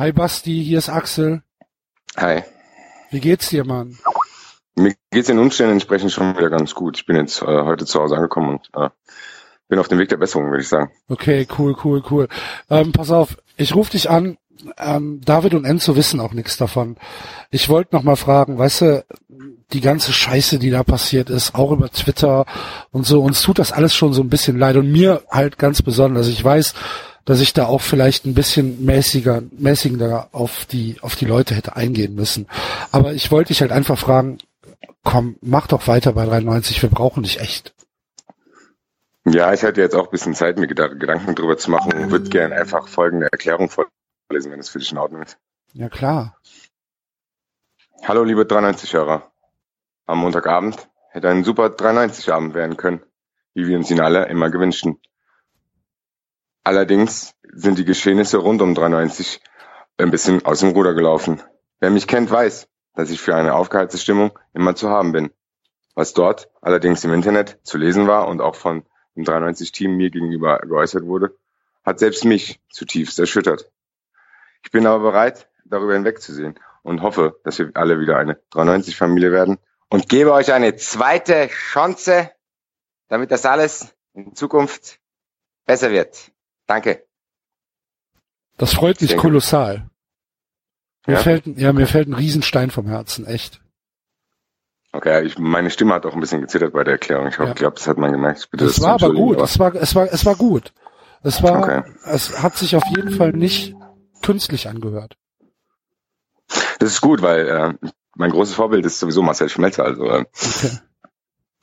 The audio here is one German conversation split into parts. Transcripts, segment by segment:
Hi Basti, hier ist Axel. Hi. Wie geht's dir, Mann? Mir geht's den Umständen entsprechend schon wieder ganz gut. Ich bin jetzt äh, heute zu Hause angekommen und äh, bin auf dem Weg der Besserung, würde ich sagen. Okay, cool, cool, cool. Ähm, pass auf, ich rufe dich an. Ähm, David und Enzo wissen auch nichts davon. Ich wollte noch mal fragen, weißt du, die ganze Scheiße, die da passiert ist, auch über Twitter und so, uns tut das alles schon so ein bisschen leid und mir halt ganz besonders. Ich weiß, dass ich da auch vielleicht ein bisschen mäßiger, mäßiger auf die, auf die Leute hätte eingehen müssen. Aber ich wollte dich halt einfach fragen, komm, mach doch weiter bei 93, wir brauchen dich echt. Ja, ich hatte jetzt auch ein bisschen Zeit, mir Gedanken drüber zu machen und würde gerne einfach folgende Erklärung vorlesen, wenn es für dich in Ordnung ist. Ja, klar. Hallo, liebe 93-Hörer. Am Montagabend hätte ein super 93-Abend werden können, wie wir uns ihn alle immer gewünschten. Allerdings sind die Geschehnisse rund um 93 ein bisschen aus dem Ruder gelaufen. Wer mich kennt, weiß, dass ich für eine aufgeheizte Stimmung immer zu haben bin. Was dort allerdings im Internet zu lesen war und auch von dem 93-Team mir gegenüber geäußert wurde, hat selbst mich zutiefst erschüttert. Ich bin aber bereit, darüber hinwegzusehen und hoffe, dass wir alle wieder eine 93-Familie werden und gebe euch eine zweite Chance, damit das alles in Zukunft besser wird. Danke. Das freut mich kolossal. Mir ja? fällt, ja, mir fällt ein Riesenstein vom Herzen, echt. Okay, ich, meine Stimme hat auch ein bisschen gezittert bei der Erklärung. Ich ja. glaube, das hat man gemerkt. Bitte es war aber gut. Es war, es war, es war gut. Es war, okay. es hat sich auf jeden Fall nicht künstlich angehört. Das ist gut, weil äh, mein großes Vorbild ist sowieso Marcel Schmelzer. Also äh, okay.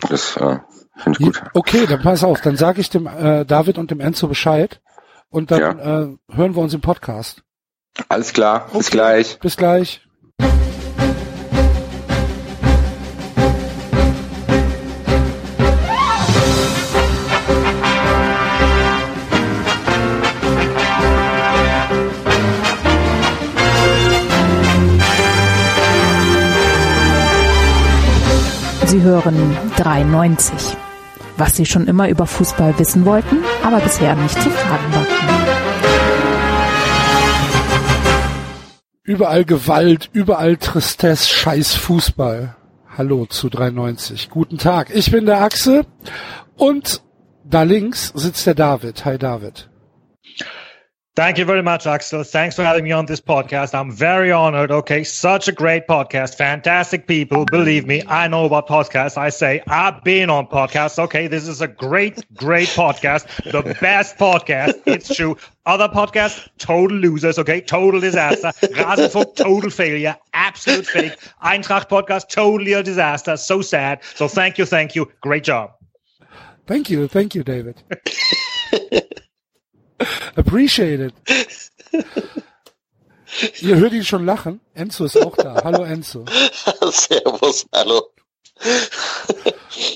das äh, finde ich gut. Okay, dann pass auf. Dann sage ich dem äh, David und dem Enzo Bescheid und dann ja. äh, hören wir uns im Podcast. Alles klar. Okay. Bis gleich. Bis gleich. Sie hören 93. Was Sie schon immer über Fußball wissen wollten, aber bisher nicht zu fragen war. Überall Gewalt, überall Tristesse, scheiß Fußball. Hallo zu 93. Guten Tag, ich bin der Axel und da links sitzt der David. Hi David. Thank you very much, Axel. Thanks for having me on this podcast. I'm very honored. Okay, such a great podcast. Fantastic people. Believe me, I know about podcasts. I say I've been on podcasts. Okay, this is a great, great podcast. The best podcast. It's true. Other podcasts, total losers. Okay, total disaster. Rasenfunk, total failure. Absolute fake. Eintracht podcast, totally a disaster. So sad. So thank you, thank you. Great job. Thank you, thank you, David. Appreciate it. Ihr hört ihn schon lachen. Enzo ist auch da. Hallo Enzo. Servus, hallo.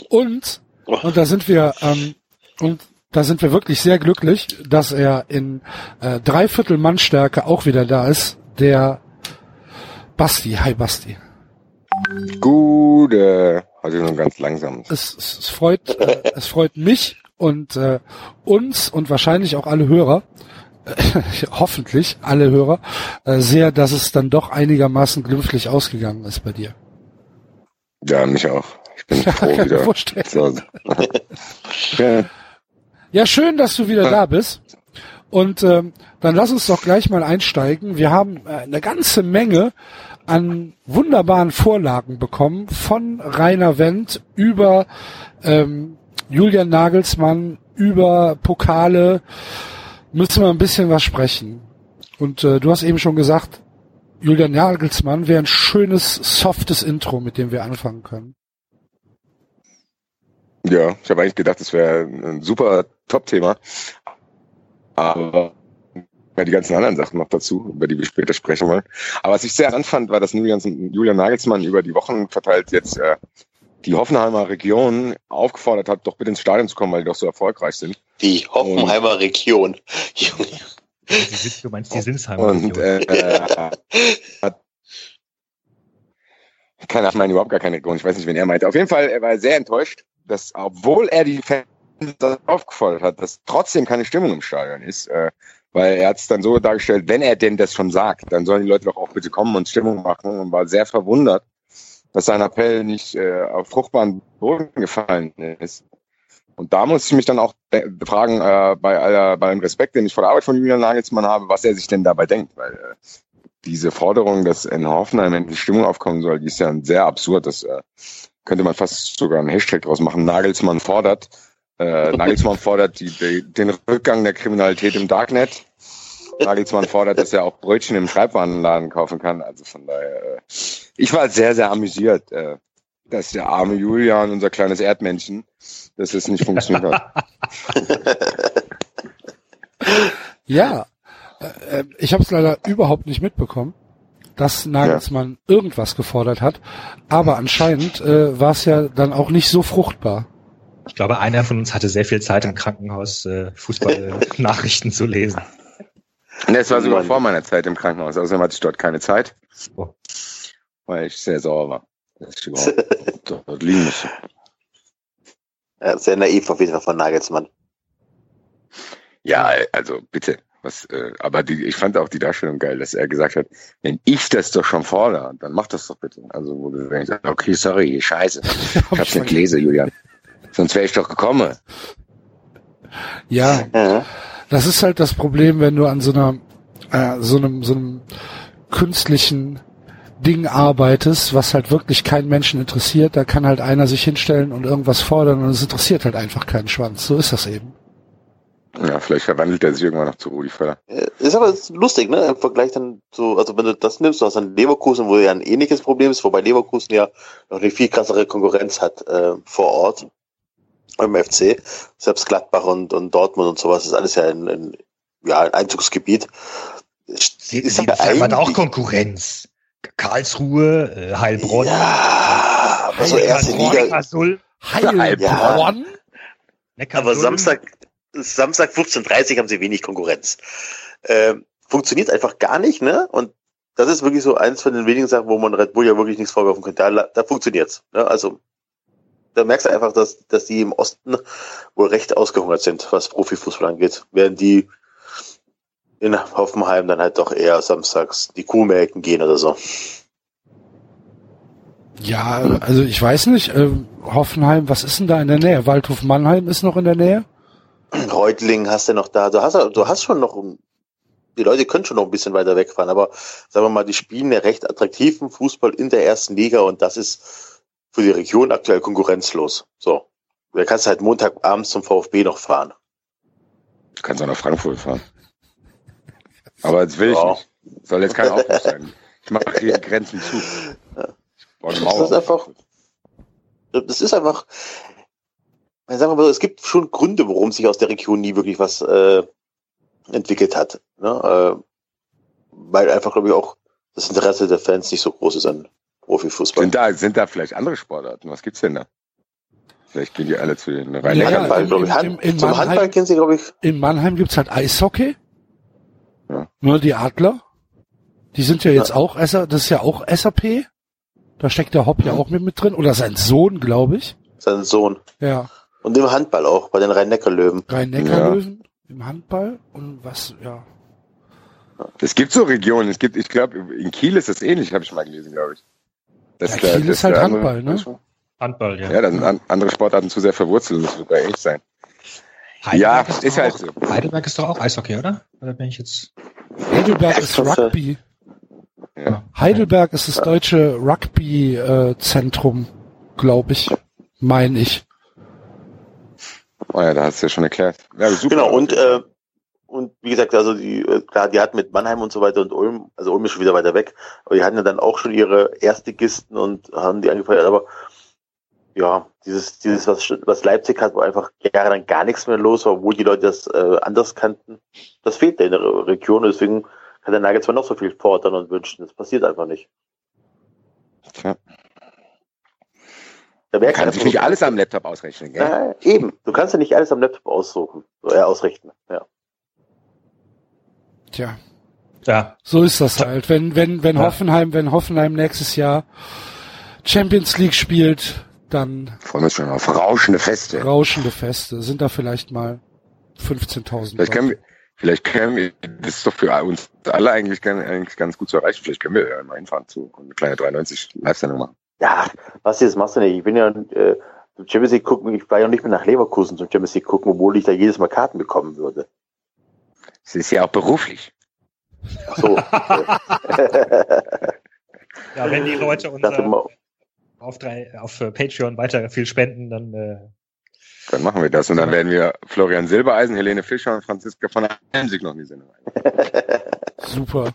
Und, und da sind wir, ähm, und da sind wir wirklich sehr glücklich, dass er in äh, Dreiviertel Mannstärke auch wieder da ist. Der Basti. Hi Basti. Gute. Also nur ganz langsam. Es, es, es freut, äh, es freut mich und äh, uns und wahrscheinlich auch alle Hörer, äh, hoffentlich alle Hörer, äh, sehr, dass es dann doch einigermaßen glimpflich ausgegangen ist bei dir. Ja, mich auch. Ich bin ja, froh wieder. Vorstellen. ja. ja, schön, dass du wieder da bist. Und ähm, dann lass uns doch gleich mal einsteigen. Wir haben äh, eine ganze Menge an wunderbaren Vorlagen bekommen von Rainer Wendt über ähm, Julian Nagelsmann über Pokale müssen wir ein bisschen was sprechen. Und äh, du hast eben schon gesagt, Julian Nagelsmann wäre ein schönes, softes Intro, mit dem wir anfangen können. Ja, ich habe eigentlich gedacht, das wäre ein super Top-Thema. Aber ja, die ganzen anderen Sachen noch dazu, über die wir später sprechen wollen. Aber was ich sehr anfand, war, dass Julian, Nagelsmann über die Wochen verteilt jetzt äh, die Hoffenheimer Region aufgefordert hat, doch bitte ins Stadion zu kommen, weil die doch so erfolgreich sind. Die Hoffenheimer und, Region. du meinst die Sinsheimer und, Region. Äh, hat, keine Ahnung, meine überhaupt gar keine Region. Ich weiß nicht, wen er meinte. Auf jeden Fall, er war sehr enttäuscht, dass, obwohl er die Fans aufgefordert hat, dass trotzdem keine Stimmung im Stadion ist. Äh, Weil er hat es dann so dargestellt, wenn er denn das schon sagt, dann sollen die Leute doch auch bitte kommen und Stimmung machen und war sehr verwundert, dass sein Appell nicht äh, auf fruchtbaren Boden gefallen ist. Und da muss ich mich dann auch fragen, äh, bei, aller, bei dem Respekt, den ich vor der Arbeit von Julian Nagelsmann habe, was er sich denn dabei denkt. Weil äh, diese Forderung, dass in Hoffenheim endlich Stimmung aufkommen soll, die ist ja sehr absurd. Das äh, könnte man fast sogar einen Hashtag draus machen. Nagelsmann fordert. Äh, Nagelsmann fordert die, die, den Rückgang der Kriminalität im Darknet. Nagelsmann fordert, dass er auch Brötchen im Schreibwarenladen kaufen kann. Also von daher, äh, ich war sehr, sehr amüsiert, äh, dass der arme Julian, unser kleines Erdmännchen, dass es nicht funktioniert hat. ja, äh, ich habe es leider überhaupt nicht mitbekommen, dass Nagelsmann ja. irgendwas gefordert hat, aber anscheinend äh, war es ja dann auch nicht so fruchtbar. Ich glaube, einer von uns hatte sehr viel Zeit im Krankenhaus, äh, Fußballnachrichten zu lesen. Ne, es war sogar vor meiner Zeit im Krankenhaus. Außerdem hatte ich dort keine Zeit, oh. weil ich sehr sauer war, dass ich überhaupt dort liegen musste. Ja, sehr naiv auf jeden Fall von Nagelsmann. Ja, also bitte. Was, äh, aber die, ich fand auch die Darstellung geil, dass er gesagt hat, wenn ich das doch schon fordere, dann mach das doch bitte. Also wo du denkst, okay, sorry, scheiße. Ich hab's nicht gelesen, Julian. Sonst wäre ich doch gekommen. Ja, das ist halt das Problem, wenn du an so einer, äh, so einem, so einem künstlichen Ding arbeitest, was halt wirklich keinen Menschen interessiert, da kann halt einer sich hinstellen und irgendwas fordern und es interessiert halt einfach keinen Schwanz. So ist das eben. Ja, vielleicht verwandelt er sich irgendwann noch zu Rudi Völler. Äh, ist aber lustig, ne? Im Vergleich dann so, also wenn du das nimmst, du hast dann Leverkusen, wo ja ein ähnliches Problem ist, wobei Leverkusen ja noch eine viel krassere Konkurrenz hat äh, vor Ort im FC. Selbst Gladbach und, und Dortmund und sowas ist alles ja ein, ein, ja, ein Einzugsgebiet. Sie, ist sie hat auch Konkurrenz. Karlsruhe, äh, Heilbronn. Ja, aber so erste Liga. Heilbronn? Ja. Aber Samstag, Samstag 15.30 haben sie wenig Konkurrenz. Ähm, funktioniert einfach gar nicht, ne? Und das ist wirklich so eins von den wenigen Sachen, wo man Red Bull ja wirklich nichts vorwerfen könnte. Da, da funktioniert's. Ne? Also da merkst du einfach, dass, dass die im Osten wohl recht ausgehungert sind, was Profifußball angeht. Während die in Hoffenheim dann halt doch eher samstags die Kuhmelken gehen oder so. Ja, also ich weiß nicht, äh, Hoffenheim, was ist denn da in der Nähe? Waldhof Mannheim ist noch in der Nähe? Reutling hast du noch da. Du hast, du hast schon noch, die Leute können schon noch ein bisschen weiter wegfahren, aber sagen wir mal, die spielen ja recht attraktiven Fußball in der ersten Liga und das ist für die Region aktuell konkurrenzlos. So. Da kannst du halt Montagabends zum VfB noch fahren. Du kannst auch nach Frankfurt fahren. Aber das will ich ja. nicht. Soll jetzt kein Aufruf sein. Ich mache hier Grenzen zu. Das ist einfach, das ist einfach, sagen wir mal, es gibt schon Gründe, warum sich aus der Region nie wirklich was äh, entwickelt hat. Ne? Äh, weil einfach, glaube ich, auch das Interesse der Fans nicht so groß ist an Profifußball. Sind da, sind da vielleicht andere Sportarten? Was gibt's denn da? Vielleicht gehen die alle zu den rhein ja, ja, in, in, in, Zum Mannheim, Handball kennen sie, glaube ich. In Mannheim gibt's halt Eishockey. Ja. Nur die Adler. Die sind ja jetzt ja. auch, das ist ja auch SAP. Da steckt der Hopp ja auch mit, mit drin. Oder sein Sohn, glaube ich. Sein Sohn. Ja. Und im Handball auch, bei den Rhein-Neckar-Löwen. Rhein-Neckar-Löwen ja. im Handball und was, ja. Es gibt so Regionen, es gibt, ich glaube, in Kiel ist das ähnlich, habe ich mal gelesen, glaube ich. Das ja, Kiel der, ist halt Handball, andere, ne? Handball, ja. Ja, da sind andere Sportarten zu sehr verwurzelt, das wird sogar echt sein. Heidelberg ja, ist, ist halt auch, so. Heidelberg ist doch auch Eishockey, oder? Oder bin ich jetzt? Heidelberg ist Rugby. Ja. Heidelberg ist das deutsche Rugby-Zentrum, äh, glaube ich, meine ich. Oh ja, da hast du ja schon erklärt. Ja, super. Genau, und, äh, und wie gesagt, also die, äh, klar, die hatten mit Mannheim und so weiter und Ulm, also Ulm ist schon wieder weiter weg, aber die hatten ja dann auch schon ihre Erstligisten und haben die angefeuert, aber ja, dieses, dieses, was, was Leipzig hat, wo einfach jahrelang gar nichts mehr los war, obwohl die Leute das äh, anders kannten, das fehlt in der Region, deswegen kann der Nagelsmann noch so viel fordern und wünschen. Das passiert einfach nicht. Tja. Da du kannst sich nicht alles am Laptop ausrechnen, gell? Na, eben. Du kannst ja nicht alles am Laptop aussuchen, äh, ausrichten, ja. Tja. Ja. So ist das halt. Wenn, wenn, wenn ja. Hoffenheim, wenn Hoffenheim nächstes Jahr Champions League spielt, dann. Freuen wir uns schon auf rauschende Feste. Rauschende Feste. Sind da vielleicht mal 15.000. Vielleicht können wir, Vielleicht können wir, das ist doch für uns alle eigentlich, eigentlich ganz gut zu erreichen. Vielleicht können wir ja mal hinfahren zu eine kleine 93 Live-Sendung machen. Ja, was das machst du nicht. Ich bin ja äh, zum Champions League gucken, ich war ja nicht mehr nach Leverkusen zum Champions League gucken, obwohl ich da jedes Mal Karten bekommen würde. Das ist ja auch beruflich. Ach so. ja, wenn die Leute unser, auf, drei, auf Patreon weiter viel spenden, dann äh, dann machen wir das. Und dann werden wir Florian Silbereisen, Helene Fischer und Franziska von Hemsig noch in die Sendung Super.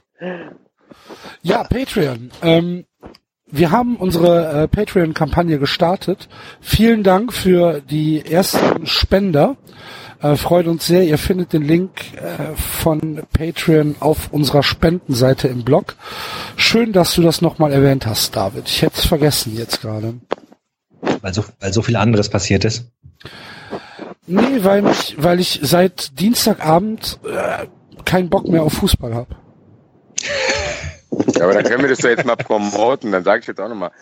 Ja, Patreon. Ähm, wir haben unsere äh, Patreon-Kampagne gestartet. Vielen Dank für die ersten Spender. Äh, freut uns sehr. Ihr findet den Link äh, von Patreon auf unserer Spendenseite im Blog. Schön, dass du das nochmal erwähnt hast, David. Ich hätte es vergessen jetzt gerade. Weil so, weil so viel anderes passiert ist. Nee, weil ich, weil ich seit Dienstagabend äh, keinen Bock mehr auf Fußball habe. Ja, aber dann können wir das doch jetzt mal promoten. Dann sage ich jetzt auch nochmal,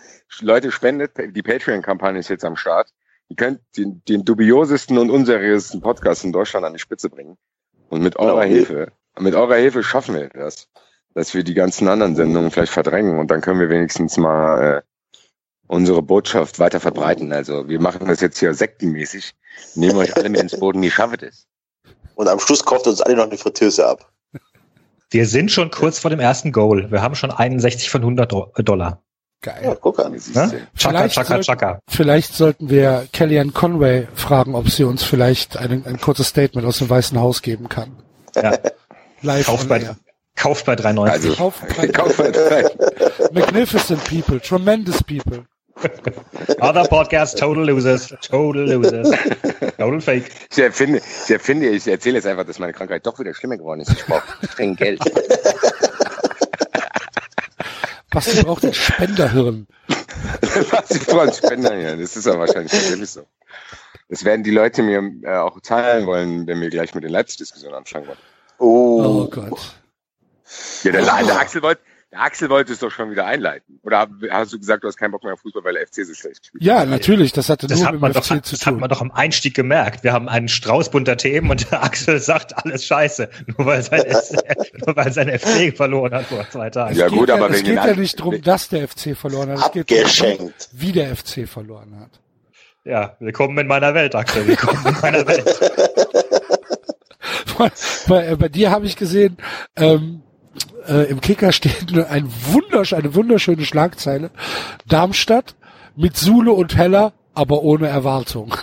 Leute, spendet, die Patreon-Kampagne ist jetzt am Start. Ihr könnt den, den dubiosesten und unseriösesten Podcast in Deutschland an die Spitze bringen. Und mit eurer genau. Hilfe, mit eurer Hilfe schaffen wir das, dass wir die ganzen anderen Sendungen vielleicht verdrängen und dann können wir wenigstens mal äh, unsere Botschaft weiter verbreiten. Also wir machen das jetzt hier sektenmäßig, nehmen euch alle mit ins Boden, ihr schafft es. Und am Schluss kauft uns alle noch eine Fritteuse ab. Wir sind schon kurz vor dem ersten Goal. Wir haben schon 61 von 100 Dollar. Geil. Ja, guck an. Ne? Chaka, chaka, chaka. Vielleicht sollten wir Kellyanne Conway fragen, ob sie uns vielleicht ein, ein kurzes Statement aus dem Weißen Haus geben kann. Ja. Live kauft, bei, kauft bei 3,90. Also, kauft bei, kauft bei 3. Magnificent people, tremendous people. Other podcasts, total losers, total losers, total fake. Ich erfinde, ich erfinde, ich erzähle jetzt einfach, dass meine Krankheit doch wieder schlimmer geworden ist. Ich brauche streng Geld. Basti braucht ein Spenderhirn. Basti braucht ein Spenderhirn, das ist ja wahrscheinlich wirklich so. Das werden die Leute mir äh, auch zahlen wollen, wenn wir gleich mit den Leipzig-Diskussionen anfangen wollen. Oh. oh Gott. Ja, der, der Axel wollte, der Axel wollte es doch schon wieder einleiten. Oder hast du gesagt, du hast keinen Bock mehr auf Fußball, weil der FC so schlecht spielt? Ja, natürlich. Das hatte das nur hat mit dem FC doch, zu tun. Das hat man doch am Einstieg gemerkt. Wir haben einen Strauß bunter Themen und der Axel sagt alles scheiße. Nur weil sein, nur weil sein FC verloren hat vor zwei Tagen. Ja gut, aber es geht ja nicht darum, dass der FC verloren hat. Es geht darum, wie der FC verloren hat. Ja, willkommen in meiner Welt, Axel. Willkommen in meiner Welt. bei, bei dir habe ich gesehen, ähm, äh, im Kicker steht ein wundersch eine wunderschöne Schlagzeile. Darmstadt mit Sule und Heller, aber ohne Erwartung.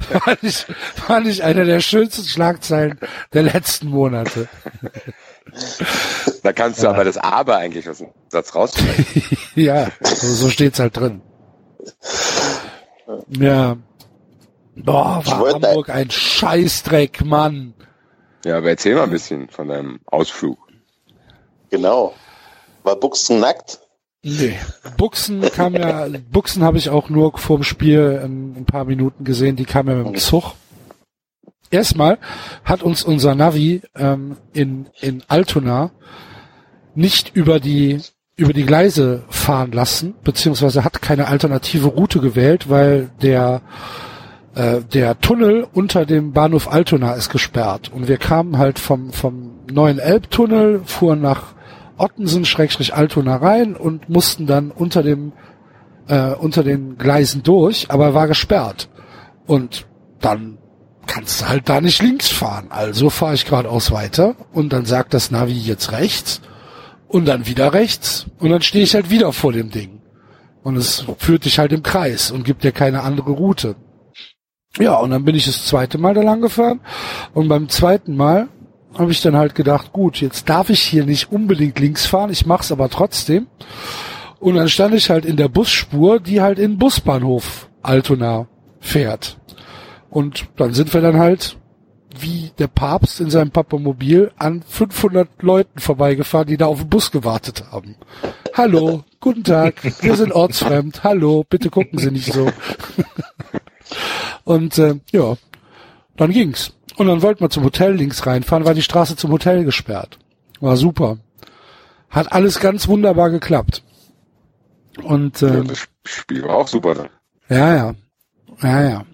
fand, ich, fand ich eine der schönsten Schlagzeilen der letzten Monate. Da kannst du ja. aber das Aber eigentlich aus dem Satz rausstreichen. ja, so, so steht's halt drin. Ja. Boah, war Hamburg ein Scheißdreck, Mann. Ja, aber erzähl mal ein bisschen von deinem Ausflug. Genau. War Buchsen nackt? Nee. Buchsen kam ja, Buchsen habe ich auch nur vorm Spiel ein, ein paar Minuten gesehen, die kam ja mit dem Zug. Erstmal hat uns unser Navi ähm, in, in Altona nicht über die über die Gleise fahren lassen, beziehungsweise hat keine alternative Route gewählt, weil der äh, der Tunnel unter dem Bahnhof Altona ist gesperrt und wir kamen halt vom, vom neuen Elbtunnel, fuhren nach Ottensen-Altona rein und mussten dann unter dem äh, unter den Gleisen durch, aber war gesperrt. Und dann kannst du halt da nicht links fahren. Also fahre ich geradeaus weiter und dann sagt das Navi jetzt rechts und dann wieder rechts und dann stehe ich halt wieder vor dem Ding. Und es führt dich halt im Kreis und gibt dir keine andere Route. Ja, und dann bin ich das zweite Mal da lang gefahren. Und beim zweiten Mal habe ich dann halt gedacht, gut, jetzt darf ich hier nicht unbedingt links fahren, ich mach's aber trotzdem. Und dann stand ich halt in der Busspur, die halt in Busbahnhof Altona fährt. Und dann sind wir dann halt wie der Papst in seinem Papamobil an 500 Leuten vorbeigefahren, die da auf den Bus gewartet haben. Hallo, guten Tag, wir sind ortsfremd. Hallo, bitte gucken Sie nicht so. Und äh, ja, dann ging's. Und dann wollten wir zum Hotel links reinfahren, war die Straße zum Hotel gesperrt. War super. Hat alles ganz wunderbar geklappt. Und äh, ja, das Spiel war auch super. Dann. Ja, ja. Ja, ja.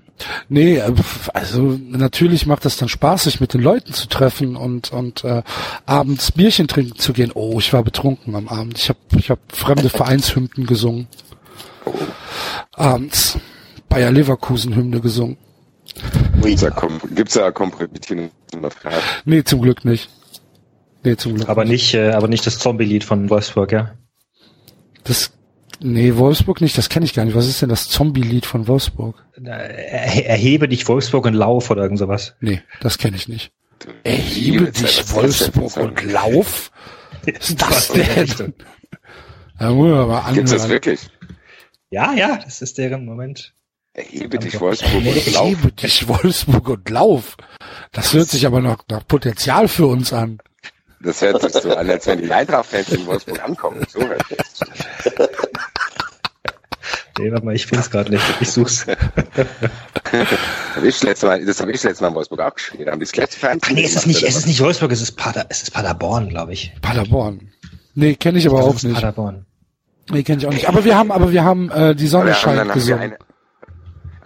Nee, äh, also natürlich macht das dann Spaß, sich mit den Leuten zu treffen und und äh, abends Bierchen trinken zu gehen. Oh, ich war betrunken am Abend. Ich habe ich hab fremde Vereinshymnen gesungen. Abends Bayer Leverkusen Hymne gesungen. Gibt's da, Kom gibt's da Kompromittierende Nee, zum Glück nicht. Nee, zum Glück. Aber nicht, äh, aber nicht das Zombie-Lied von Wolfsburg, ja? Das Nee, Wolfsburg nicht, das kenne ich gar nicht. Was ist denn das Zombie-Lied von Wolfsburg? Er, erhebe dich Wolfsburg und lauf oder irgend sowas. Nee, das kenne ich nicht. Erhebe dich Wolfsburg und lauf? ist das denn? Ja, muss man mal Gibt's das wirklich? Ja, ja, das ist deren Moment. Erhebe dich Wolfsburg und lauf. Erhebe dich Wolfsburg und lauf. Das hört sich aber noch nach Potenzial für uns an. Das hört sich so an, als wenn die Eintracht-Fans in Wolfsburg ankommen. So hört Nee, warte mal, ich finde es gerade nicht. Ich such's. das habe ich letztes Mal, das habe ich letztes Mal in Wolfsburg auch gespielt. Da haben die das Ach nee, es ist nicht, es ist nicht Wolfsburg, es ist Pader, es ist Paderborn, glaube ich. Paderborn. Nee, kenne ich aber ich auch nicht. Paderborn. Nee, kenne ich auch nicht. Aber wir haben, aber wir haben äh, die Sonne scheint gesungen.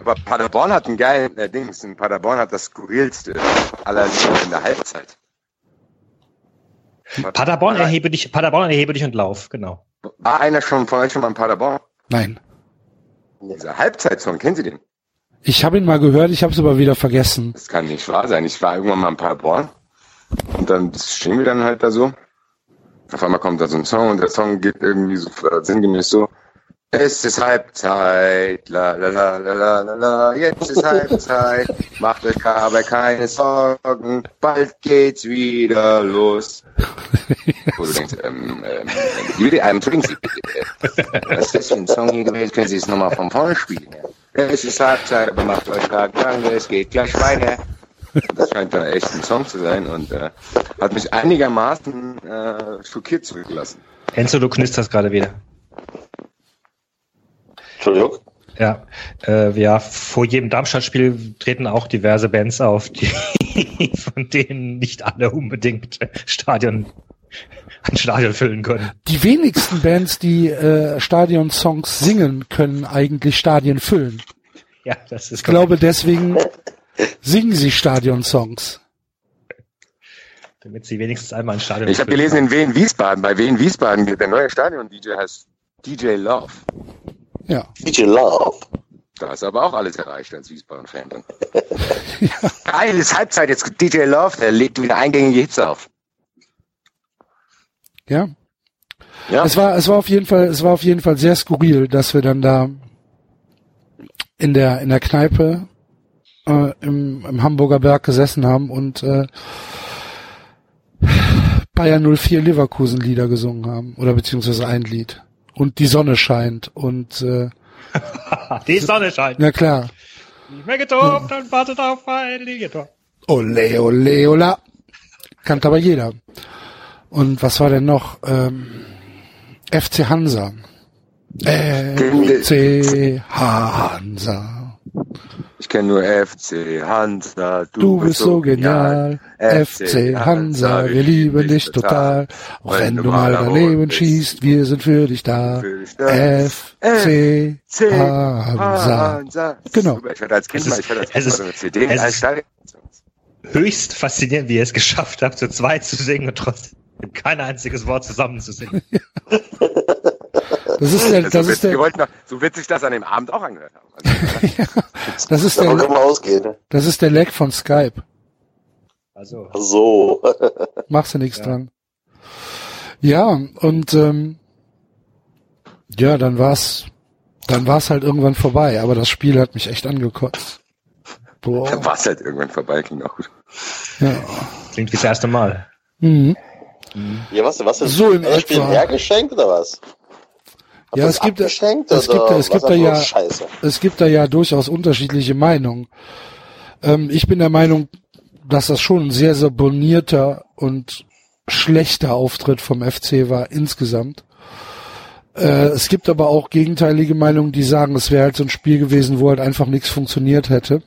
Aber Paderborn hat einen geilen äh, Dings. In Paderborn hat das skurrilste aller Lieder in der Halbzeit. Paderborn erhebe dich, Paderborn erhebe dich und lauf, genau. War einer schon von euch schon mal in Paderborn? Nein. Dieser Halbzeitsong, kennen Sie den? Ich habe ihn mal gehört, ich habe es aber wieder vergessen. Das kann nicht wahr sein. Ich war irgendwann mal in Paderborn und dann stehen wir dann halt da so. Auf einmal kommt da so ein Song und der Song geht irgendwie so äh, sinngemäß so. Es ist Halbzeit, la la la la la la la, jetzt ist Halbzeit, macht euch aber keine Sorgen, bald geht's wieder los. Wo du denkst, ähm, ähm, Juli, ähm, entschuldigen Sie bitte, was ist das für ein Song hier gewesen? Können Sie es nochmal von vorne spielen? Es ist Halbzeit, aber macht euch keine Sorgen, es geht gleich weiter. Das scheint dann echt ein Song zu sein und äh, hat mich einigermaßen äh, schockiert zurückgelassen. Enzo, du knisterst gerade wieder. Entschuldigung? Ja, äh, ja, vor jedem Darmstadt-Spiel treten auch diverse Bands auf, die, von denen nicht alle unbedingt Stadion, ein Stadion füllen können. Die wenigsten Bands, die äh, Stadion-Songs singen, können eigentlich Stadien füllen. Ja, das ist. Ich glaube, deswegen singen sie Stadion-Songs. Damit sie wenigstens einmal ein Stadion Ich habe gelesen in Wien Wiesbaden, bei Wien Wiesbaden, der neue Stadion-DJ heißt DJ Love. Ja. DJ Love. Da hast du aber auch alles erreicht als Wiesbaden-Fan dann. ja. Geil, ist Halbzeit, jetzt DJ Love, der legt wieder eingängige Hits auf. Ja. Ja. Es war, es war auf jeden Fall, es war auf jeden Fall sehr skurril, dass wir dann da in der, in der Kneipe äh, im, im Hamburger Berg gesessen haben und äh, Bayern 04 Leverkusen Lieder gesungen haben. Oder beziehungsweise ein Lied und die Sonne scheint und äh, die Sonne scheint. Ja klar. Nicht mehr getobt ja. und wartet auf ein Liegetor. Ole, ole, ola. Kannte aber jeder. Und was war denn noch? Ähm, FC Hansa. FC Hansa. Ich kenne nur FC Hansa. Du, du bist so genial. FC Hansa, wir lieben dich total. Auch wenn du mal daneben schießt, wir sind für dich da. FC Hansa. Genau. Ich hatte als Kind mal, ich hatte als Kind mal eine CD höchst faszinierend, wie ihr es geschafft habt, zu zweit zu singen und trotzdem kein einziges Wort zusammen zu singen. Das ist der, das, das ist der, noch, so wird sich das an dem Abend auch angehört haben. Also, ja, das ist der, ne? das ist der Lag von Skype. Also. So. Machst du nichts ja. dran. Ja, und ähm, ja, dann war's, dann war's halt irgendwann vorbei. Aber das Spiel hat mich echt angekotzt. Boah. Dann war's halt irgendwann vorbei, klingt auch gut. Ja. Klingt wie das erste Mal. Mhm. Ja, was, was ist so in das Spiel hergeschenkt oder was? Ja, es gibt, es gibt, es gibt da ja, Scheiße? es gibt da ja durchaus unterschiedliche Meinungen. Ähm, ich bin der Meinung, dass das schon ein sehr, sehr bonierter und schlechter Auftritt vom FC war insgesamt. Äh, es gibt aber auch gegenteilige Meinungen, die sagen, es wäre halt so ein Spiel gewesen, wo halt einfach nichts funktioniert hätte.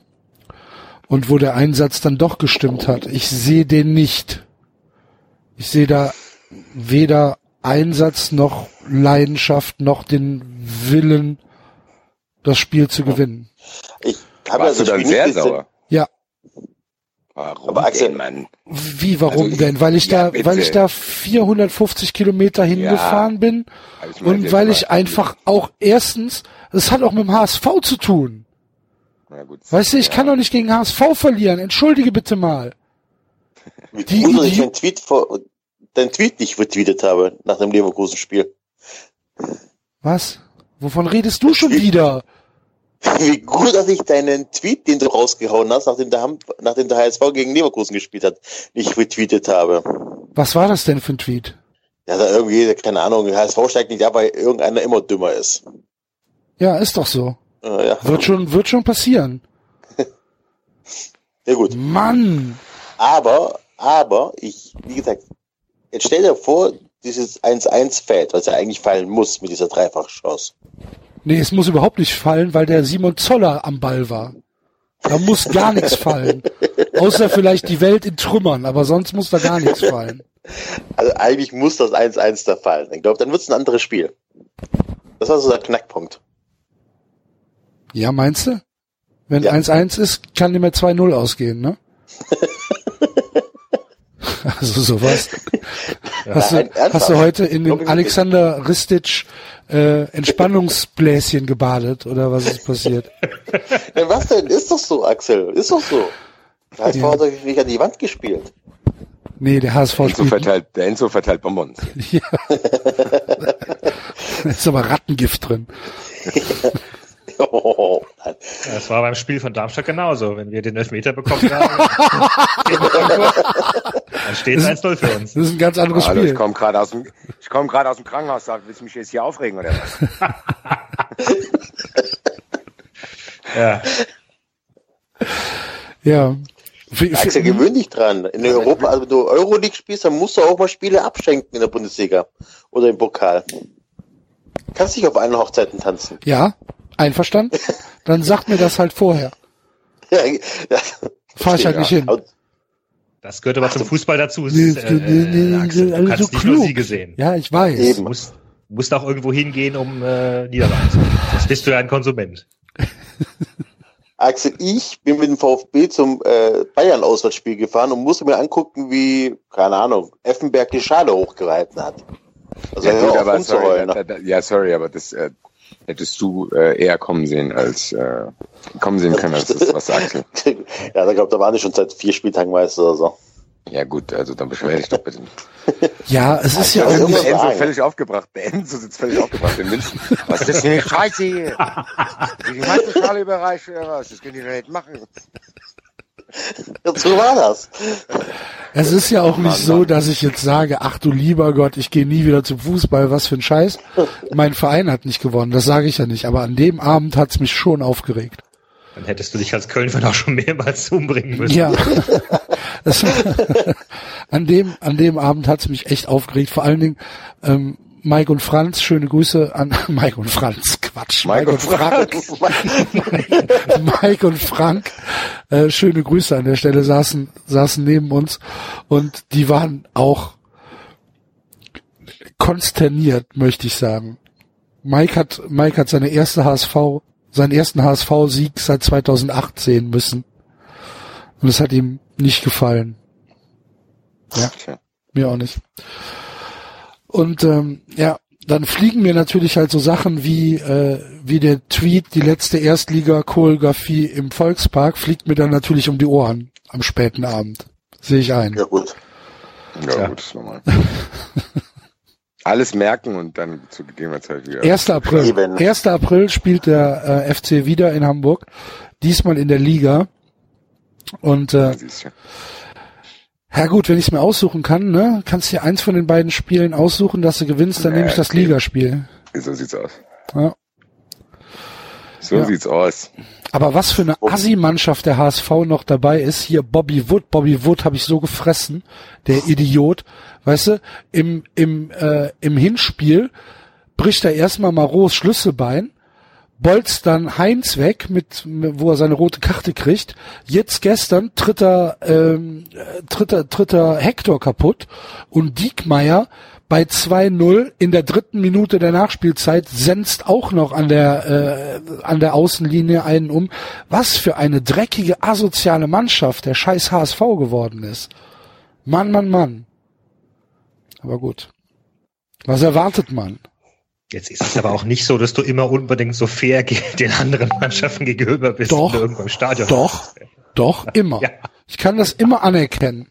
Und wo der Einsatz dann doch gestimmt hat. Ich sehe den nicht. Ich sehe da weder Einsatz noch Leidenschaft noch den Willen, das Spiel zu gewinnen. Ich Warst du dann sehr sauer? Ja. Warum Aber Axel- denn, Mann? Wie, warum Also, denn? Weil ich ja, da, bitte. weil ich da 450 Kilometer hingefahren bin ich meinte und weil ich einfach auch erstens, das hat auch mit dem HSV zu tun. Na gut. Weißt du, ich Ja. kann doch nicht gegen HSV verlieren. Entschuldige bitte mal. Die- ich deinen Tweet, vor, deinen Tweet nicht retweetet habe nach dem Leverkusen-Spiel. Was? Wovon redest du schon wieder? Wie gut, dass ich deinen Tweet, den du rausgehauen hast, nachdem der, nachdem der HSV gegen Leverkusen gespielt hat, nicht retweetet habe. Was war das denn für ein Tweet? Ja, da irgendwie, keine Ahnung, der HSV steigt nicht ab, weil irgendeiner immer dümmer ist. Ja, ist doch so. Äh, ja, Wird schon, wird schon passieren. sehr gut. Mann! Aber, aber, ich, wie gesagt, jetzt stell dir vor, dieses 1-1 fällt, was ja eigentlich fallen muss mit dieser Dreifachchance. Nee, es muss überhaupt nicht fallen, weil der Simon Zoller am Ball war. Da muss gar nichts fallen. Außer vielleicht die Welt in Trümmern, aber sonst muss da gar nichts fallen. Also eigentlich muss das 1-1 da fallen. Ich glaube, dann wird es ein anderes Spiel. Das war so der Knackpunkt. Ja, meinst du? Wenn Ja. 1-1 ist, kann nicht mehr 2-0 ausgehen, ne? also sowas. Hast, du, Nein, ernsthaft? hast du heute in wirklich. Alexander Ristic äh, Entspannungsbläschen gebadet oder was ist passiert? Ja, was denn? Ist doch so, Axel. Ist doch so. Der HSV Ja. hat doch nicht an die Wand gespielt. Nee, der HSV Enzo spielt. verteilt, der Enzo verteilt Bonbons. Ja. da ist aber Rattengift drin. Oh. Das war beim Spiel von Darmstadt genauso. Wenn wir den Elfmeter bekommen haben, dann steht es 1-0 für uns. Das ist ein ganz anderes Hallo, Spiel. ich komme gerade aus dem, ich komme gerade aus dem Krankenhaus. Sag, willst du mich jetzt hier aufregen oder was? Ja. Ja. Wie- Axel, gewöhn dich dran. In Europa, also wenn du Euroleague spielst, dann musst du auch mal Spiele abschenken in der Bundesliga oder im Pokal. Kannst nicht auf allen Hochzeiten tanzen. Ja, einverstanden? Dann sagt mir das halt vorher. Ja, ja. Fahr ich halt nicht hin. Das gehört aber zum Fußball dazu. Es Nee, ist, äh, nee, nee, Axel, nee, du alle kannst so nicht nur klug. Siege sehen. Ja, ich weiß. Eben. Du musst, musst auch irgendwo hingehen, um äh, Niederlagen zu sehen. Sonst bist du ja ein Konsument. Axel, ich bin mit dem VfB zum äh, Bayern-Auswärtsspiel gefahren und musste mir angucken, wie, keine Ahnung, Effenberg die Schale hochgehalten hat. Also Ja, gut, aber sorry, da, da, ja, sorry, aber das äh, hättest du äh, eher kommen sehen als äh, kommen sehen können als das, was Axel. ja, da glaub, da waren die schon seit vier Spieltagen Meister oder so. Ja gut, also dann beschwer dich doch bitte. Ja, es ist ja Also auch irgendwas nicht, Enzo sagen. völlig aufgebracht. Der Enzo sitzt völlig aufgebracht in München. Was ist das für eine Scheiße hier? Die Meisterschale überreicht oder was? Das könnt ihr doch nicht machen. So war das. es ist ja auch nicht so, Mann. dass ich jetzt sage, ach du lieber Gott, ich gehe nie wieder zum Fußball, was für ein Scheiß. Mein Verein hat nicht gewonnen, das sage ich ja nicht. Aber an dem Abend hat's mich schon aufgeregt. Dann hättest du dich als Köln-Fan auch schon mehrmals umbringen müssen. Ja. Das, an dem, an dem Abend hat's mich echt aufgeregt. Vor allen Dingen, ähm, Mike und Franz, schöne Grüße an Mike und Franz, Quatsch. Mike und Frank. Mike und Frank, äh, schöne Grüße an der Stelle, saßen, saßen neben uns und die waren auch konsterniert, möchte ich sagen. Mike hat, Mike hat seine erste HSV, seinen ersten HSV-Sieg seit 2018 müssen. Und es hat ihm nicht gefallen. Ja, Tja. mir auch nicht. Und ähm, ja, dann fliegen mir natürlich halt so Sachen wie äh, wie der Tweet, die letzte Erstliga-Choreografie im Volkspark, fliegt mir dann natürlich um die Ohren am späten Abend. Sehe ich ein. Ja gut. Ja, Ja. gut, ist normal. Alles merken und dann zu gegebener Zeit wieder. 1. April. Eben. 1. April spielt der äh, FC wieder in Hamburg. Diesmal in der Liga. Und äh. Ja gut, wenn ich es mir aussuchen kann, ne, kannst du dir eins von den beiden Spielen aussuchen, dass du gewinnst, dann Ja, nehme ich das. Ligaspiel. So sieht's aus. Ja. So Ja. sieht's aus. Aber was für eine Assi-Mannschaft der HSV noch dabei ist, hier Bobby Wood, Bobby Wood habe ich so gefressen, der Idiot, weißt du, im, im, äh, im Hinspiel bricht er erstmal Maros Schlüsselbein, bolzt dann Heinz weg, mit, wo er seine rote Karte kriegt. Jetzt gestern tritt er, ähm, äh, tritt er, tritt er Hector kaputt und Diekmeyer bei 2-0 in der dritten Minute der Nachspielzeit senzt auch noch an der äh, an der Außenlinie einen um. Was für eine dreckige asoziale Mannschaft der scheiß HSV geworden ist. Mann, Mann, Mann. Aber gut. Was erwartet man? Jetzt ist es aber auch nicht so, dass du immer unbedingt so fair den anderen Mannschaften gegenüber bist, doch, wenn du irgendwo im Stadion Doch, bist. doch, immer. Ja. Ich kann das immer anerkennen.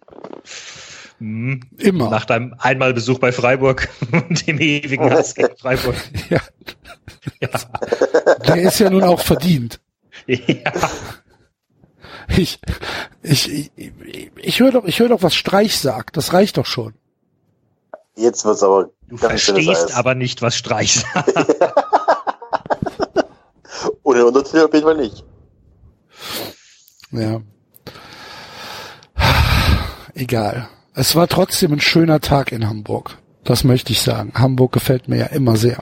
Hm. Immer. Nach deinem Einmalbesuch bei Freiburg und dem ewigen Hass gegen Freiburg. Ja. ja. Der ist ja nun auch verdient. Ja. Ich, ich, ich, ich höre doch, ich höre doch, was Streich sagt. Das reicht doch schon. Jetzt wird's aber. Du verstehst aber nicht, was Streich sagt. Oder Untertitel auf jeden Fall nicht. Ja. Egal. Es war trotzdem ein schöner Tag in Hamburg. Das möchte ich sagen. Hamburg gefällt mir ja immer sehr.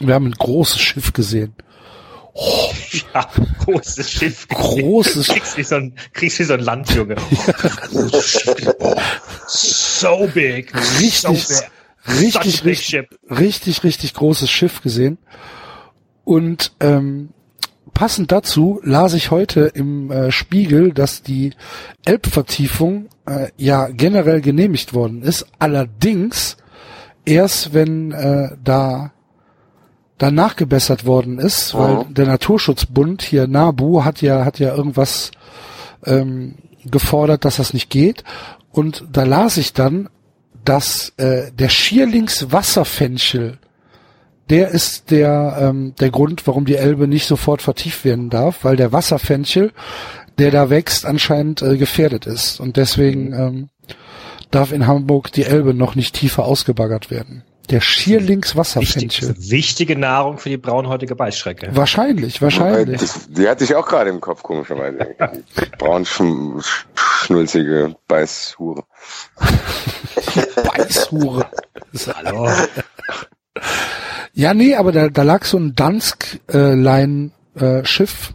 Wir haben ein großes Schiff gesehen. Oh. Ja, großes Schiff. Großes Schiff. Kriegst wie so ein, kriegst wie so ein Landjunge. so big. Richtig, so big. richtig, richtig, richtig, richtig großes Schiff gesehen. Und ähm, passend dazu las ich heute im äh, Spiegel, dass die Elbvertiefung äh, ja generell genehmigt worden ist. Allerdings erst, wenn äh, da da nachgebessert worden ist, weil der Naturschutzbund hier NABU hat ja hat ja irgendwas ähm, gefordert, dass das nicht geht. Und da las ich dann, dass äh, der Schierlingswasserfenchel der ist der, ähm, der Grund, warum die Elbe nicht sofort vertieft werden darf, weil der Wasserfenchel, der da wächst, anscheinend äh, gefährdet ist. Und deswegen mhm. ähm, darf in Hamburg die Elbe noch nicht tiefer ausgebaggert werden. Der Schierlingswasserfenchel. Wichtig, wichtige Nahrung für die braunhäutige Beißschrecke. Wahrscheinlich, wahrscheinlich. Das, die hatte ich auch gerade im Kopf, komischerweise. Braunschnulzige Beißhure. Beißhure. Hallo. Ja, nee, aber da, da lag so ein Dansk-Line-Schiff äh,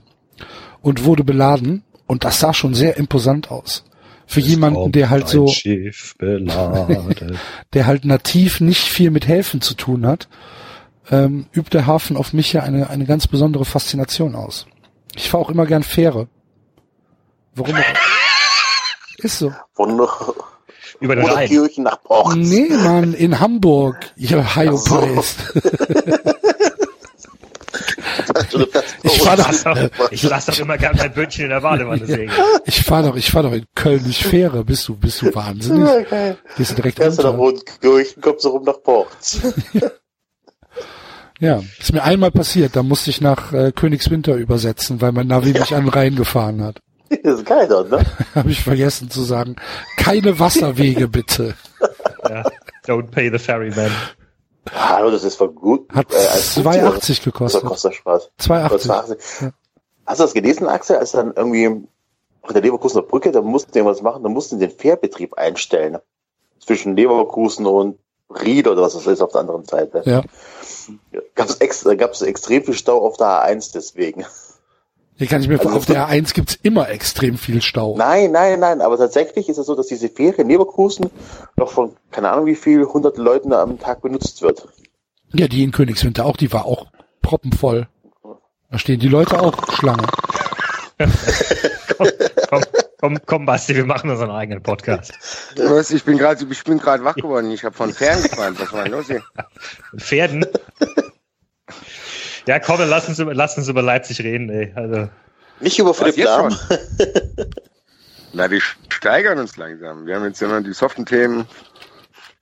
und wurde beladen und das sah schon sehr imposant aus. Für es jemanden, der halt so, der halt nativ nicht viel mit Häfen zu tun hat, ähm, übt der Hafen auf mich ja eine, eine ganz besondere Faszination aus. Ich fahre auch immer gern Fähre. Warum auch? Ist so. Wunderbar. Über den Rhein. Kirchen nach Porz. Nee, Mann, in Hamburg. Ja, Hajo so. ich fahre doch, ich lasse doch immer gern mein Bötchen in der Badewanne sägen. Ich fahre doch, ich fahre doch in Köln nicht Fähre. Bist du, bist du wahnsinnig? Okay. Gehst du direkt Fährst runter. du nach Rotkirchen, kommst du rum nach Porz. ja, ist mir einmal passiert. Da musste ich nach äh, Königswinter übersetzen, weil mein Navi ja. mich an den Rhein gefahren hat. Das ist geil dort, ne? Habe ich vergessen zu sagen. Keine Wasserwege, bitte. ja, don't pay the ferryman. Hallo, das ist voll gut. Hat äh, 2,80 gekostet. Kostet Spaß. 2,80. Ja. Hast du das gelesen, Axel, als dann irgendwie auf der Leverkusener Brücke, da mussten die was machen, da mussten den Fährbetrieb einstellen. Zwischen Leverkusen und Ried oder was das ist auf der anderen Seite. Ja. Gab es extrem viel Stau auf der A1 deswegen. Hier kann ich mir also auf der A1 gibt's immer extrem viel Stau. Nein, nein, nein, aber tatsächlich ist es so, dass diese Fähre in Leverkusen noch von keine Ahnung wie viel hundert Leuten am Tag benutzt wird. Ja, die in Königswinter auch, die war auch proppenvoll. Da stehen die Leute auch Schlange. komm, komm, komm, komm, Basti, wir machen unseren eigenen Podcast. Was, ich bin gerade ich bin gerade wach geworden. Ich habe von Pferden geträumt. Was war denn los hier? Pferden? Ja, komm, lass uns über, lass uns über Leipzig reden, ey. Also. Nicht über Philipp Lahm. Na, wir steigern uns langsam. Wir haben jetzt immer die soften Themen.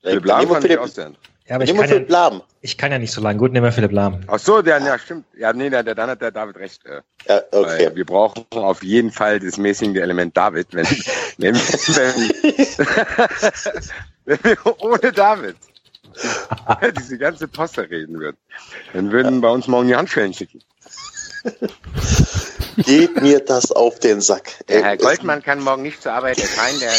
Philipp Lahm fand Philipp, ich Ja, aber ich kann, Philipp ja, Lahm. ich kann ja nicht so lange. Gut, nehmen wir Philipp Lahm. Ach so, der, ja, stimmt. Ja, nee, der, der, dann hat der David recht. Äh, ja, okay. wir brauchen auf jeden Fall das mäßige Element David, wenn, wenn, wenn, wenn wir ohne David diese ganze Posse reden wird. Dann würden bei uns morgen die Handschellen schicken. Geht mir das auf den Sack. Der Herr Goldmann kann morgen nicht zur Arbeit erscheinen. Der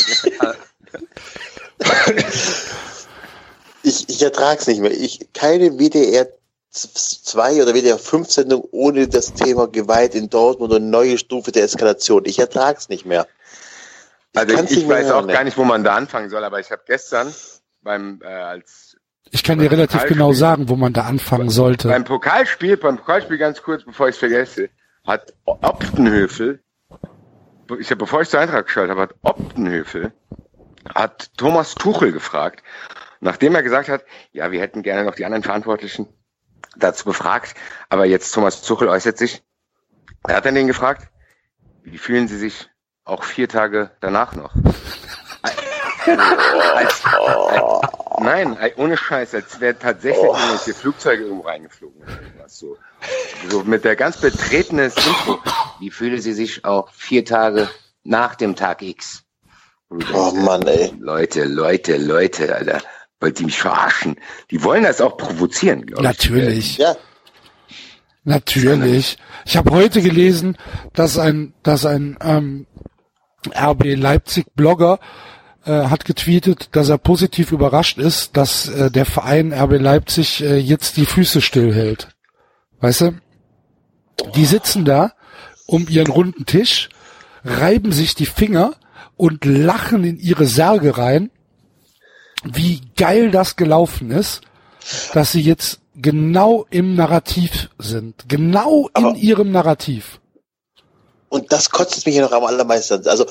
ich ich ertrage es nicht mehr. Ich, keine WDR 2 oder WDR 5 Sendung ohne das Thema Gewalt in Dortmund und neue Stufe der Eskalation. Ich ertrage es nicht mehr. Ich also ich, ich weiß auch hören, gar nicht, wo man da anfangen soll, aber ich habe gestern beim äh, als ich kann dir relativ genau sagen, wo man da anfangen sollte. Beim Pokalspiel, beim Pokalspiel ganz kurz, bevor ich es vergesse, hat Optenhöfel, ich habe, bevor ich zur Eintrag geschaltet habe, hat Optenhöfel, hat Thomas Tuchel gefragt, nachdem er gesagt hat, ja, wir hätten gerne noch die anderen Verantwortlichen dazu befragt, aber jetzt Thomas Tuchel äußert sich. Er hat dann den gefragt, wie fühlen Sie sich auch vier Tage danach noch? als, als, nein, ohne Scheiß, als wäre tatsächlich oh. irgendwelche Flugzeuge irgendwo reingeflogen oder irgendwas. So, so mit der ganz betretenen Info. Wie fühle sie sich auch vier Tage nach dem Tag X? Oh Mann, ey. Leute, Leute, Leute, Alter. Wollt ihr mich verarschen? Die wollen das auch provozieren, glaube ich. Natürlich. Ja. Natürlich. Ich habe heute gelesen, dass ein, dass ein ähm, RB Leipzig Blogger hat getweetet, dass er positiv überrascht ist, dass äh, der Verein RB Leipzig äh, jetzt die Füße stillhält. Weißt du? Die sitzen da um ihren runden Tisch, reiben sich die Finger und lachen in ihre Särge rein, wie geil das gelaufen ist, dass sie jetzt genau im Narrativ sind. Genau in ihrem Narrativ. Und das kotzt mich ja noch am allermeisten. Also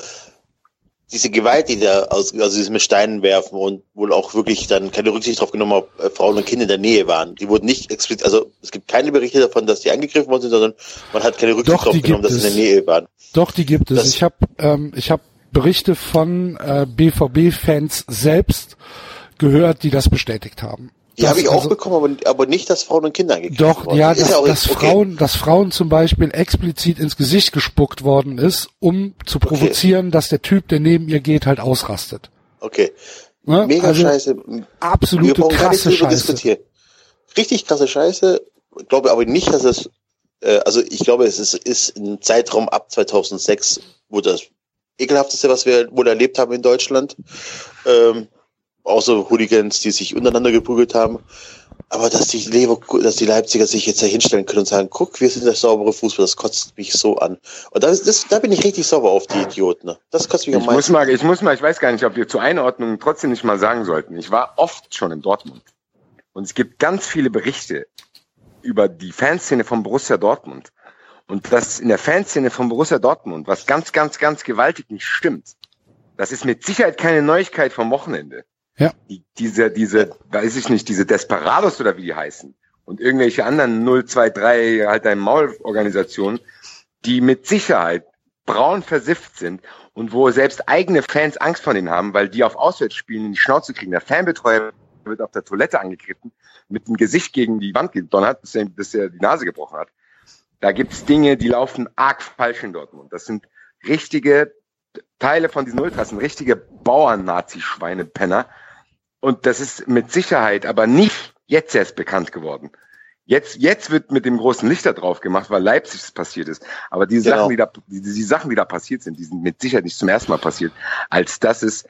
diese Gewalt, die da aus, also diese mit Steinen werfen und wohl auch wirklich dann keine Rücksicht darauf genommen haben, äh, Frauen und Kinder in der Nähe waren. Die wurden nicht explizit, also es gibt keine Berichte davon, dass die angegriffen worden sind, sondern man hat keine Rücksicht darauf genommen, dass sie in der Nähe waren. Doch, die gibt es. Das ich habe ähm, ich hab Berichte von äh, BVB-Fans selbst gehört, die das bestätigt haben. Die habe ich auch also, bekommen, aber, aber nicht, dass Frauen und Kinder angegriffen Doch, worden. ja, dass, ja dass okay. Frauen, dass Frauen zum Beispiel explizit ins Gesicht gespuckt worden ist, um zu provozieren, okay. dass der Typ, der neben ihr geht, halt ausrastet. Okay. Ne? Mega also, scheiße. Absolute krasse Scheiße. Richtig krasse Scheiße. Ich glaube aber nicht, dass es, äh, also ich glaube, es ist, ist ein Zeitraum ab 2006, wo das ekelhafteste, was wir wohl erlebt haben in Deutschland. Ähm, außer Hooligans, die sich untereinander geprügelt haben. Aber dass die Lever, dass die Leipziger sich jetzt da hinstellen können und sagen, guck, wir sind der saubere Fußball, das kotzt mich so an. Und das, das, da bin ich richtig sauber auf die Idioten. Ne? Das kotzt mich am meisten. Muss mal, ich muss mal, ich weiß gar nicht, ob wir zur Einordnung trotzdem nicht mal sagen sollten. Ich war oft schon in Dortmund. Und es gibt ganz viele Berichte über die Fanszene von Borussia Dortmund. Und das in der Fanszene von Borussia Dortmund, was ganz, ganz, ganz gewaltig nicht stimmt. Das ist mit Sicherheit keine Neuigkeit vom Wochenende. Ja. Die, diese, diese, weiß ich nicht, diese Desperados oder wie die heißen und irgendwelche anderen 023 halt dein Maul-Organisationen, die mit Sicherheit braun versifft sind und wo selbst eigene Fans Angst vor denen haben, weil die auf Auswärtsspielen in die Schnauze kriegen. Der Fanbetreuer wird auf der Toilette angegriffen, mit dem Gesicht gegen die Wand gedonnert, bis er, bis er die Nase gebrochen hat. Da gibt's Dinge, die laufen arg falsch in Dortmund. Das sind richtige Teile von diesen Ultras, sind richtige Bauern-Nazi-Schweinepenner, und das ist mit Sicherheit aber nicht jetzt erst bekannt geworden. Jetzt, jetzt wird mit dem großen Lichter drauf gemacht, weil Leipzig passiert ist. Aber die genau. Sachen, die da, die, die, Sachen, die da passiert sind, die sind mit Sicherheit nicht zum ersten Mal passiert, als dass es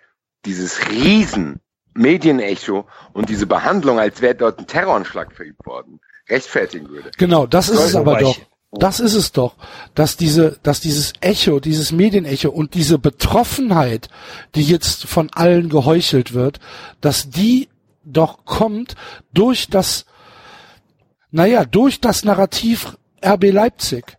dieses riesen Medienecho und diese Behandlung, als wäre dort ein Terroranschlag verübt worden, rechtfertigen würde. Genau, das ist es aber doch. Das ist es doch, dass diese, dass dieses Echo, dieses Medienecho und diese Betroffenheit, die jetzt von allen geheuchelt wird, dass die doch kommt durch das, naja, durch das Narrativ RB Leipzig.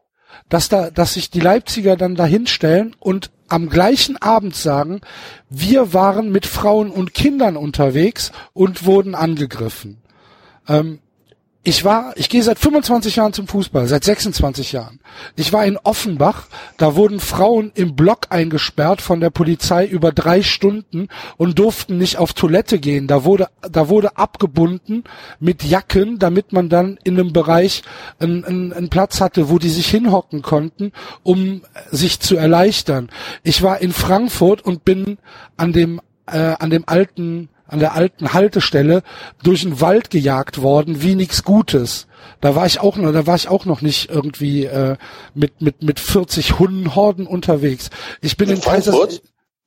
Dass da, dass sich die Leipziger dann dahinstellen und am gleichen Abend sagen, wir waren mit Frauen und Kindern unterwegs und wurden angegriffen. Ähm, ich war, ich gehe seit 25 Jahren zum Fußball, seit 26 Jahren. Ich war in Offenbach, da wurden Frauen im Block eingesperrt von der Polizei über drei Stunden und durften nicht auf Toilette gehen. Da wurde, da wurde abgebunden mit Jacken, damit man dann in einem Bereich einen, einen, einen Platz hatte, wo die sich hinhocken konnten, um sich zu erleichtern. Ich war in Frankfurt und bin an dem, äh, an dem alten an der alten Haltestelle durch den Wald gejagt worden, wie nix Gutes. Da war ich auch noch, da war ich auch noch nicht irgendwie äh, mit mit mit 40 Hundenhorden unterwegs. Ich bin in, in Frankfurt?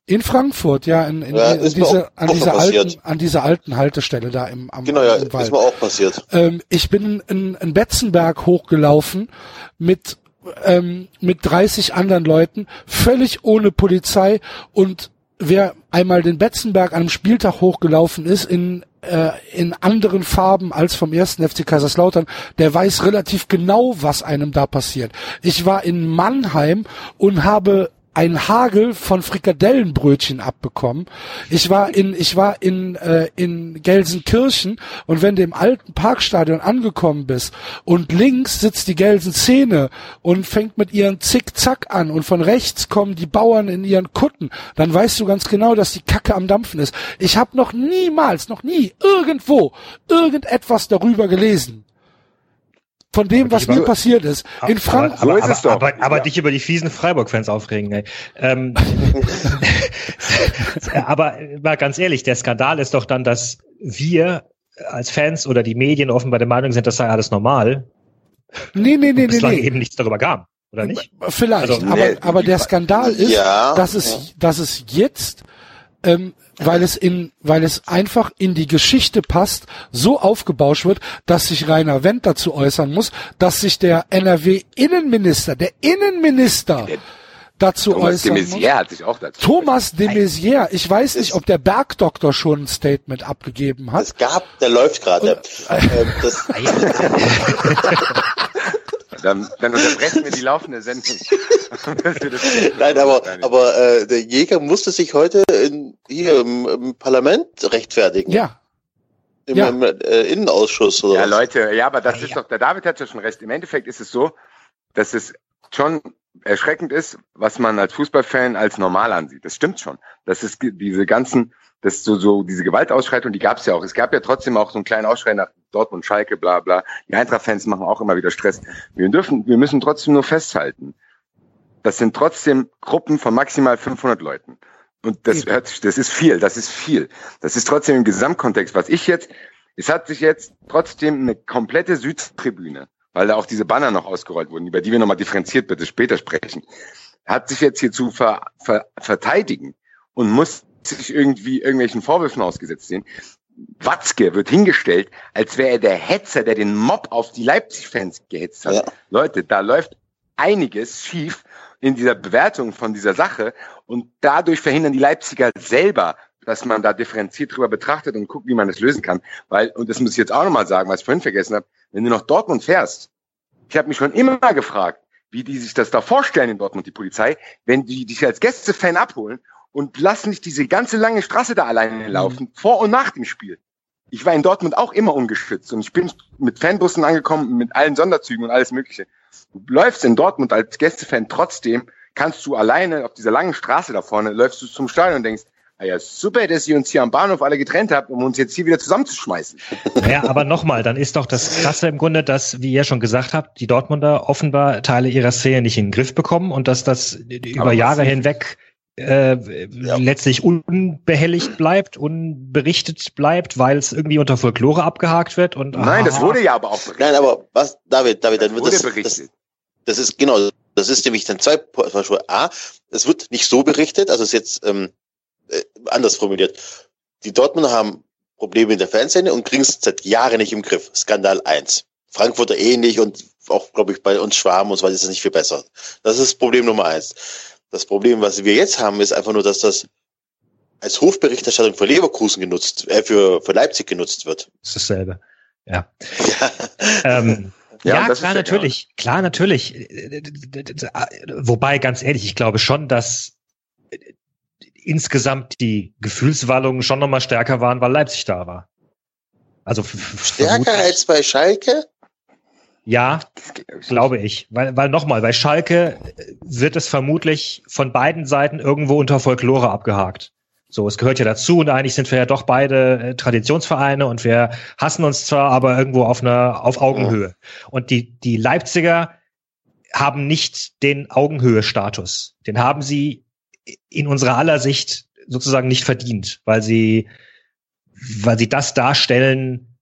in Frankfurt, ja, in, in, ja, in diese, an dieser alten, an dieser alten Haltestelle da im, am, genau, ja, im Wald. ist mir auch passiert. Ähm, ich bin in, in Betzenberg hochgelaufen mit ähm, mit 30 anderen Leuten, völlig ohne Polizei und wer einmal den Betzenberg an einem Spieltag hochgelaufen ist in äh, in anderen Farben als vom ersten FC Kaiserslautern, der weiß relativ genau, was einem da passiert. Ich war in Mannheim und habe ein Hagel von Frikadellenbrötchen abbekommen. Ich war in ich war in äh, in Gelsenkirchen und wenn du im alten Parkstadion angekommen bist und links sitzt die Gelsen-Szene und fängt mit ihren Zickzack an und von rechts kommen die Bauern in ihren Kutten, dann weißt du ganz genau, dass die Kacke am dampfen ist. Ich habe noch niemals, noch nie irgendwo irgendetwas darüber gelesen von dem, was mir passiert ist. In Frankfurt. Aber, aber, aber, aber, aber ja. dich über die fiesen Freiburg-Fans aufregen, ey. Ähm, aber mal ganz ehrlich, der Skandal ist doch dann, dass wir als Fans oder die Medien offenbar der Meinung sind, das sei alles normal. Nee, nee, nee, nee, nee. eben nichts darüber gab, oder nicht? Vielleicht, also, aber, nee, aber der Skandal ist, ja, dass es, dass es jetzt ähm, weil es in, weil es einfach in die Geschichte passt, so aufgebauscht wird, dass sich Rainer Wendt dazu äußern muss, dass sich der NRW-Innenminister, der Innenminister, dazu Thomas äußern de Maizière hat sich auch dazu Thomas de Maizière, ich weiß nicht, ob der Bergdoktor schon ein Statement abgegeben hat. Es gab, der läuft gerade. Dann, dann unterbrechen wir die laufende Sendung. Nein, aber, aber äh, der Jäger musste sich heute in, hier im, im Parlament rechtfertigen. Ja. Im, ja. äh, Innenausschuss oder Ja, was? Leute, ja, aber das ja, ist doch, der David hat ja schon recht. Im Endeffekt ist es so, dass es schon erschreckend ist, was man als Fußballfan als normal ansieht. Das stimmt schon. Das ist diese ganzen das so, so diese Gewaltausschreitung, die gab es ja auch. Es gab ja trotzdem auch so einen kleinen Ausschrei nach Dortmund, Schalke, bla bla. Die Eintracht-Fans machen auch immer wieder Stress. Wir dürfen, wir müssen trotzdem nur festhalten. Das sind trotzdem Gruppen von maximal 500 Leuten. Und das hört sich, das ist viel, das ist viel. Das ist trotzdem im Gesamtkontext. Was ich jetzt, es hat sich jetzt trotzdem eine komplette Südtribüne, weil da auch diese Banner noch ausgerollt wurden, über die wir nochmal differenziert bitte später sprechen, hat sich jetzt hier zu ver, ver, verteidigen und muss sich irgendwie irgendwelchen Vorwürfen ausgesetzt sehen. Watzke wird hingestellt, als wäre er der Hetzer, der den Mob auf die Leipzig-Fans gehetzt hat. Ja. Leute, da läuft einiges schief in dieser Bewertung von dieser Sache und dadurch verhindern die Leipziger selber, dass man da differenziert drüber betrachtet und guckt, wie man das lösen kann. Weil, und das muss ich jetzt auch nochmal sagen, was ich vorhin vergessen habe, wenn du nach Dortmund fährst, ich habe mich schon immer gefragt, wie die sich das da vorstellen in Dortmund, die Polizei, wenn die dich als Gästefan abholen und lass nicht diese ganze lange Straße da alleine mhm. laufen, vor und nach dem Spiel. Ich war in Dortmund auch immer ungeschützt und ich bin mit Fanbussen angekommen, mit allen Sonderzügen und alles Mögliche. Du läufst in Dortmund als Gästefan trotzdem, kannst du alleine auf dieser langen Straße da vorne, läufst du zum Stadion und denkst, ah ja, super, dass ihr uns hier am Bahnhof alle getrennt habt, um uns jetzt hier wieder zusammenzuschmeißen. Naja, aber nochmal, dann ist doch das Krasse im Grunde, dass, wie ihr schon gesagt habt, die Dortmunder offenbar Teile ihrer Szene nicht in den Griff bekommen und dass das über Jahre hinweg äh, ja. letztlich unbehelligt bleibt, unberichtet bleibt, weil es irgendwie unter Folklore abgehakt wird und Nein, aha. das wurde ja aber auch berichtet. Nein, aber was, David, David, das dann wird das, berichtet. Das, das ist genau, das ist nämlich dann zwei Beispiele. A, es wird nicht so berichtet, also es ist jetzt ähm, äh, anders formuliert. Die Dortmunder haben Probleme in der Fanszene und kriegen es seit Jahren nicht im Griff. Skandal eins. Frankfurter ähnlich und auch, glaube ich, bei uns Schwarm und so weiter ist es nicht viel besser. Das ist Problem Nummer eins. Das Problem, was wir jetzt haben, ist einfach nur, dass das als Hofberichterstattung für Leverkusen genutzt, äh, für, für Leipzig genutzt wird. Das ist dasselbe. Ja. ja. ähm, ja, ja klar, natürlich. Ja. Klar, natürlich. Wobei, ganz ehrlich, ich glaube schon, dass insgesamt die Gefühlswallungen schon nochmal stärker waren, weil Leipzig da war. Also stärker als bei Schalke? Ja, glaube ich. Weil, weil nochmal, bei Schalke wird es vermutlich von beiden Seiten irgendwo unter Folklore abgehakt. So, es gehört ja dazu und eigentlich sind wir ja doch beide äh, Traditionsvereine und wir hassen uns zwar, aber irgendwo auf einer, auf Augenhöhe. Und die, die Leipziger haben nicht den Augenhöhe-Status. Den haben sie in unserer aller Sicht sozusagen nicht verdient, weil sie, weil sie das darstellen,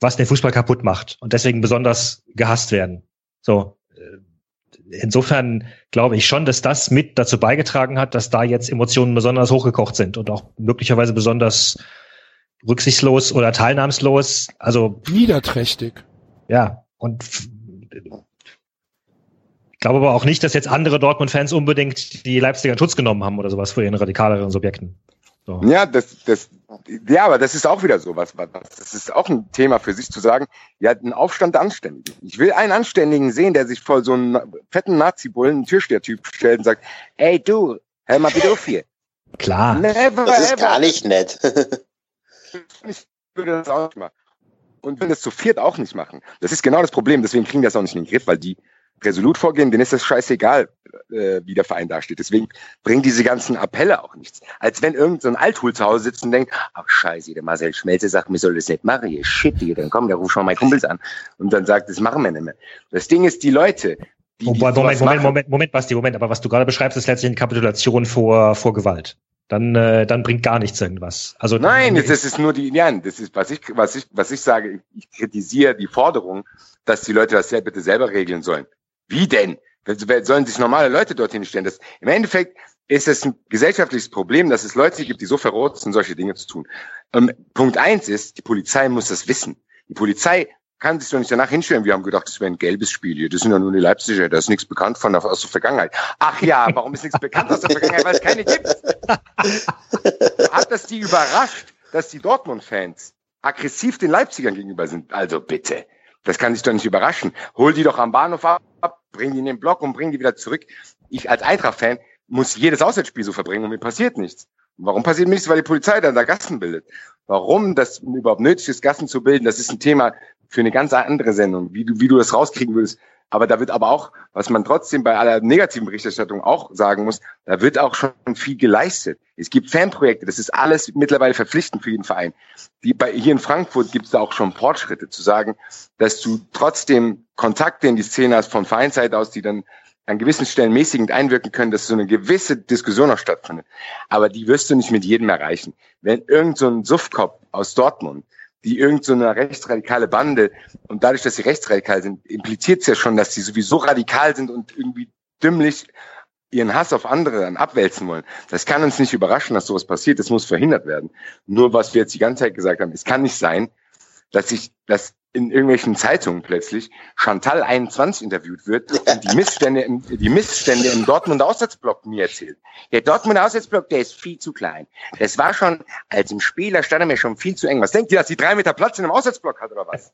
was den Fußball kaputt macht und deswegen besonders gehasst werden. So. Äh, insofern glaube ich schon, dass das mit dazu beigetragen hat, dass da jetzt Emotionen besonders hochgekocht sind und auch möglicherweise besonders rücksichtslos oder teilnahmslos. Also niederträchtig. Ja, und glaube aber auch nicht, dass jetzt andere Dortmund-Fans unbedingt die Leipziger in Schutz genommen haben oder sowas vor ihren radikaleren Subjekten. So. Ja, das, das, ja, aber das ist auch wieder so was, was. Das ist auch ein Thema für sich zu sagen, ja, ein Aufstand der Anständigen. Ich will einen Anständigen sehen, der sich vor so einem fetten Nazi-Bullen, einen Türstehertyp stellt und sagt, ey du, hör mal bitte auf hier. Klar. Never, das ist ever. gar nicht nett. ich würde das auch nicht machen. Und will das zu viert auch nicht machen. Das ist genau das Problem. Deswegen kriegen die das auch nicht in den Griff, weil die resolut vorgehen, denen ist das scheißegal, äh, wie der Verein dasteht. Deswegen bringen diese ganzen Appelle auch nichts. Als wenn irgendein so Althul zu Hause sitzt und denkt, ach scheiße, der Marcel Schmelze sagt, mir soll das nicht machen, hier, shit, hier, dann komm, der ruft schon mal Kumpels an. Und dann sagt, das machen wir nicht mehr. Das Ding ist, die Leute, die, die Moment, Moment, Moment, Moment, Moment, Basti, Moment, aber was du gerade beschreibst, ist letztlich eine Kapitulation vor, vor Gewalt. Dann, äh, dann bringt gar nichts irgendwas. Also nein, das ist nur die, ja, das ist was ich, was ich, was ich sage. Ich kritisiere die Forderung, dass die Leute das bitte selber regeln sollen. Wie denn? Sollen sich normale Leute dorthin stellen? Das, Im Endeffekt ist es ein gesellschaftliches Problem, dass es Leute gibt, die so verrot sind, solche Dinge zu tun. Und Punkt eins ist, die Polizei muss das wissen. Die Polizei kann sich doch nicht danach hinstellen. Wir haben gedacht, das wäre ein gelbes Spiel hier. Das sind ja nur die Leipziger. Da ist nichts bekannt von der, aus der Vergangenheit. Ach ja, warum ist nichts bekannt aus der Vergangenheit? Weil es keine gibt. Hat das die überrascht, dass die Dortmund-Fans aggressiv den Leipzigern gegenüber sind? Also bitte. Das kann sich doch nicht überraschen. Hol die doch am Bahnhof ab, bring die in den Block und bring die wieder zurück. Ich als Eintracht-Fan muss jedes Auswärtsspiel so verbringen und mir passiert nichts. Warum passiert nichts? Weil die Polizei dann da Gassen bildet. Warum das überhaupt nötig ist, Gassen zu bilden, das ist ein Thema für eine ganz andere Sendung, wie du, wie du das rauskriegen willst. Aber da wird aber auch, was man trotzdem bei aller negativen Berichterstattung auch sagen muss, da wird auch schon viel geleistet. Es gibt Fanprojekte, das ist alles mittlerweile verpflichtend für jeden Verein. Die bei, hier in Frankfurt gibt es da auch schon Fortschritte, zu sagen, dass du trotzdem Kontakte in die Szene hast von Vereinsseite aus, die dann an gewissen Stellen mäßigend einwirken können, dass so eine gewisse Diskussion auch stattfindet. Aber die wirst du nicht mit jedem erreichen. Wenn irgend so ein Suffkopf aus Dortmund die irgend so rechtsradikale Bande und dadurch, dass sie rechtsradikal sind, impliziert es ja schon, dass sie sowieso radikal sind und irgendwie dümmlich ihren Hass auf andere dann abwälzen wollen. Das kann uns nicht überraschen, dass sowas passiert. Das muss verhindert werden. Nur was wir jetzt die ganze Zeit gesagt haben, es kann nicht sein, dass ich, dass in irgendwelchen Zeitungen plötzlich Chantal 21 interviewt wird und die Missstände im, die Missstände im Dortmunder Auswärtsblock mir erzählt. Der Dortmunder Auswärtsblock, der ist viel zu klein. Das war schon, als im Spieler stand er mir schon viel zu eng. Was denkt ihr, dass die drei Meter Platz in einem Auswärtsblock hat oder was?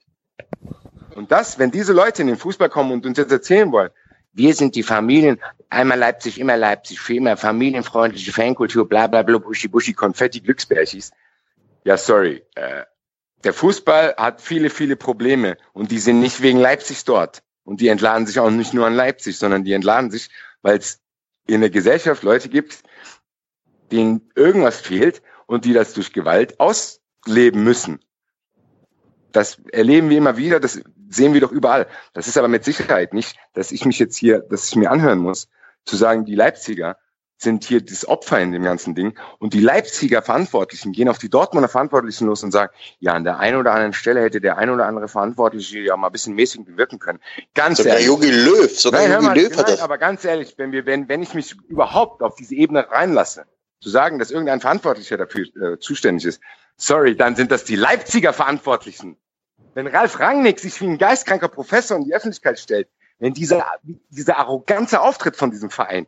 Und das, wenn diese Leute in den Fußball kommen und uns jetzt erzählen wollen, wir sind die Familien, einmal Leipzig, immer Leipzig, für immer familienfreundliche Fankultur, bla bla bla, buschi buschi, Konfetti, Glücksbärchis. Ja, sorry. Äh, der Fußball hat viele, viele Probleme und die sind nicht wegen Leipzig dort. Und die entladen sich auch nicht nur an Leipzig, sondern die entladen sich, weil es in der Gesellschaft Leute gibt, denen irgendwas fehlt und die das durch Gewalt ausleben müssen. Das erleben wir immer wieder, das sehen wir doch überall. Das ist aber mit Sicherheit nicht, dass ich mich jetzt hier, dass ich mir anhören muss, zu sagen, die Leipziger sind hier das Opfer in dem ganzen Ding. Und die Leipziger Verantwortlichen gehen auf die Dortmunder Verantwortlichen los und sagen, ja, an der einen oder anderen Stelle hätte der ein oder andere Verantwortliche ja mal ein bisschen mäßig bewirken können. Ganz sogar ehrlich. Jogi Löw, sogar nein, Jogi mal, Löw hat das. Aber ganz ehrlich, wenn wir, wenn, wenn ich mich überhaupt auf diese Ebene reinlasse, zu sagen, dass irgendein Verantwortlicher dafür äh, zuständig ist, sorry, dann sind das die Leipziger Verantwortlichen. Wenn Ralf Rangnick sich wie ein geistkranker Professor in die Öffentlichkeit stellt, wenn dieser, dieser arrogante Auftritt von diesem Verein,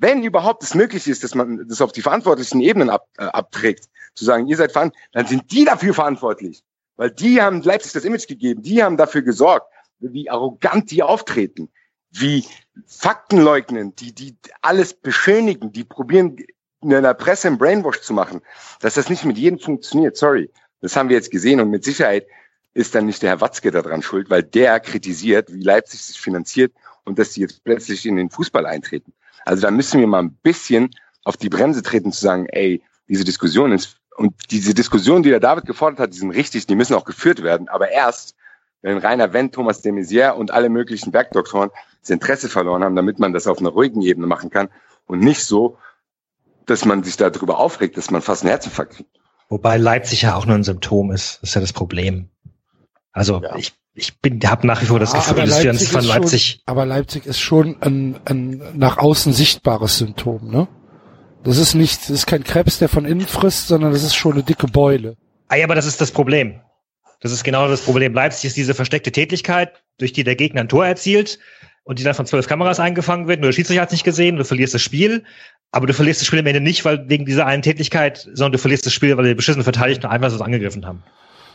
wenn überhaupt es möglich ist, dass man das auf die verantwortlichen Ebenen ab, äh, abträgt, zu sagen, ihr seid verantwortlich, dann sind die dafür verantwortlich. Weil die haben Leipzig das Image gegeben, die haben dafür gesorgt, wie arrogant die auftreten, wie Fakten leugnen, die, die alles beschönigen, die probieren, in der Presse einen Brainwash zu machen, dass das nicht mit jedem funktioniert, sorry. Das haben wir jetzt gesehen und mit Sicherheit ist dann nicht der Herr Watzke daran schuld, weil der kritisiert, wie Leipzig sich finanziert und dass sie jetzt plötzlich in den Fußball eintreten. Also da müssen wir mal ein bisschen auf die Bremse treten, zu sagen, ey, diese Diskussion ist, und diese Diskussion, die der David gefordert hat, die sind richtig, die müssen auch geführt werden, aber erst, wenn Rainer Wendt, Thomas de Maizière und alle möglichen Bergdoktoren das Interesse verloren haben, damit man das auf einer ruhigen Ebene machen kann und nicht so, dass man sich darüber aufregt, dass man fast einen Herzinfarkt kriegt. Wobei Leipzig ja auch nur ein Symptom ist. Das ist ja das Problem. Also ja. ich ich bin, habe nach wie vor das Gefühl, dass wir uns von Leipzig. Schon, aber Leipzig ist schon ein, ein nach außen sichtbares Symptom, ne? Das ist nicht, das ist kein Krebs, der von innen frisst, sondern das ist schon eine dicke Beule. Ah ja, aber das ist das Problem. Das ist genau das Problem. Leipzig ist diese versteckte Tätigkeit, durch die der Gegner ein Tor erzielt. und die dann von zwölf Kameras eingefangen wird, nur der Schiedsrichter hat nicht gesehen, du verlierst das Spiel, aber du verlierst das Spiel am Ende nicht, weil wegen dieser einen Tätigkeit, sondern du verlierst das Spiel, weil die beschissen Verteidigten einfach so angegriffen haben.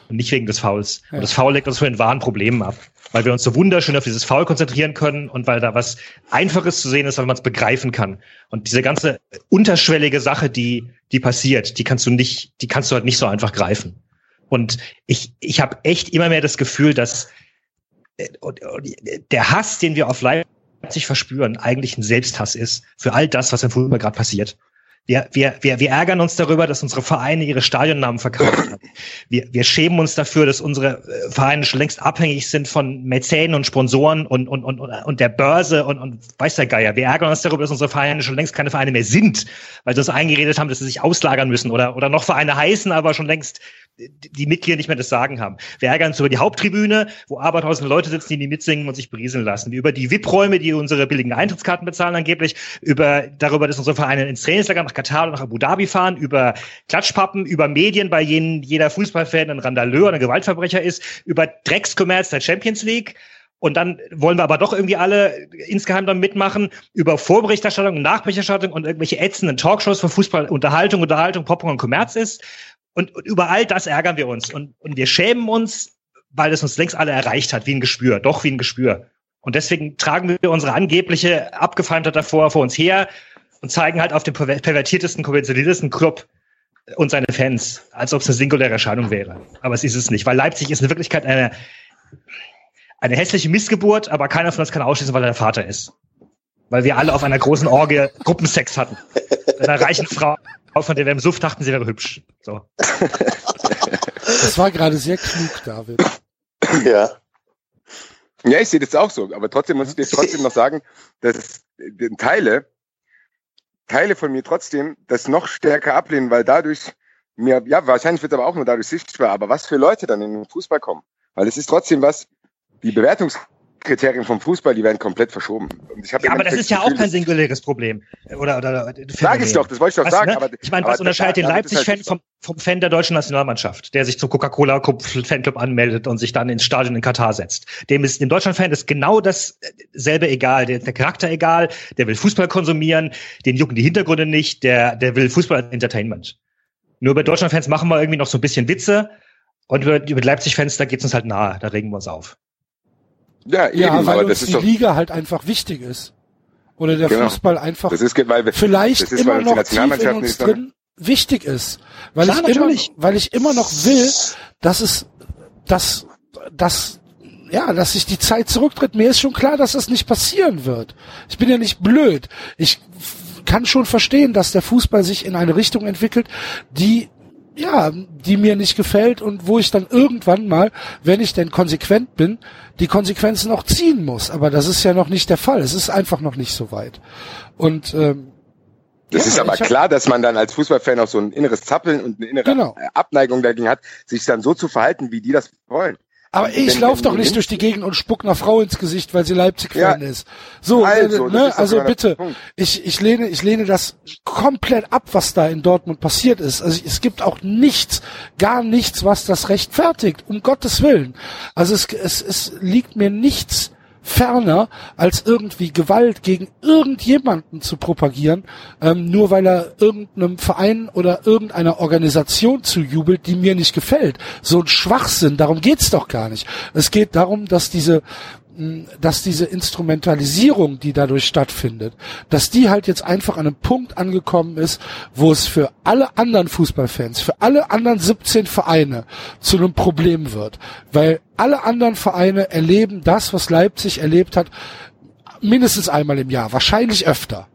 Und nicht wegen des Fouls. Ja. Und das Foul legt uns von den wahren Problemen ab. Weil wir uns so wunderschön auf dieses Foul konzentrieren können und weil da was Einfaches zu sehen ist, weil man es begreifen kann. Und diese ganze unterschwellige Sache, die, die passiert, die kannst du nicht, die kannst du halt nicht so einfach greifen. Und ich, ich habe echt immer mehr das Gefühl, dass äh, der Hass, den wir auf Leipzig verspüren, eigentlich ein Selbsthass ist für all das, was im Fußball gerade passiert. Wir, wir, wir, wir ärgern uns darüber, dass unsere Vereine ihre Stadionnamen verkauft haben. Wir, wir schämen uns dafür, dass unsere äh, Vereine schon längst abhängig sind von Mäzenen und Sponsoren und, und, und, und der Börse und, und weiß der Geier. Wir ärgern uns darüber, dass unsere Vereine schon längst keine Vereine mehr sind, weil sie uns eingeredet haben, dass sie sich auslagern müssen oder, oder noch Vereine heißen, aber schon längst die Mitglieder nicht mehr das Sagen haben. Wir ärgern uns über die Haupttribüne, wo abertausende Leute sitzen, die, die mitsingen und sich berieseln lassen. Über die VIP-Räume, die unsere billigen Eintrittskarten bezahlen angeblich. Über, darüber, dass unsere Vereine ins Trainingslager nach Katar und nach Abu Dhabi fahren. Über Klatschpappen, über Medien, bei denen jeder Fußballfan ein Randaleur, ein Gewaltverbrecher ist. Über Dreckskommerz der Champions League. Und dann wollen wir aber doch irgendwie alle insgeheim dann mitmachen über Vorberichterstattung, Nachberichterstattung und irgendwelche ätzenden Talkshows für Fußball, Unterhaltung, Unterhaltung, Pop und Kommerz ist. Und, und über all das ärgern wir uns. Und, und wir schämen uns, weil es uns längst alle erreicht hat, wie ein Gespür, doch wie ein Gespür. Und deswegen tragen wir unsere angebliche Abgefeimtheit davor vor uns her und zeigen halt auf den pervertiertesten, konventionellsten Club und seine Fans, als ob es eine singuläre Erscheinung wäre. Aber es ist es nicht, weil Leipzig ist in Wirklichkeit eine, eine hässliche Missgeburt, aber keiner von uns kann ausschließen, weil er der Vater ist. Weil wir alle auf einer großen Orgie Gruppensex hatten. Mit einer reichen Frau, von der wir im Suff dachten, sie wäre hübsch. So. Das war gerade sehr klug, David. Ja. Ja, ich sehe das auch so. Aber trotzdem muss ich dir trotzdem noch sagen, dass Teile, Teile von mir trotzdem das noch stärker ablehnen, weil dadurch mir, ja, wahrscheinlich wird es aber auch nur dadurch sichtbar, aber was für Leute dann in den Fußball kommen. Weil es ist trotzdem was, die Bewertungs Kriterien vom Fußball, die werden komplett verschoben. ja, aber das ist ja auch kein singuläres Problem. Oder, oder, Sag ich doch, das wollte ich doch was, sagen. Ne? Aber, ich meine, was unterscheidet den Leipzig-Fan halt vom, vom Fan der deutschen Nationalmannschaft, der sich zum Coca-Cola-Fanclub anmeldet und sich dann ins Stadion in Katar setzt? Dem ist, dem Deutschland-Fan ist genau dasselbe egal. Der, der Charakter egal, der will Fußball konsumieren, den jucken die Hintergründe nicht, der, der will Fußball als Entertainment. Nur bei Deutschland-Fans machen wir irgendwie noch so ein bisschen Witze und über, über Leipzig-Fans, da geht's uns halt nahe, da regen wir uns auf. Ja, eben, ja weil uns die Liga halt einfach wichtig ist. Oder der genau. Fußball einfach das ist, weil vielleicht das ist, immer noch tief in uns drin wichtig ist. Weil Klar, ich natürlich. immer, weil ich immer noch will, dass es, dass, dass, ja, dass sich die Zeit zurücktritt. Mir ist schon klar, dass das nicht passieren wird. Ich bin ja nicht blöd. Ich kann schon verstehen, dass der Fußball sich in eine Richtung entwickelt, die ja, die mir nicht gefällt und wo ich dann irgendwann mal, wenn ich denn konsequent bin, die Konsequenzen auch ziehen muss. Aber das ist ja noch nicht der Fall. Es ist einfach noch nicht so weit. Und ähm, das ja, ist aber klar, dass man dann als Fußballfan auch so ein inneres Zappeln und eine innere genau. Abneigung dagegen hat, sich dann so zu verhalten, wie die das wollen. Aber ich laufe doch nicht durch die Gegend und spuck einer Frau ins Gesicht, weil sie Leipzig-Fan ja. ist. So, also, äh, ne, also bitte, ich, ich lehne, ich lehne das komplett ab, was da in Dortmund passiert ist. Also es gibt auch nichts, gar nichts, was das rechtfertigt, um Gottes Willen. Also es, es, es liegt mir nichts ferner, als irgendwie Gewalt gegen irgendjemanden zu propagieren, ähm, nur weil er irgendeinem Verein oder irgendeiner Organisation zujubelt, die mir nicht gefällt. So ein Schwachsinn, darum geht's doch gar nicht. Es geht darum, dass diese dass diese Instrumentalisierung, die dadurch stattfindet, dass die halt jetzt einfach an einem Punkt angekommen ist, wo es für alle anderen Fußballfans, für alle anderen 17 Vereine zu einem Problem wird. Weil alle anderen Vereine erleben das, was Leipzig erlebt hat, mindestens einmal im Jahr, wahrscheinlich öfter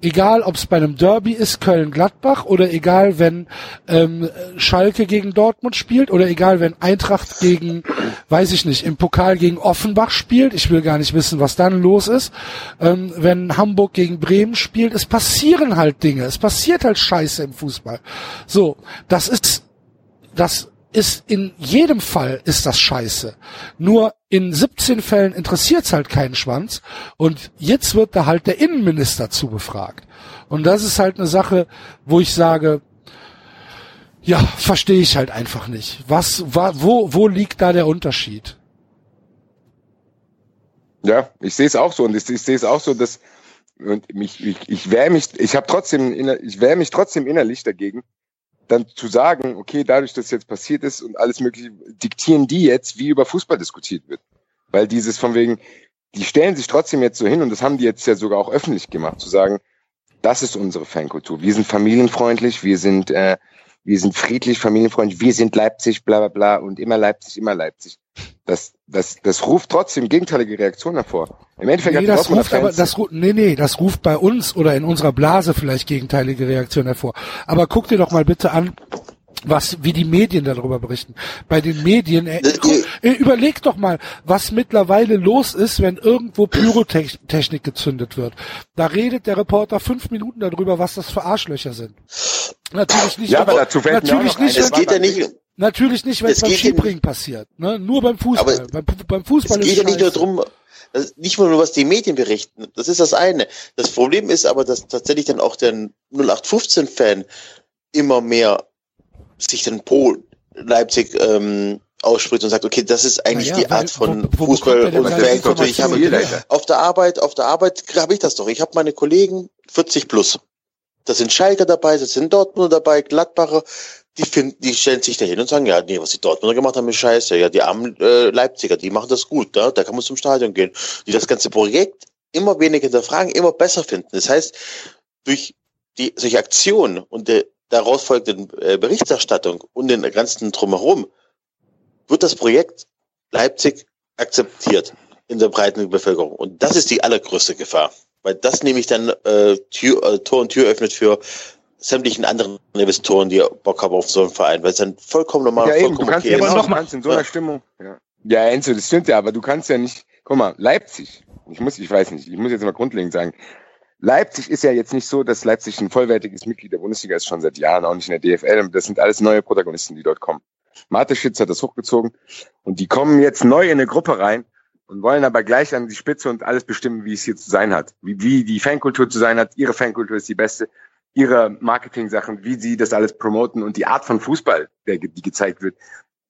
egal ob es bei einem Derby ist, Köln-Gladbach, oder egal, wenn ähm, Schalke gegen Dortmund spielt, oder egal, wenn Eintracht gegen, weiß ich nicht, im Pokal gegen Offenbach spielt, ich will gar nicht wissen, was dann los ist, ähm, wenn Hamburg gegen Bremen spielt, es passieren halt Dinge, es passiert halt Scheiße im Fußball. So, das ist, das ist in jedem Fall ist das scheiße. Nur in 17 Fällen interessiert's halt keinen Schwanz. Und jetzt wird da halt der Innenminister zu befragt. Und das ist halt eine Sache, wo ich sage, ja, verstehe ich halt einfach nicht. Was, wa, wo, wo liegt da der Unterschied? Ja, ich sehe es auch so und ich, ich sehe es auch so, dass und mich, ich, ich wehre mich, ich habe trotzdem, ich wehre mich trotzdem innerlich dagegen, dann zu sagen, okay, dadurch, dass jetzt passiert ist und alles mögliche, diktieren die jetzt, wie über Fußball diskutiert wird. Weil dieses von wegen, die stellen sich trotzdem jetzt so hin und das haben die jetzt ja sogar auch öffentlich gemacht, zu sagen, das ist unsere Fankultur. Wir sind familienfreundlich, wir sind, äh, wir sind friedlich, familienfreundlich, wir sind Leipzig, bla bla bla und immer Leipzig, immer Leipzig. Das, das, das ruft trotzdem gegenteilige Reaktionen hervor. Im Endeffekt nee, das ruft aber, das, nee, nee, das ruft bei uns oder in unserer Blase vielleicht gegenteilige Reaktionen hervor. Aber guck dir doch mal bitte an, was wie die Medien darüber berichten. Bei den Medien, äh, äh, überleg doch mal, was mittlerweile los ist, wenn irgendwo Pyrotechnik gezündet wird. Da redet der Reporter fünf Minuten darüber, was das für Arschlöcher sind. Natürlich nicht. Ja, aber dazu fällt natürlich mir nicht. Es geht ja nicht. Natürlich nicht, wenn es beim Skibringen passiert. Ne? Nur beim Fußball. Beim, beim, Fußball es geht ja nicht nur drum, nicht nur was die Medien berichten. Das ist das eine. Das Problem ist aber, dass tatsächlich dann auch der 0815-Fan immer mehr sich dann pro Leipzig ähm, ausspricht und sagt, okay, das ist eigentlich ja, die Art von wo, wo Fußball und Fan. Ich habe auf der Arbeit, auf der Arbeit habe ich das doch. Ich habe meine Kollegen 40 plus. Da sind Schalker dabei, da sind Dortmunder dabei, Gladbacher. Die finden, die stellen sich dahin und sagen, ja, nee, was die Dortmunder gemacht haben, ist scheiße. Ja, die armen äh, Leipziger, die machen das gut, da, da kann man zum Stadion gehen. Die das ganze Projekt immer weniger hinterfragen, immer besser finden. Das heißt, durch die solche Aktionen und der daraus folgenden äh, Berichterstattung und den ganzen drumherum wird das Projekt Leipzig akzeptiert in der breiten Bevölkerung. Und das ist die allergrößte Gefahr. Weil das nämlich dann äh, Tür, äh, Tor und Tür öffnet für sämtlichen anderen Investoren, die Bock haben auf so einen Verein, weil es dann vollkommen normal ja, vollkommen eben, du kannst, okay aber noch mal, in so einer ja. Stimmung. Ja. ja, Enzo, das stimmt ja, aber du kannst ja nicht, guck mal, Leipzig, ich muss, ich weiß nicht, ich muss jetzt mal grundlegend sagen, Leipzig ist ja jetzt nicht so, dass Leipzig ein vollwertiges Mitglied der Bundesliga ist, schon seit Jahren, auch nicht in der DFL. Das sind alles neue Protagonisten, die dort kommen. Mateschitz hat das hochgezogen und die kommen jetzt neu in eine Gruppe rein und wollen aber gleich an die Spitze und alles bestimmen, wie es hier zu sein hat. Wie, wie die Fankultur zu sein hat. Ihre Fankultur ist die beste. Ihre Marketing-Sachen, wie sie das alles promoten und die Art von Fußball, der, die gezeigt wird,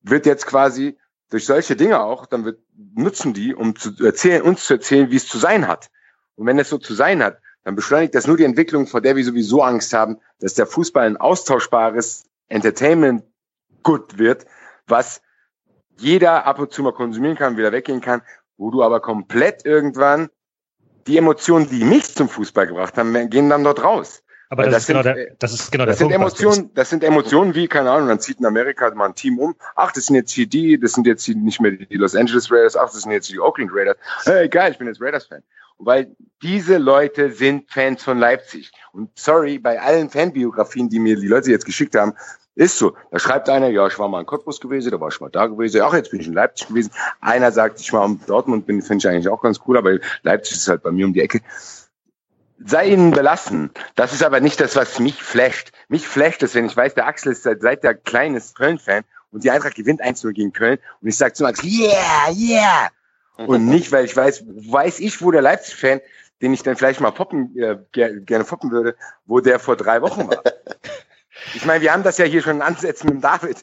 wird jetzt quasi durch solche Dinge auch, dann wird, nutzen die, um zu erzählen, uns zu erzählen, wie es zu sein hat. Und wenn es so zu sein hat, dann beschleunigt das nur die Entwicklung, vor der wir sowieso Angst haben, dass der Fußball ein austauschbares Entertainment gut wird, was jeder ab und zu mal konsumieren kann, wieder weggehen kann, wo du aber komplett irgendwann die Emotionen, die mich zum Fußball gebracht haben, gehen dann dort raus. Aber das, das, ist sind, genau der, das ist genau das der sind Punkt, Emotionen, das sind Emotionen wie, keine Ahnung, dann zieht in Amerika mal ein Team um. Ach, das sind jetzt hier die, das sind jetzt hier nicht mehr die Los Angeles Raiders, ach, das sind jetzt die Oakland Raiders. Hey, geil, ich bin jetzt Raiders-Fan weil diese Leute sind Fans von Leipzig. Und sorry, bei allen Fanbiografien, die mir die Leute jetzt geschickt haben, ist so. Da schreibt einer, ja, ich war mal in Cottbus gewesen, da war ich mal da gewesen, ach, jetzt bin ich in Leipzig gewesen. Einer sagt, ich war in Dortmund, bin, finde ich eigentlich auch ganz cool, aber Leipzig ist halt bei mir um die Ecke. Sei ihnen belassen. Das ist aber nicht das, was mich flasht. Mich flasht es, wenn ich weiß, der Axel ist seit, seit der kleines Köln-Fan und die Eintracht gewinnt 1-0 gegen Köln und ich sage zu Max, yeah, yeah, und nicht, weil ich weiß, weiß ich, wo der Leipzig-Fan, den ich dann vielleicht mal poppen, äh, gerne poppen würde, wo der vor drei Wochen war. Ich meine, wir haben das ja hier schon ansetzen mit dem David.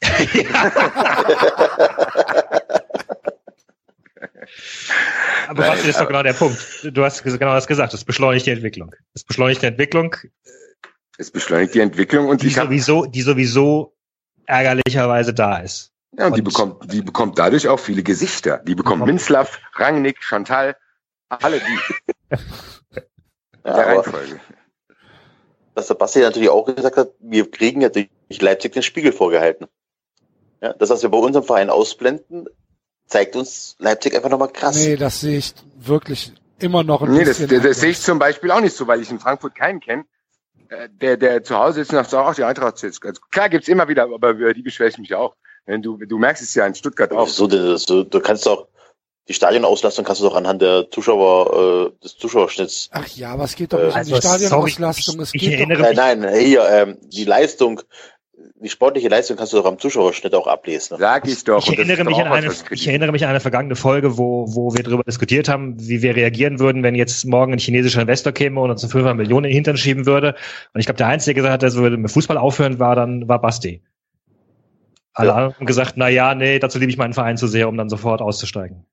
Aber was ist doch genau der Punkt. Du hast genau das gesagt. Es beschleunigt die Entwicklung. Es beschleunigt die Entwicklung. Es beschleunigt die Entwicklung und die sowieso, die sowieso ärgerlicherweise da ist. Ja, und, und, die bekommt, die bekommt dadurch auch viele Gesichter. Die bekommt Minslav, Rangnick, Chantal, alle die. ja, der Reihenfolge. Was der Basti natürlich auch gesagt hat, wir kriegen ja durch Leipzig den Spiegel vorgehalten. Ja, das, was wir bei unserem Verein ausblenden, zeigt uns Leipzig einfach nochmal krass. Nee, das sehe ich wirklich immer noch ein nee, bisschen. Nee, das, das sehe ich zum Beispiel auch nicht so, weil ich in Frankfurt keinen kenne, äh, der, der zu Hause ist und sagt, ach, die Eintracht jetzt. Also, klar gibt's immer wieder, aber über die beschwere ich mich auch. Du, du merkst es ja in Stuttgart auch. So, du, du kannst doch die Stadionauslastung kannst du doch anhand der Zuschauer äh, des Zuschauerschnitts. Ach ja, aber es geht doch nicht äh, um die also, Stadionauslastung. Es ich, geht erinnere doch, nein, nein, hier ähm, die Leistung, die sportliche Leistung kannst du doch am Zuschauerschnitt auch ablesen. Sag ich doch. Ich erinnere, mich an eine, ich erinnere mich an eine vergangene Folge, wo, wo wir darüber diskutiert haben, wie wir reagieren würden, wenn jetzt morgen ein chinesischer Investor käme und uns 500 Millionen in den Hintern schieben würde. Und ich glaube, der Einzige, der gesagt hat, dass wir mit Fußball aufhören, war dann war Basti. Alle ja. haben gesagt, na ja, nee, dazu liebe ich meinen Verein zu sehr, um dann sofort auszusteigen.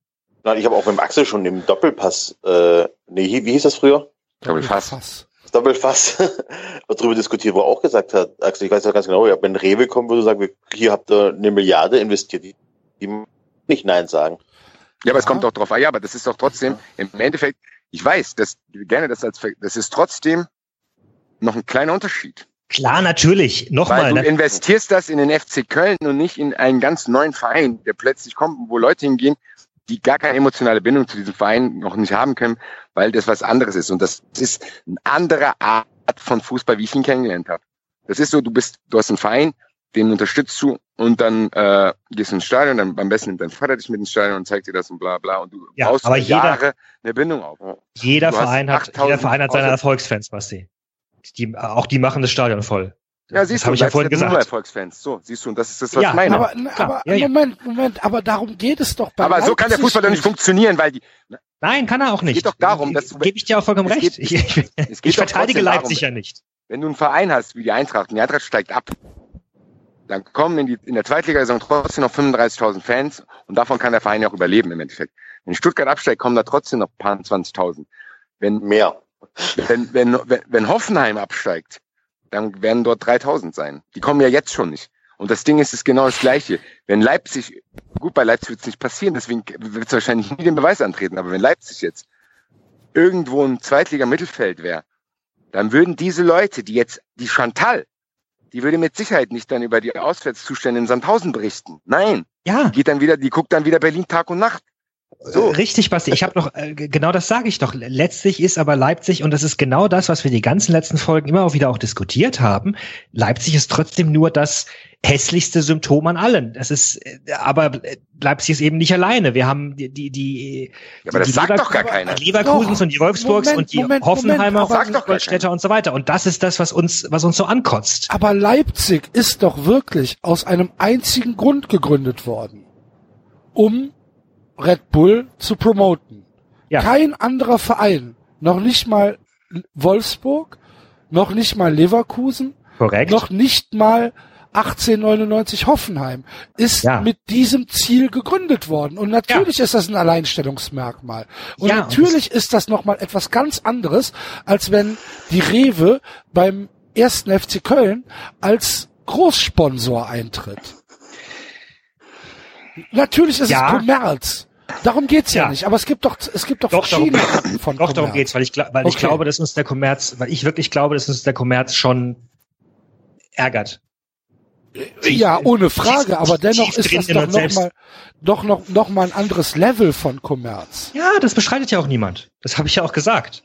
Nein, ich habe auch mit dem Axel schon im Doppelpass, äh, nee, wie hieß das früher? Doppelpass. Doppelpass darüber diskutiert, wo er auch gesagt hat, Axel, ich weiß ja ganz genau, ja, wenn Rewe kommen würde, sagen, hier habt ihr eine Milliarde investiert, die, die nicht Nein sagen. Ja, aber es kommt doch drauf an, ja, aber das ist doch trotzdem, im Endeffekt, ich weiß, dass gerne das als, das ist trotzdem noch ein kleiner Unterschied. Klar, natürlich. Nochmal. Du investierst das in den FC Köln und nicht in einen ganz neuen Verein, der plötzlich kommt, wo Leute hingehen, die gar keine emotionale Bindung zu diesem Verein noch nicht haben können, weil das was anderes ist. Und das ist eine andere Art von Fußball, wie ich ihn kennengelernt habe. Das ist so, du bist, du hast einen Verein, den unterstützt du und dann äh, gehst du ins Stadion, dann am besten nimmt dein Vater dich mit ins Stadion und zeigt dir das und bla bla und du ja, baust aber jeder, Jahre eine Bindung auf. Jeder Verein hat, jeder Verein hat seine Erfolgsfans, Basti. Die, auch die machen das Stadion voll. Ja, siehst das du, ich ja vorhin gesagt. Nur Erfolgsfans. So, siehst du, und das ist das, was ja, ich meine. Aber, aber ja, ja. Moment, Moment, aber darum geht es doch bei Aber Leipzig so kann der Fußball doch nicht funktionieren, weil die. Nein, kann er auch nicht. Es geht doch darum, dass du. Gebe ich dir auch vollkommen recht. Geht, ich, ich, ich verteidige Leipzig darum, ja nicht. Wenn du einen Verein hast wie die Eintracht und die Eintracht steigt ab, dann kommen in, die, in der Zweitliga-Saison trotzdem noch 35.000 Fans und davon kann der Verein ja auch überleben im Endeffekt. Wenn Stuttgart absteigt, kommen da trotzdem noch ein paar 20.000. Wenn mehr, wenn, wenn, wenn, wenn Hoffenheim absteigt, dann werden dort 3000 sein. Die kommen ja jetzt schon nicht. Und das Ding ist, ist genau das Gleiche. Wenn Leipzig, gut, bei Leipzig wird es nicht passieren, deswegen wird es wahrscheinlich nie den Beweis antreten, aber wenn Leipzig jetzt irgendwo im Zweitliga-Mittelfeld wäre, dann würden diese Leute, die jetzt, die Chantal, die würde mit Sicherheit nicht dann über die Auswärtszustände in Sandhausen berichten. Nein. Ja. Die geht dann wieder, die guckt dann wieder Berlin Tag und Nacht. So. Äh, richtig, Basti. Ich habe noch äh, genau das sage ich doch. Letztlich ist aber Leipzig und das ist genau das, was wir die ganzen letzten Folgen immer auch wieder auch diskutiert haben. Leipzig ist trotzdem nur das hässlichste Symptom an allen. Das ist, äh, aber Leipzig ist eben nicht alleine. Wir haben die die die, ja, aber das die sagt Lever doch gar keiner. Die Leverkusens und die Wolfsburgs Moment, und die Moment, Hoffenheimer Städter und so weiter. Und das ist das, was uns was uns so ankotzt. Aber Leipzig ist doch wirklich aus einem einzigen Grund gegründet worden, um Red Bull zu promoten. Ja. Kein anderer Verein, noch nicht mal Wolfsburg, noch nicht mal Leverkusen, Korrekt. noch nicht mal 1899 Hoffenheim ist ja. mit diesem Ziel gegründet worden. Und natürlich ja. ist das ein Alleinstellungsmerkmal. Und ja, natürlich und ist das nochmal etwas ganz anderes, als wenn die Rewe beim ersten FC Köln als Großsponsor eintritt. Natürlich ist ja. es Kommerz. Darum geht's ja, ja, nicht. Aber es gibt doch, es gibt doch, doch verschiedene darum, von Doch, Kommerz. darum geht's, weil ich, weil okay. ich glaube, dass uns der Kommerz, weil ich wirklich glaube, dass uns der Kommerz schon ärgert. Ja, ohne Frage, aber dennoch ist das doch noch mal, doch noch, noch mal ein anderes Level von Kommerz. Ja, das bestreitet ja auch niemand. Das habe ich ja auch gesagt.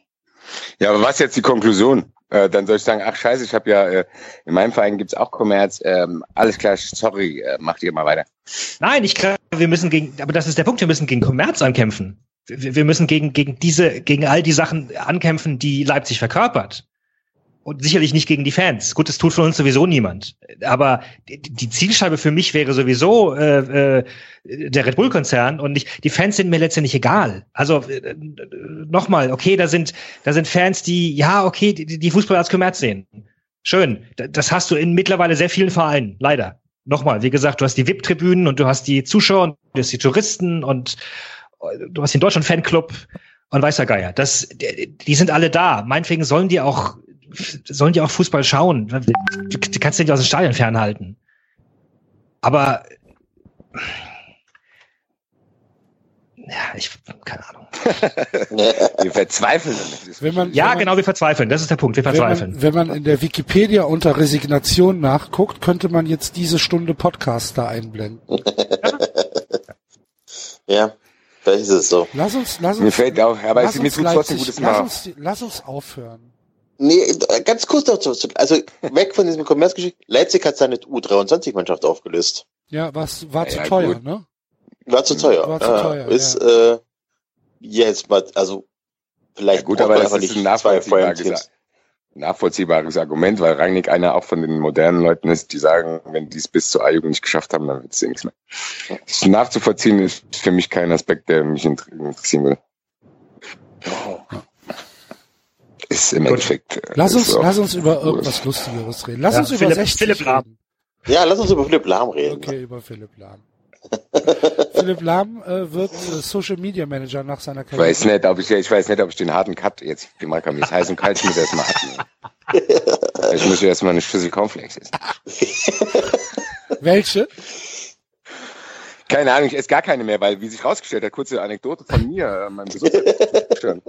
Ja, aber was jetzt die Konklusion? Äh, dann soll ich sagen, ach scheiße, ich habe ja, äh, in meinem Verein gibt's auch Kommerz, ähm, alles klar, sorry, äh, macht ihr mal weiter. Nein, ich glaube, wir müssen gegen, aber das ist der Punkt, wir müssen gegen Kommerz ankämpfen. Wir, wir müssen gegen, gegen diese, gegen all die Sachen ankämpfen, die Leipzig verkörpert und sicherlich nicht gegen die Fans. Gut, das tut von uns sowieso niemand. Aber die Zielscheibe für mich wäre sowieso äh, äh, der Red Bull-Konzern und nicht, die Fans sind mir letztendlich egal. Also äh, nochmal, okay, da sind da sind Fans, die ja okay, die, die Fußball als Kommerz sehen. Schön, das hast du in mittlerweile sehr vielen Vereinen, leider. Nochmal, wie gesagt, du hast die VIP-Tribünen und du hast die Zuschauer und du hast die Touristen und äh, du hast den Deutschland-Fanclub und weißer Geier. Das, die sind alle da. Meinetwegen sollen die auch sollen die auch Fußball schauen. Du kannst dich aus dem Stadion fernhalten. Aber ja, ich keine Ahnung. wir verzweifeln. Wenn man, ja, wenn man, genau, wir verzweifeln. Das ist der Punkt. Wir verzweifeln. Wenn man, wenn man in der Wikipedia unter Resignation nachguckt, könnte man jetzt diese Stunde Podcast da einblenden. ja, vielleicht ist es so. Lass uns, lass uns. Mir fällt auch, aber es ist mir trotzdem gutes lass uns, lass uns aufhören. Nee, ganz kurz dazu. Also weg von diesem Kommerzgeschichte. Leipzig hat seine U23-Mannschaft aufgelöst. Ja, was war zu ja, teuer, gut. ne? War zu teuer. War zu teuer. Ja, ist ja. äh, jetzt mal, also vielleicht ja, gut, aber das ist ein nachvollziehbares, nachvollziehbares Argument, weil Rangnick einer auch von den modernen Leuten ist, die sagen, wenn die es bis zur A-Jugend nicht geschafft haben, dann wird es nichts mehr. Das nachzuvollziehen ist für mich kein Aspekt, der mich interessieren will. Oh ist im Endeffekt. Äh, lass uns, lass uns über irgendwas Lustigeres reden. Lass ja, uns über Philipp, 60 Philipp Lahm. Ja, lass uns über Philipp Lahm reden. Okay, über Philipp Lahm. Philipp Lahm äh, wird äh, Social Media Manager nach seiner Karriere. Ich weiß nicht, ob ich, ich weiß nicht, ob ich den harten Cut jetzt gemacht habe. Jetzt heiß und kalt, ich muss erstmal atmen. ich muss erstmal eine Schüssel Cornflakes essen. Welche? Keine Ahnung, ich esse gar keine mehr, weil, wie sich rausgestellt hat, kurze Anekdote von mir, äh, meinem Gesundheitszustand.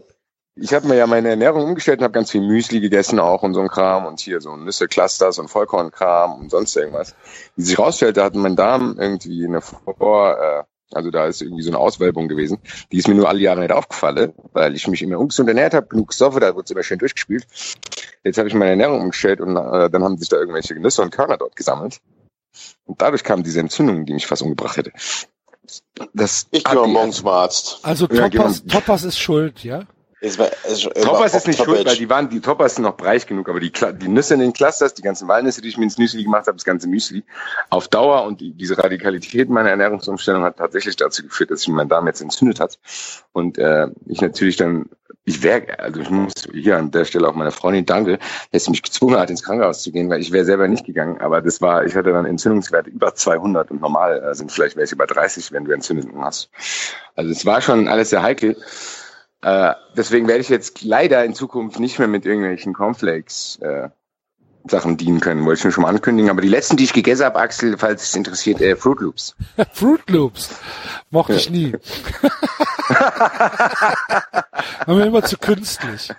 Ich habe mir ja meine Ernährung umgestellt und habe ganz viel Müsli gegessen auch und so ein Kram und hier so Nüsse-Clusters und Vollkornkram und sonst irgendwas. Wie sich rausstellte, hat mein Darm irgendwie eine Vor, äh, also da ist irgendwie so eine Auswölbung gewesen. Die ist mir nur alle Jahre nicht aufgefallen, weil ich mich immer ungesund ernährt habe, genug Stoffe, da wird immer schön durchgespült. Jetzt habe ich meine Ernährung umgestellt und äh, dann haben sich da irgendwelche Nüsse und Körner dort gesammelt. Und dadurch kam diese Entzündung, die mich fast umgebracht hätte. Das ich gehe morgens zum Arzt. Also Toppers, ja, Toppers ist schuld, ja? War, es Toppers ist nicht schuld, weil die waren, die Toppers sind noch breich genug, aber die, die Nüsse in den Clusters, die ganzen Walnüsse, die ich mir ins Müsli gemacht habe, das ganze Müsli, auf Dauer und die, diese Radikalität meiner Ernährungsumstellung hat tatsächlich dazu geführt, dass sich mein Darm jetzt entzündet hat. Und äh, ich natürlich dann, ich wäre, also ich muss hier an der Stelle auch meiner Freundin danke, dass sie mich gezwungen hat, ins Krankenhaus zu gehen, weil ich wäre selber nicht gegangen, aber das war, ich hatte dann Entzündungswerte über 200 und normal äh, sind vielleicht welche über 30, wenn du Entzündungen hast. Also es war schon alles sehr heikel. Äh, deswegen werde ich jetzt leider in Zukunft nicht mehr mit irgendwelchen Cornflakes äh, Sachen dienen können, wollte ich mir schon mal ankündigen. Aber die letzten, die ich gegessen habe, Axel, falls es interessiert, äh, Fruit Loops. Fruit Loops. Mochte ich nie. War mir immer zu künstlich.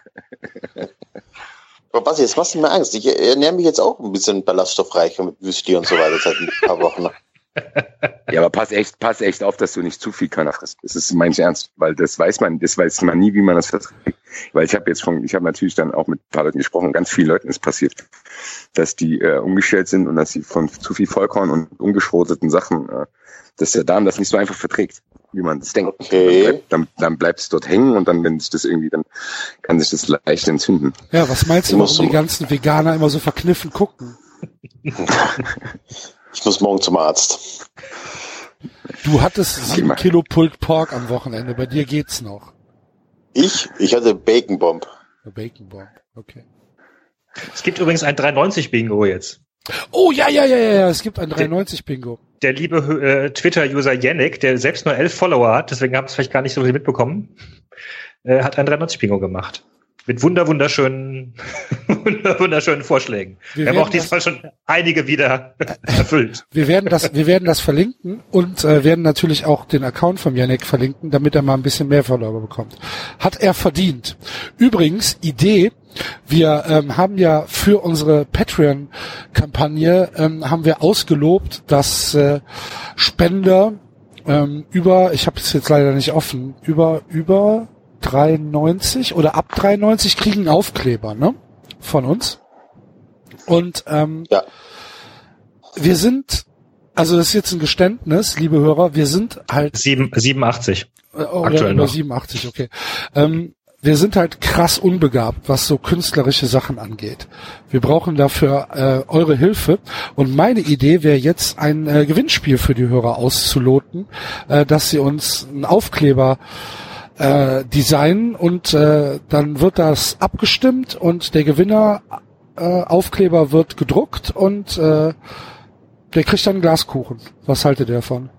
Aber Basti, jetzt machst du mir Angst. Ich ernähre mich jetzt auch ein bisschen ballaststoffreicher mit Wüsti und so weiter seit ein paar Wochen ja, aber pass echt, pass echt auf, dass du nicht zu viel Körner frisst. Das ist mein Ernst, weil das weiß man, das weiß man nie, wie man das verträgt. Weil ich habe jetzt schon, ich habe natürlich dann auch mit ein paar Leuten gesprochen, ganz vielen Leuten ist passiert, dass die äh, umgestellt sind und dass sie von zu viel Vollkorn und ungeschroteten Sachen, äh, dass der Darm das nicht so einfach verträgt, wie man das denkt. Okay. Dann, dann bleibt es dort hängen und dann, wenn sich das irgendwie, dann kann sich das leicht entzünden. Ja, was meinst du, warum die ganzen Veganer immer so verkniffen gucken? Ich muss morgen zum Arzt. Du hattest sieben Kilo Pulled Pork am Wochenende. Bei dir geht's noch. Ich? Ich hatte Bacon Bomb. Bacon Bomb, okay. Es gibt übrigens ein 390 Bingo jetzt. Oh ja, ja, ja, ja, es gibt ein 390 Bingo. Der, der liebe äh, Twitter-User Yannick, der selbst nur elf Follower hat, deswegen haben es vielleicht gar nicht so viel mitbekommen, äh, hat ein 390 Bingo gemacht mit wunder wunderschönen, wunderschönen Vorschlägen. Wir, wir haben auch diesmal schon einige wieder erfüllt. Wir werden das, wir werden das verlinken und äh, werden natürlich auch den Account von Janek verlinken, damit er mal ein bisschen mehr Follower bekommt. Hat er verdient. Übrigens, Idee, wir ähm, haben ja für unsere Patreon-Kampagne ähm, haben wir ausgelobt, dass äh, Spender ähm, über, ich habe es jetzt leider nicht offen, über über 93 oder ab 93 kriegen Aufkleber, ne? Von uns. Und ähm, ja. wir sind, also das ist jetzt ein Geständnis, liebe Hörer, wir sind halt 7, 87. Äh, oder, oder 87, okay. Ähm, wir sind halt krass unbegabt, was so künstlerische Sachen angeht. Wir brauchen dafür äh, eure Hilfe. Und meine Idee wäre jetzt ein äh, Gewinnspiel für die Hörer auszuloten, äh, dass sie uns einen Aufkleber äh, designen und äh, dann wird das abgestimmt und der Gewinner äh, Aufkleber wird gedruckt und äh, der kriegt dann einen Glaskuchen. Was haltet ihr davon?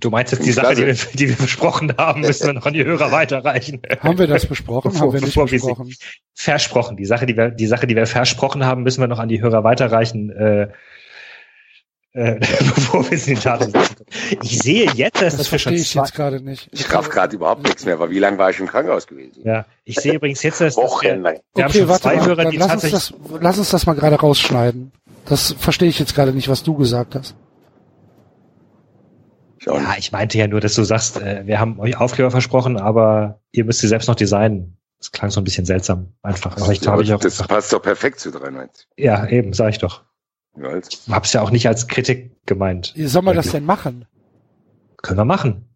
Du meinst jetzt die Sache, die wir, die wir besprochen haben, müssen wir noch an die Hörer weiterreichen. Haben wir das besprochen? Bevor, haben wir nicht besprochen? Wir versprochen. Die Sache, die wir, die Sache, die wir versprochen haben, müssen wir noch an die Hörer weiterreichen. Äh, äh, bevor wir es in die Tat umsetzen Ich sehe jetzt, dass das, das schon ich jetzt gerade nicht. Ich raff gerade überhaupt nichts mehr, aber wie lange war ich im Krankenhaus gewesen? Ja, ich sehe übrigens jetzt, dass Wochenlang. Wir, okay, warte mal, Hörer, lass, uns das, lass uns das mal gerade rausschneiden. Das verstehe ich jetzt gerade nicht, was du gesagt hast. Ja, ich meinte ja nur, dass du sagst, äh, wir haben euch Aufkleber versprochen, aber ihr müsst sie selbst noch designen. Das klang so ein bisschen seltsam, einfach. Aber ich ja, ich auch das passt doch perfekt zu 93. Ja, eben, sag ich doch. Ja, Hab's ja auch nicht als Kritik gemeint. Wie soll man das denn machen? Können wir machen.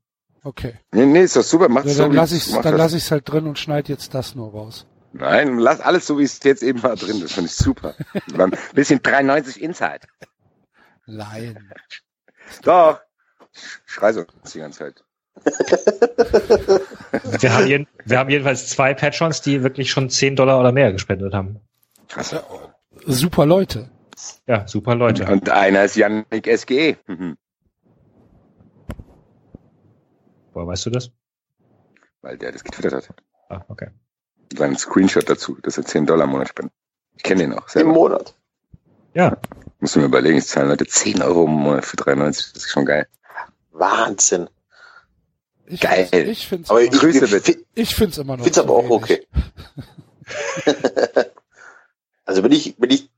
Okay. Nee, nee, ist doch super. Mach's ja, dann so, lass ich's, dann lass ich's halt drin und schneid jetzt das nur raus. Nein, lass alles so, wie es jetzt eben war drin. Das finde ich super. ein bisschen 93 Inside. Nein. Doch. Schrei so die ganze Zeit. wir, haben jeden, wir haben jedenfalls zwei Patrons, die wirklich schon 10 Dollar oder mehr gespendet haben. Krass. Super Leute. Ja, super Leute. Und einer ist Yannick SGE. Mhm. Woher weißt du das? Weil der das getwittert hat. Ah, okay. Sein Screenshot dazu, dass er 10 Dollar im Monat spendet. Ich kenne den auch. Im Monat. Ja. Muss mir überlegen, ich zahle Leute 10 Euro im Monat für 93. Das ist schon geil. Wahnsinn. Ich Geil. Find's, ich finde Aber es ich, immer, Grüße ich, bitte. ich find's immer noch. find's zu aber auch okay. also wenn ich, wenn ich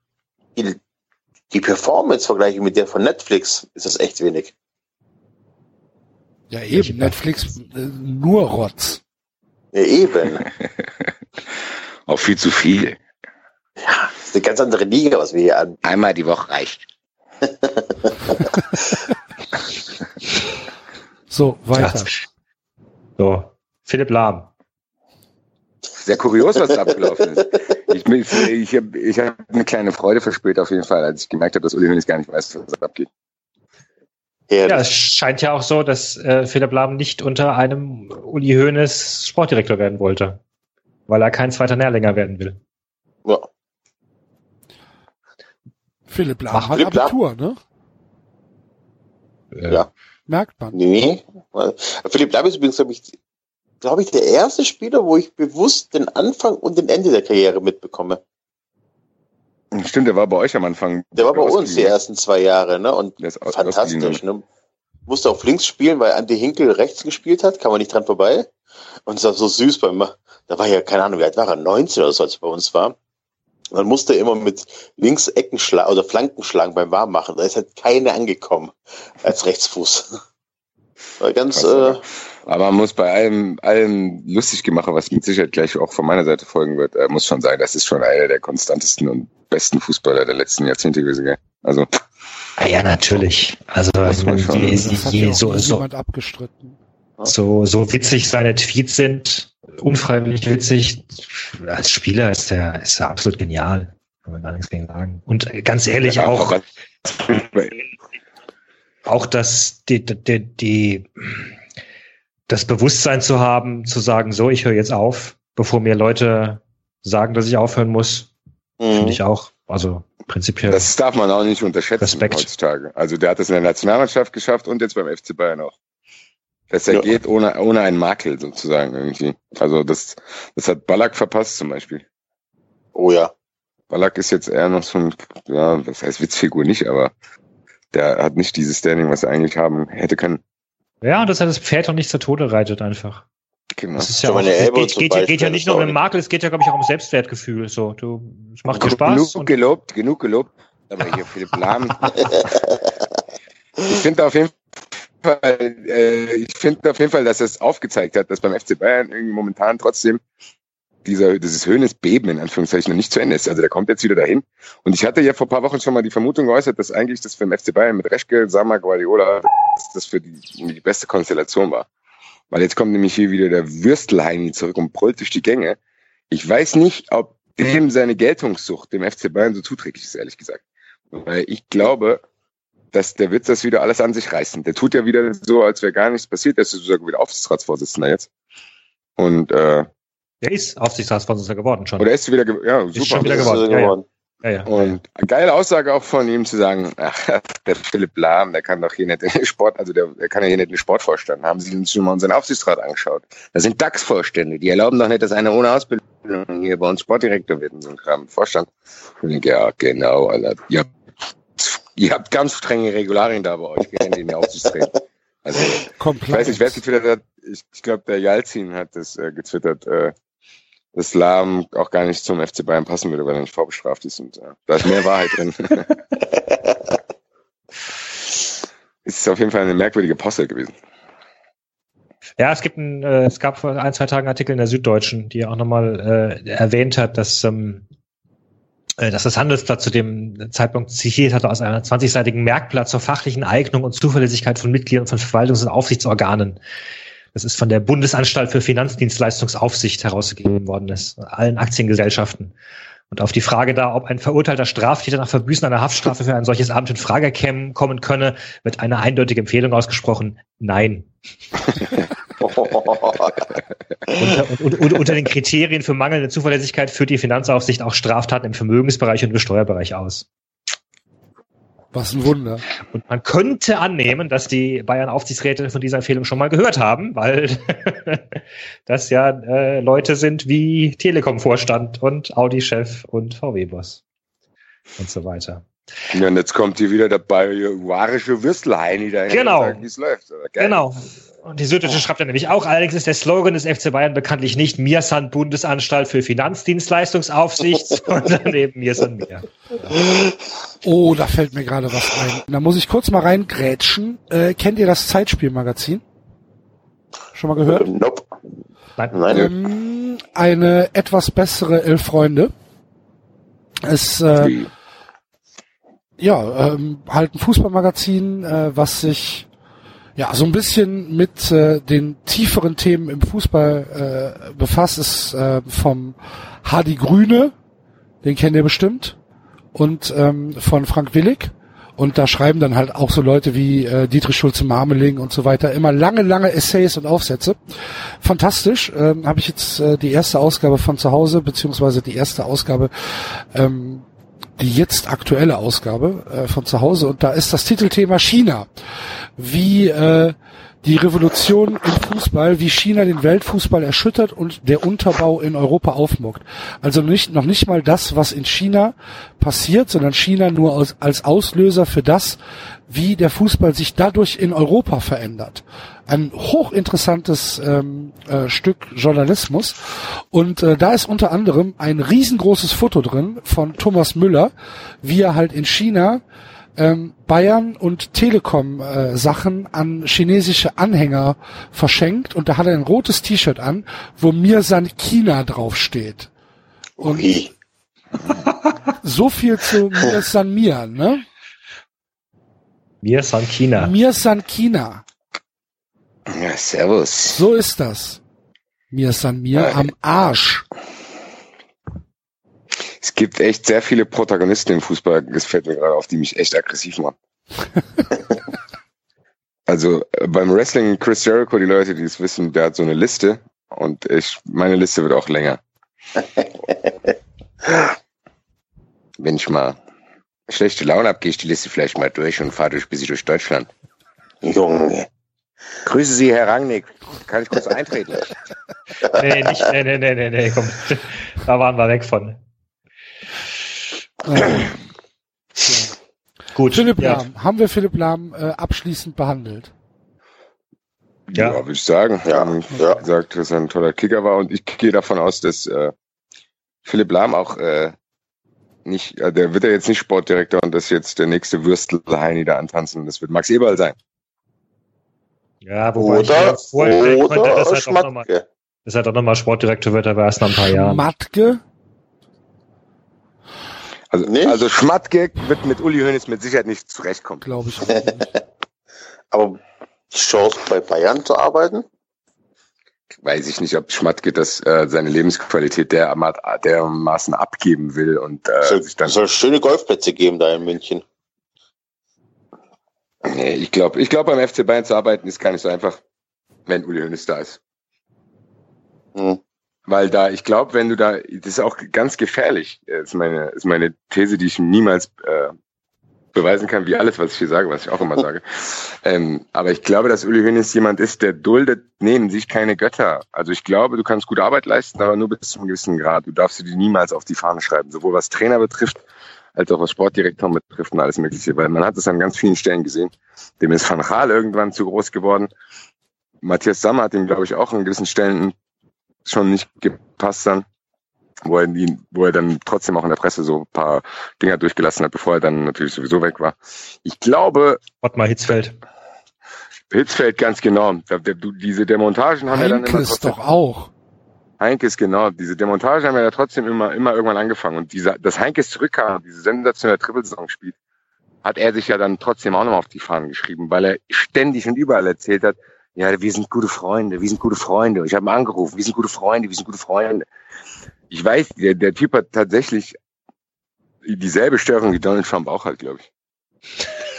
die, Performance vergleiche mit der von Netflix, ist das echt wenig. Ja, eben. Netflix äh, nur Rotz. Ja, eben. Auch viel zu viel. Ja, das ist eine ganz andere Liga, was wir hier an. Einmal die Woche reicht. So, weiter. So. Philipp Lahm. Sehr kurios, was da abgelaufen ist. Ich, bin- ich habe ich hab eine kleine Freude verspürt auf jeden Fall, als ich gemerkt habe, dass Uli Hoeneß gar nicht weiß, was da abgeht. Ja, es scheint ja auch so, dass äh, Philipp Lahm nicht unter einem Uli Hoeneß Sportdirektor werden wollte. Weil er kein zweiter Nährlänger werden will. ja. Philipp Lahm Ach, hat Philipp Lahm. Abitur, ne? Äh, Ja. Merkt man. Nee. Philipp Lahm ist übrigens, glaube ich, glaube ich, der erste Spieler, wo ich bewusst den Anfang und den Ende der Karriere mitbekomme. Stimmt, der war bei euch am Anfang. Der war bei uns die ausgeliehen. ersten zwei Jahre, ne? Und fantastisch, ne? Musste auf links spielen, weil Ante Hinkel rechts gespielt hat, kam man nicht dran vorbei. Und es war so süß beim, da war ja, keine Ahnung, wie alt war er, 19 oder so, als er bei uns war. Man musste immer mit links Ecken schlagen oder Flanken schlagen beim Warmmachen. Da ist halt keine angekommen als Rechtsfuß. War ganz, Krass, äh, Aber man muss bei allem, allem lustig gemacht, was mit Sicherheit gleich auch von meiner Seite folgen wird, äh, muss schon sagen, das ist schon einer der konstantesten und besten Fußballer der letzten Jahrzehnte gewesen. Gell? Also Ah ja, natürlich. Also Muss man schon. je, Das hat ja je, so, so, so, so witzig seine Tweets sind, unfreiwillig witzig, als Spieler ist er, ist er absolut genial. Kann man gar nichts gegen sagen. Und ganz ehrlich, Ja, auch, auch das, die, die, die, das Bewusstsein zu haben, zu sagen, so, ich höre jetzt auf, bevor mir Leute sagen, dass ich aufhören muss, mh. finde ich auch, also prinzipiell. Das darf man auch nicht unterschätzen Respekt. heutzutage. Also der hat es in der Nationalmannschaft geschafft und jetzt beim FC Bayern auch. Dass er Ja. geht ohne, ohne einen Makel sozusagen irgendwie. Also das, das hat Ballack verpasst zum Beispiel. Oh ja. Ballack ist jetzt eher noch so ein, ja, das heißt Witzfigur nicht, aber der hat nicht dieses Standing, was er eigentlich haben hätte können. Ja, und dass er das Pferd auch nicht zur Tode reitet einfach. Genau. Das ist ja So auch, es geht, geht, ja- geht ja Beispiel, nicht nur um den. Makel, es geht ja, glaube ich, auch um Selbstwertgefühl. So, du, es macht dir Spaß. Genug gelobt, genug gelobt. Aber hier Philipp Lahm. ich finde auf jeden Fall, äh, ich finde auf jeden Fall, dass er es aufgezeigt hat, dass beim FC Bayern irgendwie momentan trotzdem dieser, dieses Höhnes Beben in Anführungszeichen noch nicht zu Ende ist. Also der kommt jetzt wieder dahin. Und ich hatte ja vor paar Wochen schon mal die Vermutung geäußert, dass eigentlich das für den FC Bayern mit Reschke, Sammer, Guardiola, dass das für die, die beste Konstellation war. Weil jetzt kommt nämlich hier wieder der Würstelheini zurück und brüllt durch die Gänge. Ich weiß nicht, ob dem seine Geltungssucht dem FC Bayern so zuträglich ist, ehrlich gesagt. Weil ich glaube, dass der wird das wieder alles an sich reißen. Der tut ja wieder so, als wäre gar nichts passiert. Der ist sogar wieder Aufsichtsratsvorsitzender jetzt. Und äh, der ist Aufsichtsratsvorsitzender geworden schon. oder ist wieder ge ja super. schon wieder geworden. ist Ja, geworden. Ja, ja. Und eine geile Aussage auch von ihm zu sagen, ach, der Philipp Lahm, der kann doch hier nicht in den Sport, also der, der kann ja hier nicht in den Sportvorstand. Haben Sie uns schon mal unseren Aufsichtsrat angeschaut? Das sind DAX-Vorstände, die erlauben doch nicht, dass einer ohne Ausbildung hier bei uns Sportdirektor wird in so einem Kram. Vorstand. Und ich denke, ja, genau, Alter. Ihr habt, ihr habt ganz strenge Regularien da bei euch, gell, in den Aufsichtsräten. Also, ich weiß nicht, wer es getwittert hat. Ich, ich glaube, der Jalzin hat das äh, getwittert, äh, dass Lahm auch gar nicht zum FC Bayern passen würde, weil er nicht vorbestraft ist. Und äh, da ist mehr Wahrheit drin. ist auf jeden Fall eine merkwürdige Posse gewesen. Ja, es gibt ein, äh, es gab vor ein, zwei Tagen einen Artikel in der Süddeutschen, die auch nochmal äh, erwähnt hat, dass, ähm, äh, dass das Handelsblatt zu dem Zeitpunkt zitiert hatte aus einer 20-seitigen Merkblatt zur fachlichen Eignung und Zuverlässigkeit von Mitgliedern von Verwaltungs- und Aufsichtsorganen. Das ist von der Bundesanstalt für Finanzdienstleistungsaufsicht herausgegeben worden, ist, allen Aktiengesellschaften. Und auf die Frage da, ob ein verurteilter Straftäter nach Verbüßen einer Haftstrafe für ein solches Amt in Frage kommen könne, wird eine eindeutige Empfehlung ausgesprochen. Nein. Unter, und, und, unter den Kriterien für mangelnde Zuverlässigkeit führt die Finanzaufsicht auch Straftaten im Vermögensbereich und im Steuerbereich aus. Was ein Wunder. Und man könnte annehmen, dass die Bayern-Aufsichtsräte von dieser Empfehlung schon mal gehört haben, weil das ja äh, Leute sind wie Telekom-Vorstand und Audi-Chef und VW-Boss und so weiter. Ja, und jetzt kommt hier wieder der bayerische Würstelheini dahin genau. wie es läuft. Genau. Und die Süddeutsche oh. schreibt dann nämlich auch, allerdings ist der Slogan des FC Bayern bekanntlich nicht Mir san Bundesanstalt für Finanzdienstleistungsaufsicht, sondern eben Mir san mir. Oh, da fällt mir gerade was ein. Da muss ich kurz mal reingrätschen. Äh, kennt ihr das Zeitspielmagazin? Schon mal gehört? Äh, nope. Nein. Nein. Ähm, eine etwas bessere Elf Freunde. Es äh, ja ähm, halt ein Fußballmagazin, äh, was sich ja, so ein bisschen mit äh, den tieferen Themen im Fußball äh, befasst ist äh, vom Hardy Grüne, den kennt ihr bestimmt, und ähm, von Frank Willig. Und da schreiben dann halt auch so Leute wie äh, Dietrich Schulze-Marmeling und so weiter immer lange, lange Essays und Aufsätze. Fantastisch. Ähm, Habe ich jetzt äh, die erste Ausgabe von zu Hause, beziehungsweise die erste Ausgabe ähm, die jetzt aktuelle Ausgabe äh, von zu Hause und da ist das Titelthema China. Wie äh, die Revolution im Fußball, wie China den Weltfußball erschüttert und der Unterbau in Europa aufmuckt. Also nicht, noch nicht mal das, was in China passiert, sondern China nur als, als Auslöser für das, wie der Fußball sich dadurch in Europa verändert. Ein hochinteressantes ähm, äh, Stück Journalismus. Und äh, da ist unter anderem ein riesengroßes Foto drin von Thomas Müller, wie er halt in China ähm, Bayern und Telekom äh, Sachen an chinesische Anhänger verschenkt und da hat er ein rotes T-Shirt an, wo Mirsan China draufsteht. Und Ui. so viel zu Mir, ne? Mirsan China. Mirsan China. Ja, servus. So ist das. Mir ja. am Arsch. Es gibt echt sehr viele Protagonisten im Fußball, das fällt mir gerade auf, die mich echt aggressiv machen. also äh, beim Wrestling Chris Jericho, die Leute, die es wissen, der hat so eine Liste und ich, meine Liste wird auch länger. Wenn ich mal schlechte Laune habe, gehe ich die Liste vielleicht mal durch und fahre durch bis ich durch Deutschland. Junge. Grüße Sie, Herr Rangnick. Kann ich kurz eintreten? nee, nicht, nee, nee, nee, nee, nee, komm. Da waren wir weg von. Äh, ja. Gut. Philipp ja. Lahm. Haben wir Philipp Lahm äh, abschließend behandelt? Ja, ja würde ich sagen. Ja. Haben ja. gesagt, dass er ein toller Kicker war und ich gehe davon aus, dass äh, Philipp Lahm auch äh, nicht, äh, der wird ja jetzt nicht Sportdirektor und das jetzt der nächste Würstel-Heini da antanzen. Das wird Max Eberl sein. Ja, wobei oder, ich vorstellen könnte, dass er doch nochmal, dass er doch nochmal Sportdirektor wird, aber erst nach ein paar Jahren. Matke? Also, nicht? also Schmatke wird mit Uli Hoeneß mit Sicherheit nicht zurechtkommen. Glaube ich. Aber die Chance bei Bayern zu arbeiten? Weiß ich nicht, ob Schmatke das äh, seine Lebensqualität der, dermaßen abgeben will und äh, soll, sich dann. Es soll schöne Golfplätze geben da in München. Nee, ich glaube, ich glaube beim FC Bayern zu arbeiten ist gar nicht so einfach, wenn Uli Hoeneß da ist. Hm. Weil da, ich glaube, wenn du da, das ist auch ganz gefährlich, ist meine, ist meine These, die ich niemals äh, beweisen kann, wie alles, was ich hier sage, was ich auch immer sage. ähm, aber ich glaube, dass Uli Hoeneß jemand ist, der duldet neben sich keine Götter. Also ich glaube, du kannst gute Arbeit leisten, aber nur bis zu einem gewissen Grad. Du darfst sie niemals auf die Fahne schreiben, sowohl was Trainer betrifft, als auch was Sportdirektor betrifft und alles Mögliche. Weil man hat es an ganz vielen Stellen gesehen. Dem ist Van Gaal irgendwann zu groß geworden. Matthias Sammer hat ihm, glaube ich, auch an gewissen Stellen schon nicht gepasst dann, wo er, die, wo er dann trotzdem auch in der Presse so ein paar Dinger durchgelassen hat, bevor er dann natürlich sowieso weg war. Ich glaube. Ottmar Hitzfeld. Hitzfeld ganz genau. Diese Demontagen haben Heinkes ja dann immer trotzdem, doch auch. Heinkes, genau. Diese Demontagen haben ja trotzdem immer, immer irgendwann angefangen. Und dieser, dass Heinkes zurückkam, diese sensationelle Triple-Song spielt, hat er sich ja dann trotzdem auch nochmal auf die Fahnen geschrieben, weil er ständig und überall erzählt hat, ja, wir sind gute Freunde, wir sind gute Freunde. Ich habe ihn angerufen, wir sind gute Freunde, wir sind gute Freunde. Ich weiß, der, der Typ hat tatsächlich dieselbe Störung wie Donald Trump auch hat, glaube ich.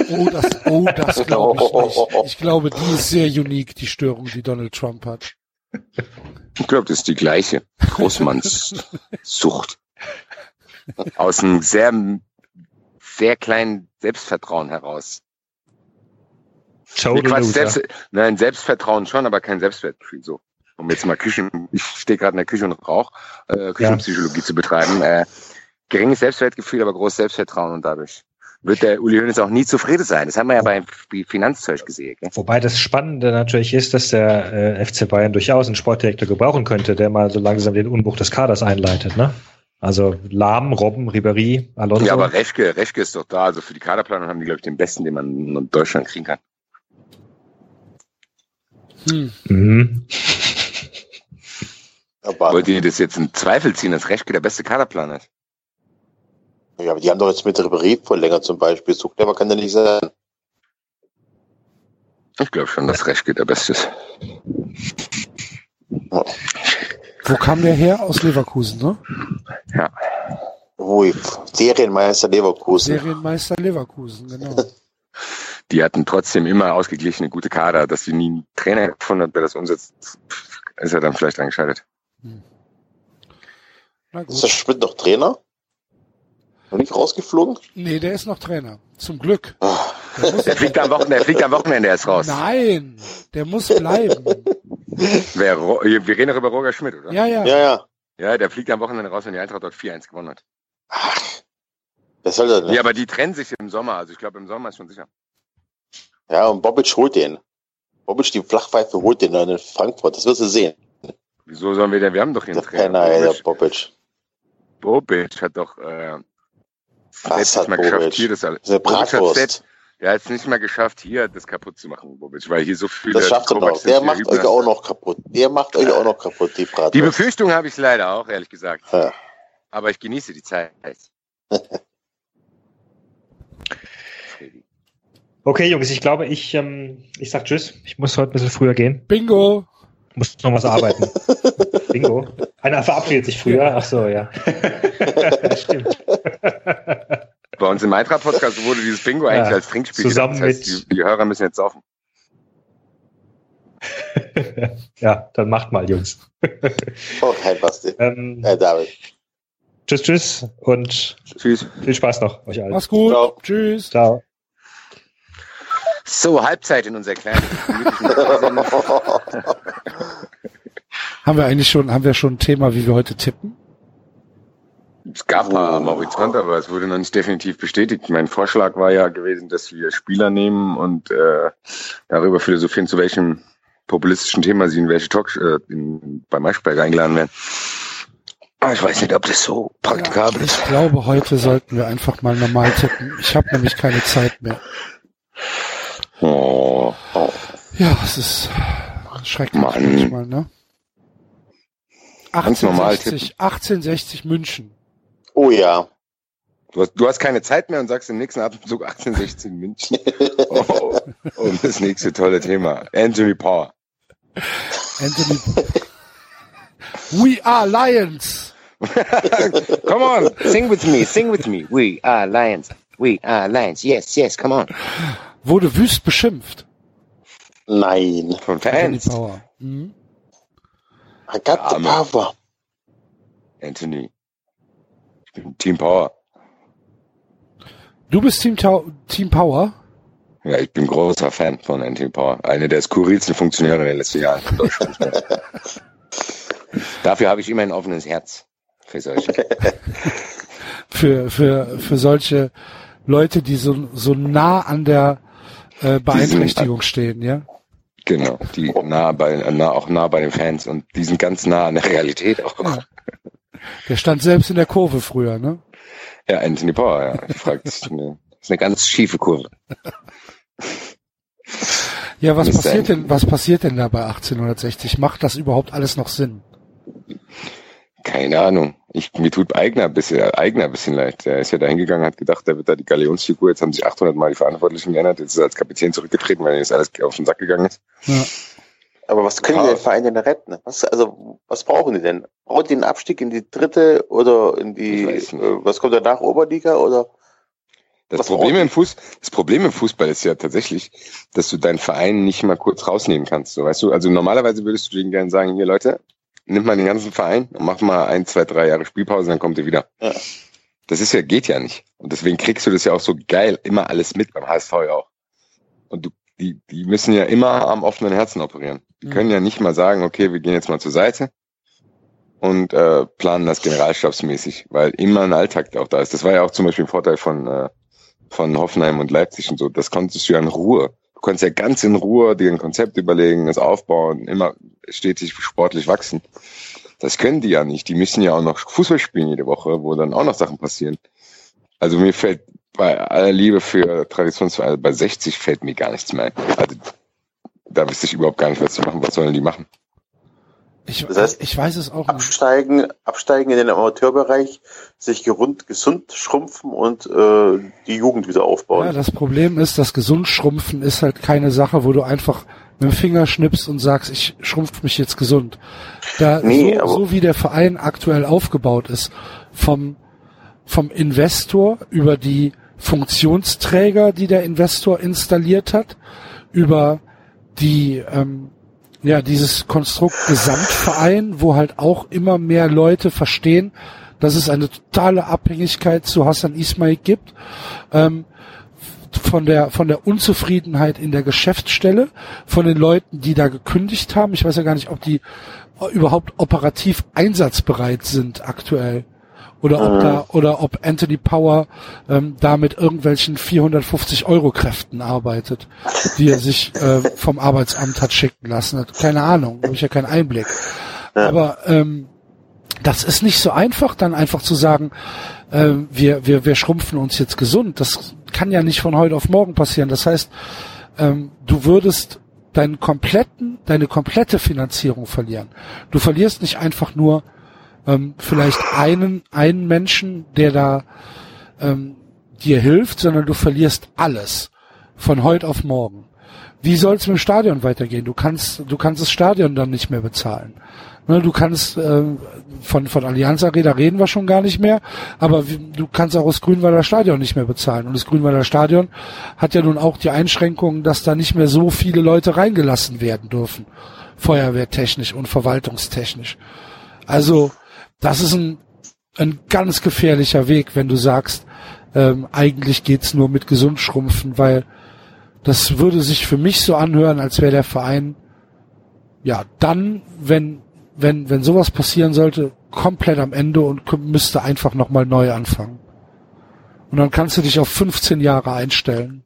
Oh, das, oh, das glaube ich nicht. Ich glaube, die ist sehr unique, die Störung, die Donald Trump hat. Ich glaube, das ist die gleiche. Großmannssucht. Aus einem sehr sehr kleinen Selbstvertrauen heraus. Total Quatsch, loser. Selbst, nein, Selbstvertrauen schon, aber kein Selbstwertgefühl. So, um jetzt mal Küchen, ich stehe gerade in der Küche und rauch, äh, Küchenpsychologie zu betreiben. Äh, geringes Selbstwertgefühl, aber großes Selbstvertrauen und dadurch wird der Uli Hoeneß auch nie zufrieden sein. Das haben wir ja beim Finanzzeug gesehen. Gell? Wobei das Spannende natürlich ist, dass der äh, FC Bayern durchaus einen Sportdirektor gebrauchen könnte, der mal so langsam den Umbruch des Kaders einleitet, ne? Also Lahm, Robben, Ribéry, Alonso. Ja, aber Reschke, Reschke ist doch da. Also für die Kaderplanung haben die, glaube ich, den besten, den man in Deutschland kriegen kann. Hm. mhm. Aber, Wollt ihr das jetzt in Zweifel ziehen, dass Reschke der beste Kaderplaner ist? ja, aber die haben doch jetzt mit Ribéry voll länger zum Beispiel. So clever kann der nicht sein. Ich glaube schon, dass Reschke der beste ist. Wo kam der her? Aus Leverkusen, ne? Ja. Ui, Serienmeister Leverkusen. Serienmeister Leverkusen, genau. Die hatten trotzdem immer ausgeglichene, gute Kader. Dass sie nie einen Trainer gefunden hat, der das umsetzt, ist er dann vielleicht eingeschaltet. Na Ist der. Schmidt noch Trainer? Noch nicht rausgeflogen? Nee, der ist noch Trainer. Zum Glück. Ah, Der Der fliegt am Wochenende, der fliegt am Wochenende erst raus. nein, der muss bleiben. Wer, wir reden doch über Roger Schmidt, oder? Ja, ja. Ja, ja. Ja, der fliegt am Wochenende raus, wenn die Eintracht dort 4-1 gewonnen hat. Ach, wer soll das? Ja, aber die trennen sich im Sommer. Also ich glaube, im Sommer ist schon sicher. Ja, und Bobic holt den. Bobic, die Flachpfeife, holt den in Frankfurt. Das wirst du sehen. Wieso sollen wir denn? Wir haben doch einen Der Penner, ey, der Bobic. Bobic hat doch äh, Was hat nicht mal geschafft, Bobic? hier das alles. Das Bobic Bratwurst. selbst, er hat es nicht mal geschafft, hier das kaputt zu machen, Bobic, weil hier so viele Das schafft er sind, Der macht euch auch noch kaputt. Der macht euch auch noch kaputt, die Bratwurst. Die Befürchtung habe ich leider auch, ehrlich gesagt. Ja. Aber ich genieße die Zeit. Okay, Jungs, ich glaube, ich, ähm, ich sag Tschüss. Ich muss heute ein bisschen früher gehen. Bingo. Muss noch was arbeiten. Bingo. Einer verabschiedet sich früher. Ach so, ja. Stimmt. Bei uns im Eintracht-Podcast wurde dieses Bingo eigentlich Ja, als Trinkspiel zusammen gedacht. Das heißt, mit- die, die Hörer müssen jetzt saufen. ja, dann macht mal, Jungs. Oh, hi, Basti. Ähm, Äh, David. tschüss, tschüss und Tschüss. viel Spaß noch euch allen. Mach's gut. Ciao. Tschüss. Ciao. So, Halbzeit in unserer kleinen Haben wir eigentlich schon, haben wir schon ein Thema, wie wir heute tippen? Es gab paar am Horizont, aber es wurde noch nicht definitiv bestätigt. Mein Vorschlag war ja gewesen, dass wir Spieler nehmen und äh, darüber philosophieren, zu welchem populistischen Thema sie in welche Talk äh, in, bei Maischberger eingeladen werden. Aber ich weiß nicht, ob das so praktikabel ist. Ich glaube, heute sollten wir einfach mal normal tippen. Ich habe nämlich keine Zeit mehr. Oh, Ja, es ist schrecklich Mann. manchmal, ne? Ganz normal 1860, 1860 München. Oh ja. du, hast, du hast keine Zeit mehr und sagst im nächsten Atemzug 1816 München. Oh, und das nächste tolle Thema. Anthony Power. Anthony. We are Lions. Come on, sing with me, sing with me. We are lions. We are lions. Yes, yes, come on. Wurde wüst beschimpft. Nein. Von Anthony Fans. Power. Mhm. I got the power. Anthony. Ich bin Team Power. Du bist Team, Tau Team Power. Ja, ich bin großer Fan von Anthony Power. Einer der skurrilsten Funktionäre der letzten Jahre in Deutschland. Dafür habe ich immer ein offenes Herz für solche. Für, für, für solche Leute, die so, so nah an der äh, Beeinträchtigung stehen, ja? Genau, die nah bei, nah, auch nah bei den Fans und die sind ganz nah an der Realität auch. Ja. Der stand selbst in der Kurve früher, ne? Ja, Anthony Power, ja. Ich frag, das ist eine, das ist eine ganz schiefe Kurve. Ja, was Ist passiert denn, was passiert denn da bei 1860? Macht das überhaupt alles noch Sinn? Keine Ahnung. Ich, mir tut Eigner ein bisschen, Eigner ein bisschen leid. Der ist ja da hingegangen, hat gedacht, der wird da die Galionsfigur. Jetzt haben sich 800 Mal die Verantwortlichen geändert. Jetzt ist er als Kapitän zurückgetreten, weil ihm das alles auf den Sack gegangen ist. Ja. Aber was können Ja. die den Verein denn retten? Was, also, was brauchen die denn? Brauchen die einen Abstieg in die dritte oder in die, äh, was kommt danach, Oberliga oder? Das Was Problem, im Fuß, das Problem im Fußball ist ja tatsächlich, dass du deinen Verein nicht mal kurz rausnehmen kannst. So, weißt du, also normalerweise würdest du denen gerne sagen, hier Leute, nimm mal den ganzen Verein und mach mal ein, zwei, drei Jahre Spielpause, dann kommt ihr wieder. Ja. Das ist ja, geht ja nicht. Und deswegen kriegst du das ja auch so geil, immer alles mit beim HSV ja auch. Und du, die, die müssen ja immer am offenen Herzen operieren. Die mhm. können ja nicht mal sagen, okay, wir gehen jetzt mal zur Seite und äh, planen das generalstabsmäßig, weil immer ein Alltag auch da ist. Das war ja auch zum Beispiel ein Vorteil von, äh, von Hoffenheim und Leipzig und so. Das konntest du ja in Ruhe. Du konntest ja ganz in Ruhe dir ein Konzept überlegen, es aufbauen, immer stetig sportlich wachsen. Das können die ja nicht. Die müssen ja auch noch Fußball spielen jede Woche, wo dann auch noch Sachen passieren. Also mir fällt bei aller Liebe für Traditionsvereine, bei 60 fällt mir gar nichts mehr ein. Also da wüsste ich überhaupt gar nicht, was sie machen. Was sollen die machen? Ich, das heißt, ich weiß es auch absteigen, nicht. Absteigen in den Amateurbereich, sich gerund, gesund schrumpfen und äh, die Jugend wieder aufbauen. Ja, das Problem ist, das gesund schrumpfen ist halt keine Sache, wo du einfach mit dem Finger schnippst und sagst, ich schrumpf mich jetzt gesund. Da nee, so, so wie der Verein aktuell aufgebaut ist, vom vom Investor über die Funktionsträger, die der Investor installiert hat, über die ähm, ja dieses Konstrukt Gesamtverein, wo halt auch immer mehr Leute verstehen, dass es eine totale Abhängigkeit zu Hassan Ismail gibt. Ähm, von der von der Unzufriedenheit in der Geschäftsstelle, von den Leuten, die da gekündigt haben. Ich weiß ja gar nicht, ob die überhaupt operativ einsatzbereit sind aktuell oder ob da oder ob Anthony Power ähm, da mit irgendwelchen 450 Euro Kräften arbeitet, die er sich äh, vom Arbeitsamt hat schicken lassen. Keine Ahnung, habe ich ja keinen Einblick. Aber ähm, das ist nicht so einfach, dann einfach zu sagen, äh, wir, wir, wir schrumpfen uns jetzt gesund. Das kann ja nicht von heute auf morgen passieren. Das heißt, ähm, du würdest deinen kompletten, deine komplette Finanzierung verlieren. Du verlierst nicht einfach nur ähm, vielleicht einen, einen Menschen, der da ähm, dir hilft, sondern du verlierst alles von heute auf morgen. Wie soll es mit dem Stadion weitergehen? Du kannst, du kannst das Stadion dann nicht mehr bezahlen. Ne, du kannst äh, von von Allianz Arena reden wir schon gar nicht mehr, aber du kannst auch das Grünwalder Stadion nicht mehr bezahlen. Und das Grünwalder Stadion hat ja nun auch die Einschränkung, dass da nicht mehr so viele Leute reingelassen werden dürfen, feuerwehrtechnisch und verwaltungstechnisch. Also das ist ein, ein ganz gefährlicher Weg, wenn du sagst, ähm, eigentlich geht's nur mit gesund schrumpfen, weil das würde sich für mich so anhören, als wäre der Verein ja dann, wenn wenn wenn sowas passieren sollte, komplett am Ende und müsste einfach nochmal neu anfangen. Und dann kannst du dich auf 15 Jahre einstellen.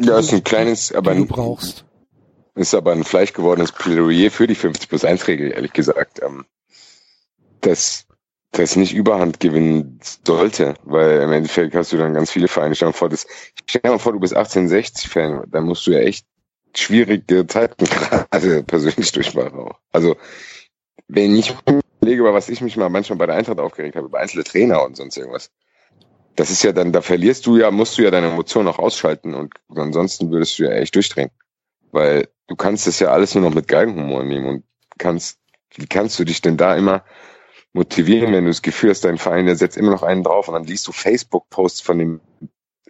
Ja, ist ein kleines, aber du brauchst. Ist aber ein fleischgewordenes Plädoyer für die 50 plus 1 Regel, ehrlich gesagt. Ähm, dass das nicht Überhand gewinnen sollte, weil im Endeffekt hast du dann ganz viele Vereine. Stell dir vor, das, stell dir mal vor, du bist 1860-Fan, dann musst du ja echt schwierige Zeiten gerade persönlich durchmachen auch. Also, wenn ich überlege, über was ich mich mal manchmal bei der Eintracht aufgeregt habe, über einzelne Trainer und sonst irgendwas, das ist ja dann, da verlierst du ja, musst du ja deine Emotionen auch ausschalten und ansonsten würdest du ja echt durchdrehen. Weil du kannst das ja alles nur noch mit Geigenhumor nehmen und kannst, wie kannst du dich denn da immer motivieren, wenn du das Gefühl hast, dein Verein, der setzt immer noch einen drauf und dann liest du Facebook-Posts von dem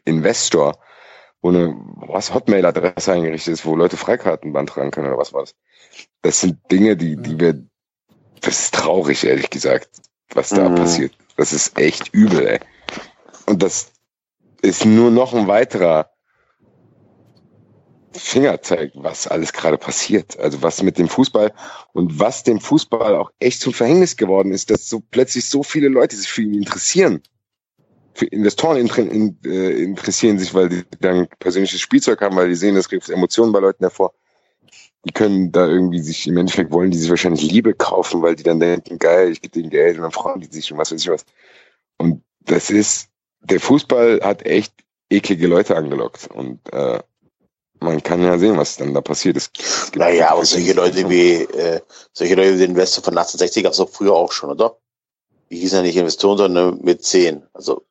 Investor, wo eine was Hotmail-Adresse eingerichtet ist, wo Leute Freikarten beantragen können oder was war das. Das sind Dinge, die, die wir, das ist traurig, ehrlich gesagt, was da mhm. passiert. Das ist echt übel, ey. Und das ist nur noch ein weiterer Finger zeigt, was alles gerade passiert. Also was mit dem Fußball und was dem Fußball auch echt zum Verhängnis geworden ist, dass so plötzlich so viele Leute sich für ihn interessieren. Für Investoren in, äh, interessieren sich, weil die dann persönliches Spielzeug haben, weil die sehen, das gibt Emotionen bei Leuten hervor. Die können da irgendwie sich, im Endeffekt wollen die sich wahrscheinlich Liebe kaufen, weil die dann denken, geil, ich gebe denen Geld und dann freuen die sich und was weiß ich was. Und das ist, der Fußball hat echt eklige Leute angelockt und äh, man kann ja sehen, was dann da passiert ist. Naja, aber solche Leute wie, äh, solche Leute wie den Investor von 1860 gab es früher auch schon, oder? Die hießen ja nicht Investoren, sondern mit 10. Also.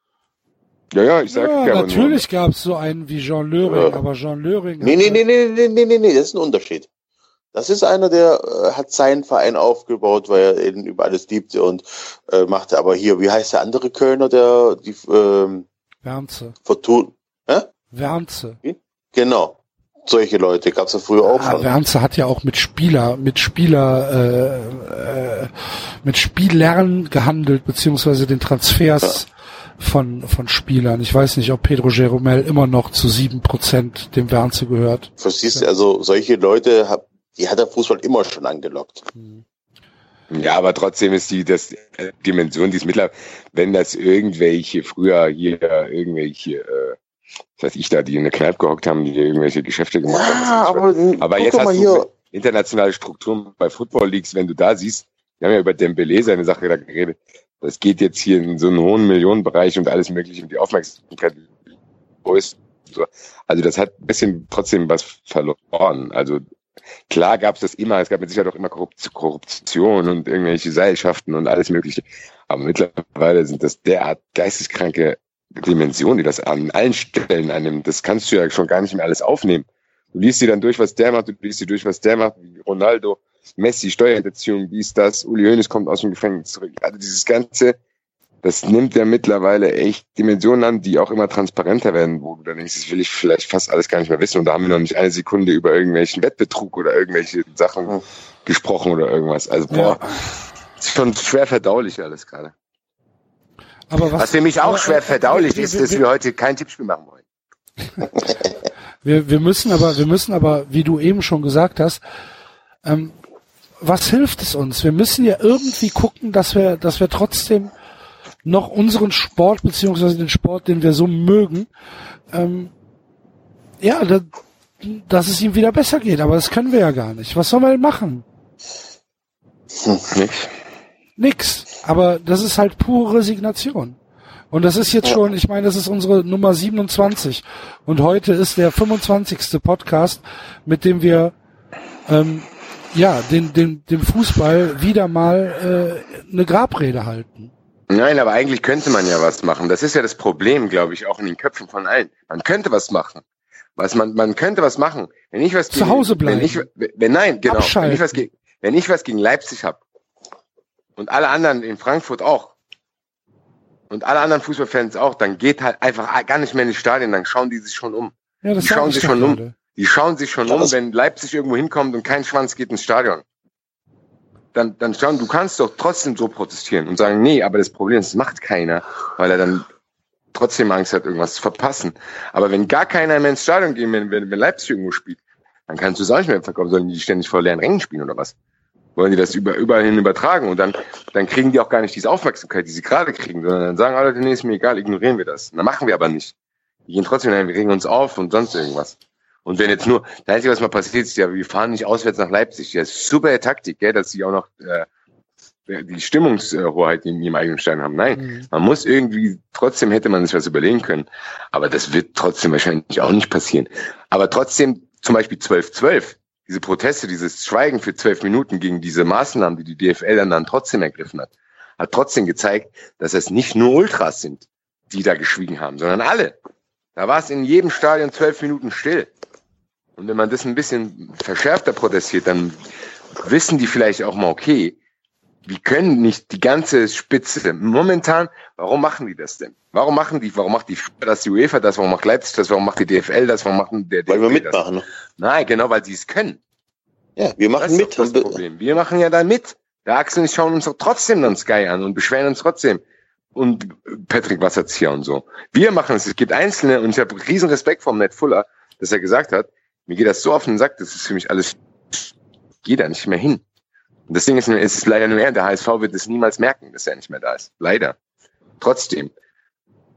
Ja, ja, ich sag ja. ja natürlich gab es so einen wie Jean Löring, ja. aber Jean Löring. Nee, nee, nee, nee, nee, nee, nee, nee, das ist ein Unterschied. Das ist einer, der äh, hat seinen Verein aufgebaut, weil er ihn über alles liebte und äh, machte aber hier, wie heißt der andere Kölner, der die ähm, Wernze. Fortun, hä? Wernze. Genau solche Leute gab es ja früher auch. Ja, Wernze hat ja auch mit Spieler, mit Spieler, äh, äh, mit Spielern gehandelt, beziehungsweise den Transfers von, von Spielern. Ich weiß nicht, ob Pedro Jeromel immer noch zu sieben Prozent dem Wernze gehört. Verstehst du, also solche Leute, die hat der Fußball immer schon angelockt. Hm. Ja, aber trotzdem ist die das äh, Dimension, die ist mittlerweile, wenn das irgendwelche früher hier irgendwelche, äh, was weiß ich da, die in der Kneipe gehockt haben, die irgendwelche Geschäfte gemacht ja, haben. Aber, aber jetzt hast du internationale Strukturen bei Football Leagues, wenn du da siehst, wir haben ja über Dembele seine Sache da geredet, das geht jetzt hier in so einen hohen Millionenbereich und alles mögliche und die Aufmerksamkeit ist. Also das hat ein bisschen trotzdem was verloren. Also klar gab es das immer, es gab mit Sicherheit auch immer Korruption und irgendwelche Seilschaften und alles mögliche. Aber mittlerweile sind das derart geisteskranke Dimensionen, die das an allen Stellen annimmt. Das kannst du ja schon gar nicht mehr alles aufnehmen. Du liest dir dann durch, was der macht, du liest dir durch, was der macht, Ronaldo, Messi, Steuerhinterziehung, wie ist das, Uli Hoeneß kommt aus dem Gefängnis zurück. Also dieses Ganze, das nimmt ja mittlerweile echt Dimensionen an, die auch immer transparenter werden, wo du dann denkst, das will ich vielleicht fast alles gar nicht mehr wissen und da haben wir noch nicht eine Sekunde über irgendwelchen Wettbetrug oder irgendwelche Sachen gesprochen oder irgendwas. Also boah, ja. ist schon schwer verdaulich alles gerade. Aber was, was für mich auch schwer verdaulich ist, dass wir heute kein Tippspiel machen wollen. wir, wir müssen aber, wir müssen aber, wie du eben schon gesagt hast, ähm, was hilft es uns? Wir müssen ja irgendwie gucken, dass wir, dass wir trotzdem noch unseren Sport beziehungsweise den Sport, den wir so mögen, ähm, ja, da, dass es ihm wieder besser geht. Aber das können wir ja gar nicht. Was sollen wir denn machen? Nix. Nix. Aber das ist halt pure Resignation. Und das ist jetzt schon, ich meine, das ist unsere Nummer 27. Und heute ist der 25. Podcast, mit dem wir ähm, ja, den, den, dem Fußball wieder mal äh, eine Grabrede halten. Nein, aber eigentlich könnte man ja was machen. Das ist ja das Problem, glaube ich, auch in den Köpfen von allen. Man könnte was machen. Was man, man könnte was machen. Wenn ich was zu gegen, Hause bleiben. Wenn ich, wenn, nein, genau. Wenn ich was gegen, wenn ich was gegen Leipzig habe und alle anderen in Frankfurt auch und alle anderen Fußballfans auch, dann geht halt einfach gar nicht mehr in die Stadien, dann schauen die sich schon um. Ja, das die schauen sich schon um. Die schauen sich schon um, wenn Leipzig irgendwo hinkommt und kein Schwanz geht ins Stadion. Dann, dann schauen, du kannst doch trotzdem so protestieren und sagen, nee, aber das Problem ist, es macht keiner, weil er dann trotzdem Angst hat, irgendwas zu verpassen. Aber wenn gar keiner mehr ins Stadion geht, wenn, wenn, wenn Leipzig irgendwo spielt, dann kannst du es auch nicht mehr verkaufen. Sollen die ständig vor leeren Rängen spielen oder was? Wollen die das über, überall hin übertragen? Und dann, dann kriegen die auch gar nicht diese Aufmerksamkeit, die sie gerade kriegen, sondern dann sagen alle, nee, ist mir egal, ignorieren wir das. Und dann machen wir aber nicht. Die gehen trotzdem, wir regen uns auf und sonst irgendwas. Und wenn jetzt nur, das Einzige, was mal passiert ist, ja, wir fahren nicht auswärts nach Leipzig. Ja, super Taktik, gell, dass sie auch noch äh, die Stimmungshoheit in ihrem eigenen Stein haben. Nein, mhm. man muss irgendwie, trotzdem hätte man sich was überlegen können. Aber das wird trotzdem wahrscheinlich auch nicht passieren. Aber trotzdem, zum Beispiel 12-12, diese Proteste, dieses Schweigen für zwölf Minuten gegen diese Maßnahmen, die die DFL dann, dann trotzdem ergriffen hat, hat trotzdem gezeigt, dass es nicht nur Ultras sind, die da geschwiegen haben, sondern alle. Da war es in jedem Stadion zwölf Minuten still. Und wenn man das ein bisschen verschärfter protestiert, dann wissen die vielleicht auch mal, okay, wir können nicht die ganze Spitze. Momentan, warum machen die das denn? Warum machen die, warum macht die das, die UEFA das, warum macht Leipzig das, warum macht die DFL das, warum machen der DFL Weil wir mitmachen. Das? Nein, genau, weil sie es können. Ja, wir machen mit. Das Problem. Wir machen ja da mit. Der Axel und ich schauen uns doch trotzdem dann Sky an und beschweren uns trotzdem. Und Patrick Wasserzieher und so. Wir machen es. Es gibt Einzelne und ich habe riesen Respekt vom Ned Fuller, dass er gesagt hat, mir geht das so auf den Sack, das ist für mich alles, geht da nicht mehr hin. Und das Ding ist, es ist leider nur er, der HSV wird es niemals merken, dass er nicht mehr da ist. Leider. Trotzdem,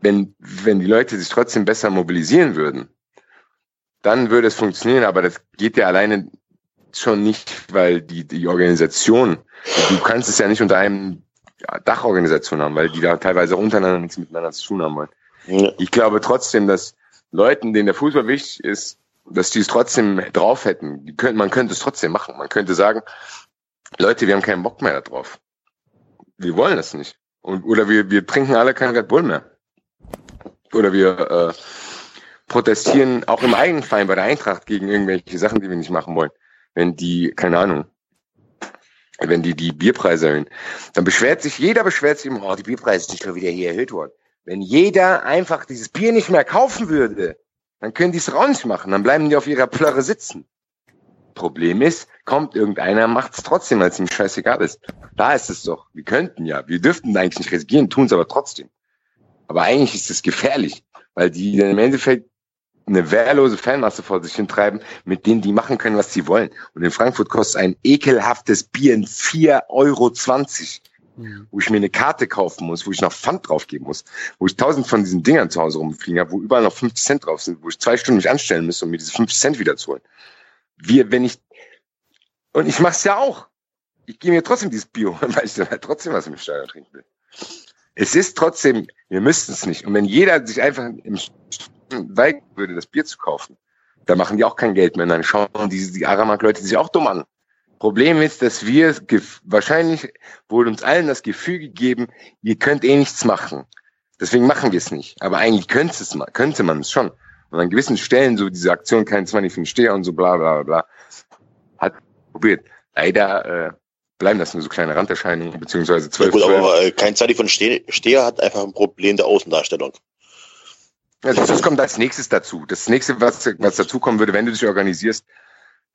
wenn, wenn die Leute sich trotzdem besser mobilisieren würden, dann würde es funktionieren, aber das geht ja alleine schon nicht, weil die, die Organisation, du kannst es ja nicht unter einem Dachorganisation haben, weil die da teilweise untereinander nichts miteinander zu tun haben wollen. Ja. Ich glaube trotzdem, dass Leuten, denen der Fußball wichtig ist, dass die es trotzdem drauf hätten. Die können, man könnte es trotzdem machen. Man könnte sagen, Leute, wir haben keinen Bock mehr darauf. Wir wollen es nicht. Und, oder wir, wir trinken alle kein Red Bull mehr. Oder wir äh, protestieren auch im eigenen Verein bei der Eintracht gegen irgendwelche Sachen, die wir nicht machen wollen. Wenn die, keine Ahnung, wenn die die Bierpreise erhöhen, dann beschwert sich, jeder beschwert sich immer, oh, die Bierpreise sind schon wieder hier erhöht worden. Wenn jeder einfach dieses Bier nicht mehr kaufen würde, dann können die es auch machen. Dann bleiben die auf ihrer Plörre sitzen. Problem ist, kommt irgendeiner, macht es trotzdem, weil es ihm scheißegal ist. Da ist es doch. Wir könnten ja, wir dürften eigentlich nicht resignieren, tun es aber trotzdem. Aber eigentlich ist es gefährlich, weil die im Endeffekt eine wehrlose Fanmasse vor sich hintreiben, mit denen die machen können, was sie wollen. Und in Frankfurt kostet ein ekelhaftes Bier in 4,20 Euro, mhm. wo ich mir eine Karte kaufen muss, wo ich noch Pfand draufgeben muss, wo ich tausend von diesen Dingern zu Hause rumfliegen habe, wo überall noch 50 Cent drauf sind, wo ich zwei Stunden mich anstellen muss, um mir diese 50 Cent wieder zu holen. Wir, wenn ich, und ich mach's ja auch. Ich gehe mir trotzdem dieses Bio, weil ich dann halt trotzdem was im Stadion trinken will. Es ist trotzdem, wir müssten es nicht. Und wenn jeder sich einfach im weigern würde, das Bier zu kaufen, da machen die auch kein Geld mehr. Dann schauen die, die Aramak-Leute sich auch dumm an. Problem ist, dass wir, wahrscheinlich wurde uns allen das Gefühl gegeben, ihr könnt eh nichts machen. Deswegen machen wir es nicht. Aber eigentlich könnte, es, könnte man es schon. Und an gewissen Stellen, so diese Aktion, kein 20 für Steher und so bla bla bla, hat probiert. Leider äh, bleiben das nur so kleine Randerscheinungen, beziehungsweise zwölf. Ja gut, aber äh, kein 20 von Steher hat einfach ein Problem der Außendarstellung. Also das kommt als nächstes dazu. Das nächste, was, was dazu kommen würde, wenn du dich organisierst,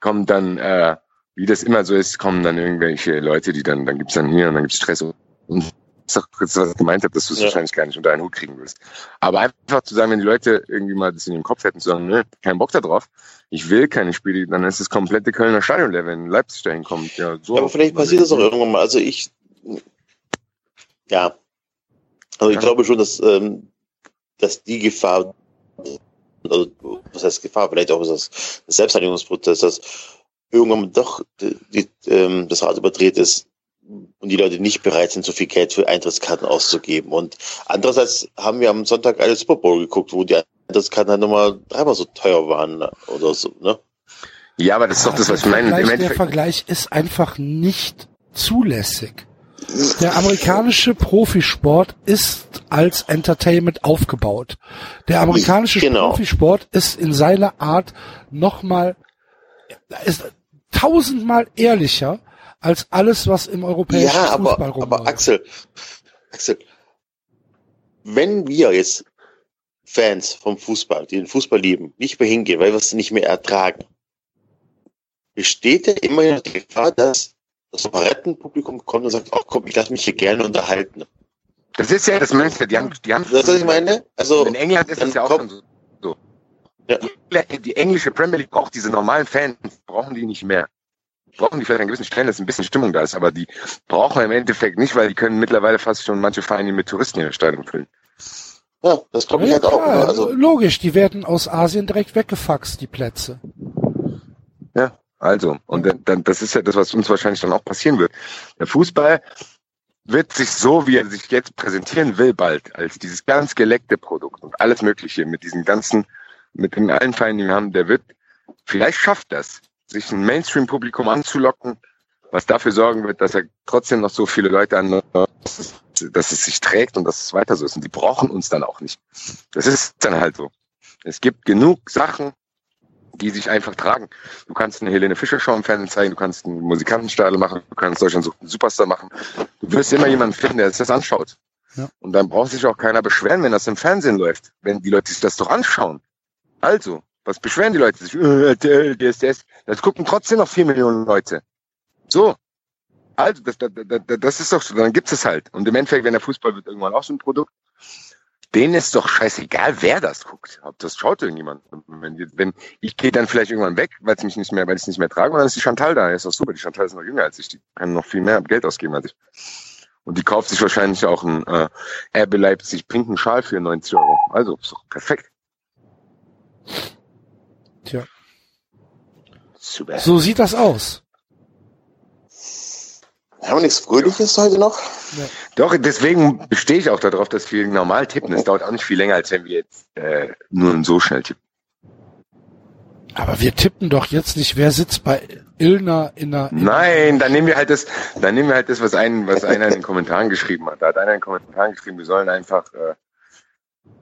kommt dann, äh, wie das immer so ist, kommen dann irgendwelche Leute, die dann, dann gibt's dann hier und dann gibt's Stress und das ist auch kurz, was ich gemeint habe, dass du es ja. wahrscheinlich gar nicht unter einen Hut kriegen willst. Aber einfach zu sagen, wenn die Leute irgendwie mal das in ihrem Kopf hätten, zu sagen, ne, kein Bock da drauf, ich will keine Spiele, dann ist das komplette Kölner Stadion leer, wenn Leipzig dahin kommt. Ja, so aber vielleicht passiert das auch irgendwann mal. Also ich, ja, also ich ja. glaube schon, dass ähm, dass die Gefahr, also, was heißt Gefahr, vielleicht auch das, das Selbstreinigungsprozess, dass irgendwann doch die, die, ähm, das Rad überdreht ist und die Leute nicht bereit sind, so viel Geld für Eintrittskarten auszugeben. Und andererseits haben wir am Sonntag alle Super Bowl geguckt, wo die Eintrittskarten halt nochmal dreimal so teuer waren oder so, ne? Ja, aber das ist doch das, was ich meine. Der Vergleich ist einfach nicht zulässig. Der amerikanische Profisport ist als Entertainment aufgebaut. Der amerikanische genau. Profisport ist in seiner Art nochmal, ist tausendmal ehrlicher als alles, was im europäischen ja, Fußball aber, aber Axel, Axel, wenn wir jetzt Fans vom Fußball, die den Fußball lieben, nicht mehr hingehen, weil wir es nicht mehr ertragen, besteht ja immer die Gefahr, dass das Operettenpublikum kommt und sagt, ach komm, ich lasse mich hier gerne unterhalten. Das ist ja das Mönster, die haben, die haben. Das, was ich meine? Also, in England ist das ja auch schon so. Ja. Die, die, englische Premier League braucht diese normalen Fans, brauchen die nicht mehr. Brauchen die vielleicht an gewissen Stellen, dass ein bisschen Stimmung da ist, aber die brauchen wir im Endeffekt nicht, weil die können mittlerweile fast schon manche Vereine mit Touristen in der Stadion füllen. Ja, das glaube ich ja, halt auch. Ne? Also, logisch, die werden aus Asien direkt weggefaxt, die Plätze. Ja, also, und dann, dann, das ist ja das, was uns wahrscheinlich dann auch passieren wird. Der Fußball wird sich so, wie er sich jetzt präsentieren will, bald, als dieses ganz geleckte Produkt und alles Mögliche mit diesen ganzen, mit den allen Vereinen, die wir haben, der wird, vielleicht schafft das, sich ein Mainstream-Publikum anzulocken, was dafür sorgen wird, dass er trotzdem noch so viele Leute an, dass es, dass es sich trägt und dass es weiter so ist. Und die brauchen uns dann auch nicht. Das ist dann halt so. Es gibt genug Sachen, die sich einfach tragen. Du kannst eine Helene Fischer Show im Fernsehen zeigen, du kannst einen Musikantenstadel machen, du kannst Deutschland sucht einen Superstar machen. Du wirst immer jemanden finden, der sich das anschaut. Ja. Und dann braucht sich auch keiner beschweren, wenn das im Fernsehen läuft, wenn die Leute sich das doch anschauen. Also, was beschweren die Leute sich? Äh, DSDS, das gucken trotzdem noch vier Millionen Leute. So. Also, das, das, das, das ist doch so, dann gibt es halt. Und im Endeffekt, wenn der Fußball wird irgendwann auch so ein Produkt, denen ist doch scheißegal, wer das guckt. Das schaut irgendjemand. Wenn, wenn ich gehe dann vielleicht irgendwann weg, weil es mich nicht mehr, weil ich es nicht mehr trage, und dann ist die Chantal da. Ist doch super. Die Chantal ist noch jünger als ich. Die kann noch viel mehr Geld ausgeben als ich. Und die kauft sich wahrscheinlich auch ein äh, Erbe Leipzig pinken Schal für 90 Euro. Also ist doch perfekt. Tja. Super. So sieht das aus. Haben wir nichts Fröhliches heute noch? Ja. Doch, deswegen bestehe ich auch darauf, dass wir normal tippen. Es dauert auch nicht viel länger, als wenn wir jetzt äh, nur so schnell tippen. Aber wir tippen doch jetzt nicht, wer sitzt bei Ilna in der. Nein, dann nehmen wir halt das, dann nehmen wir halt das, was ein, was einer in den Kommentaren geschrieben hat. Da hat einer in den Kommentaren geschrieben, wir sollen einfach äh,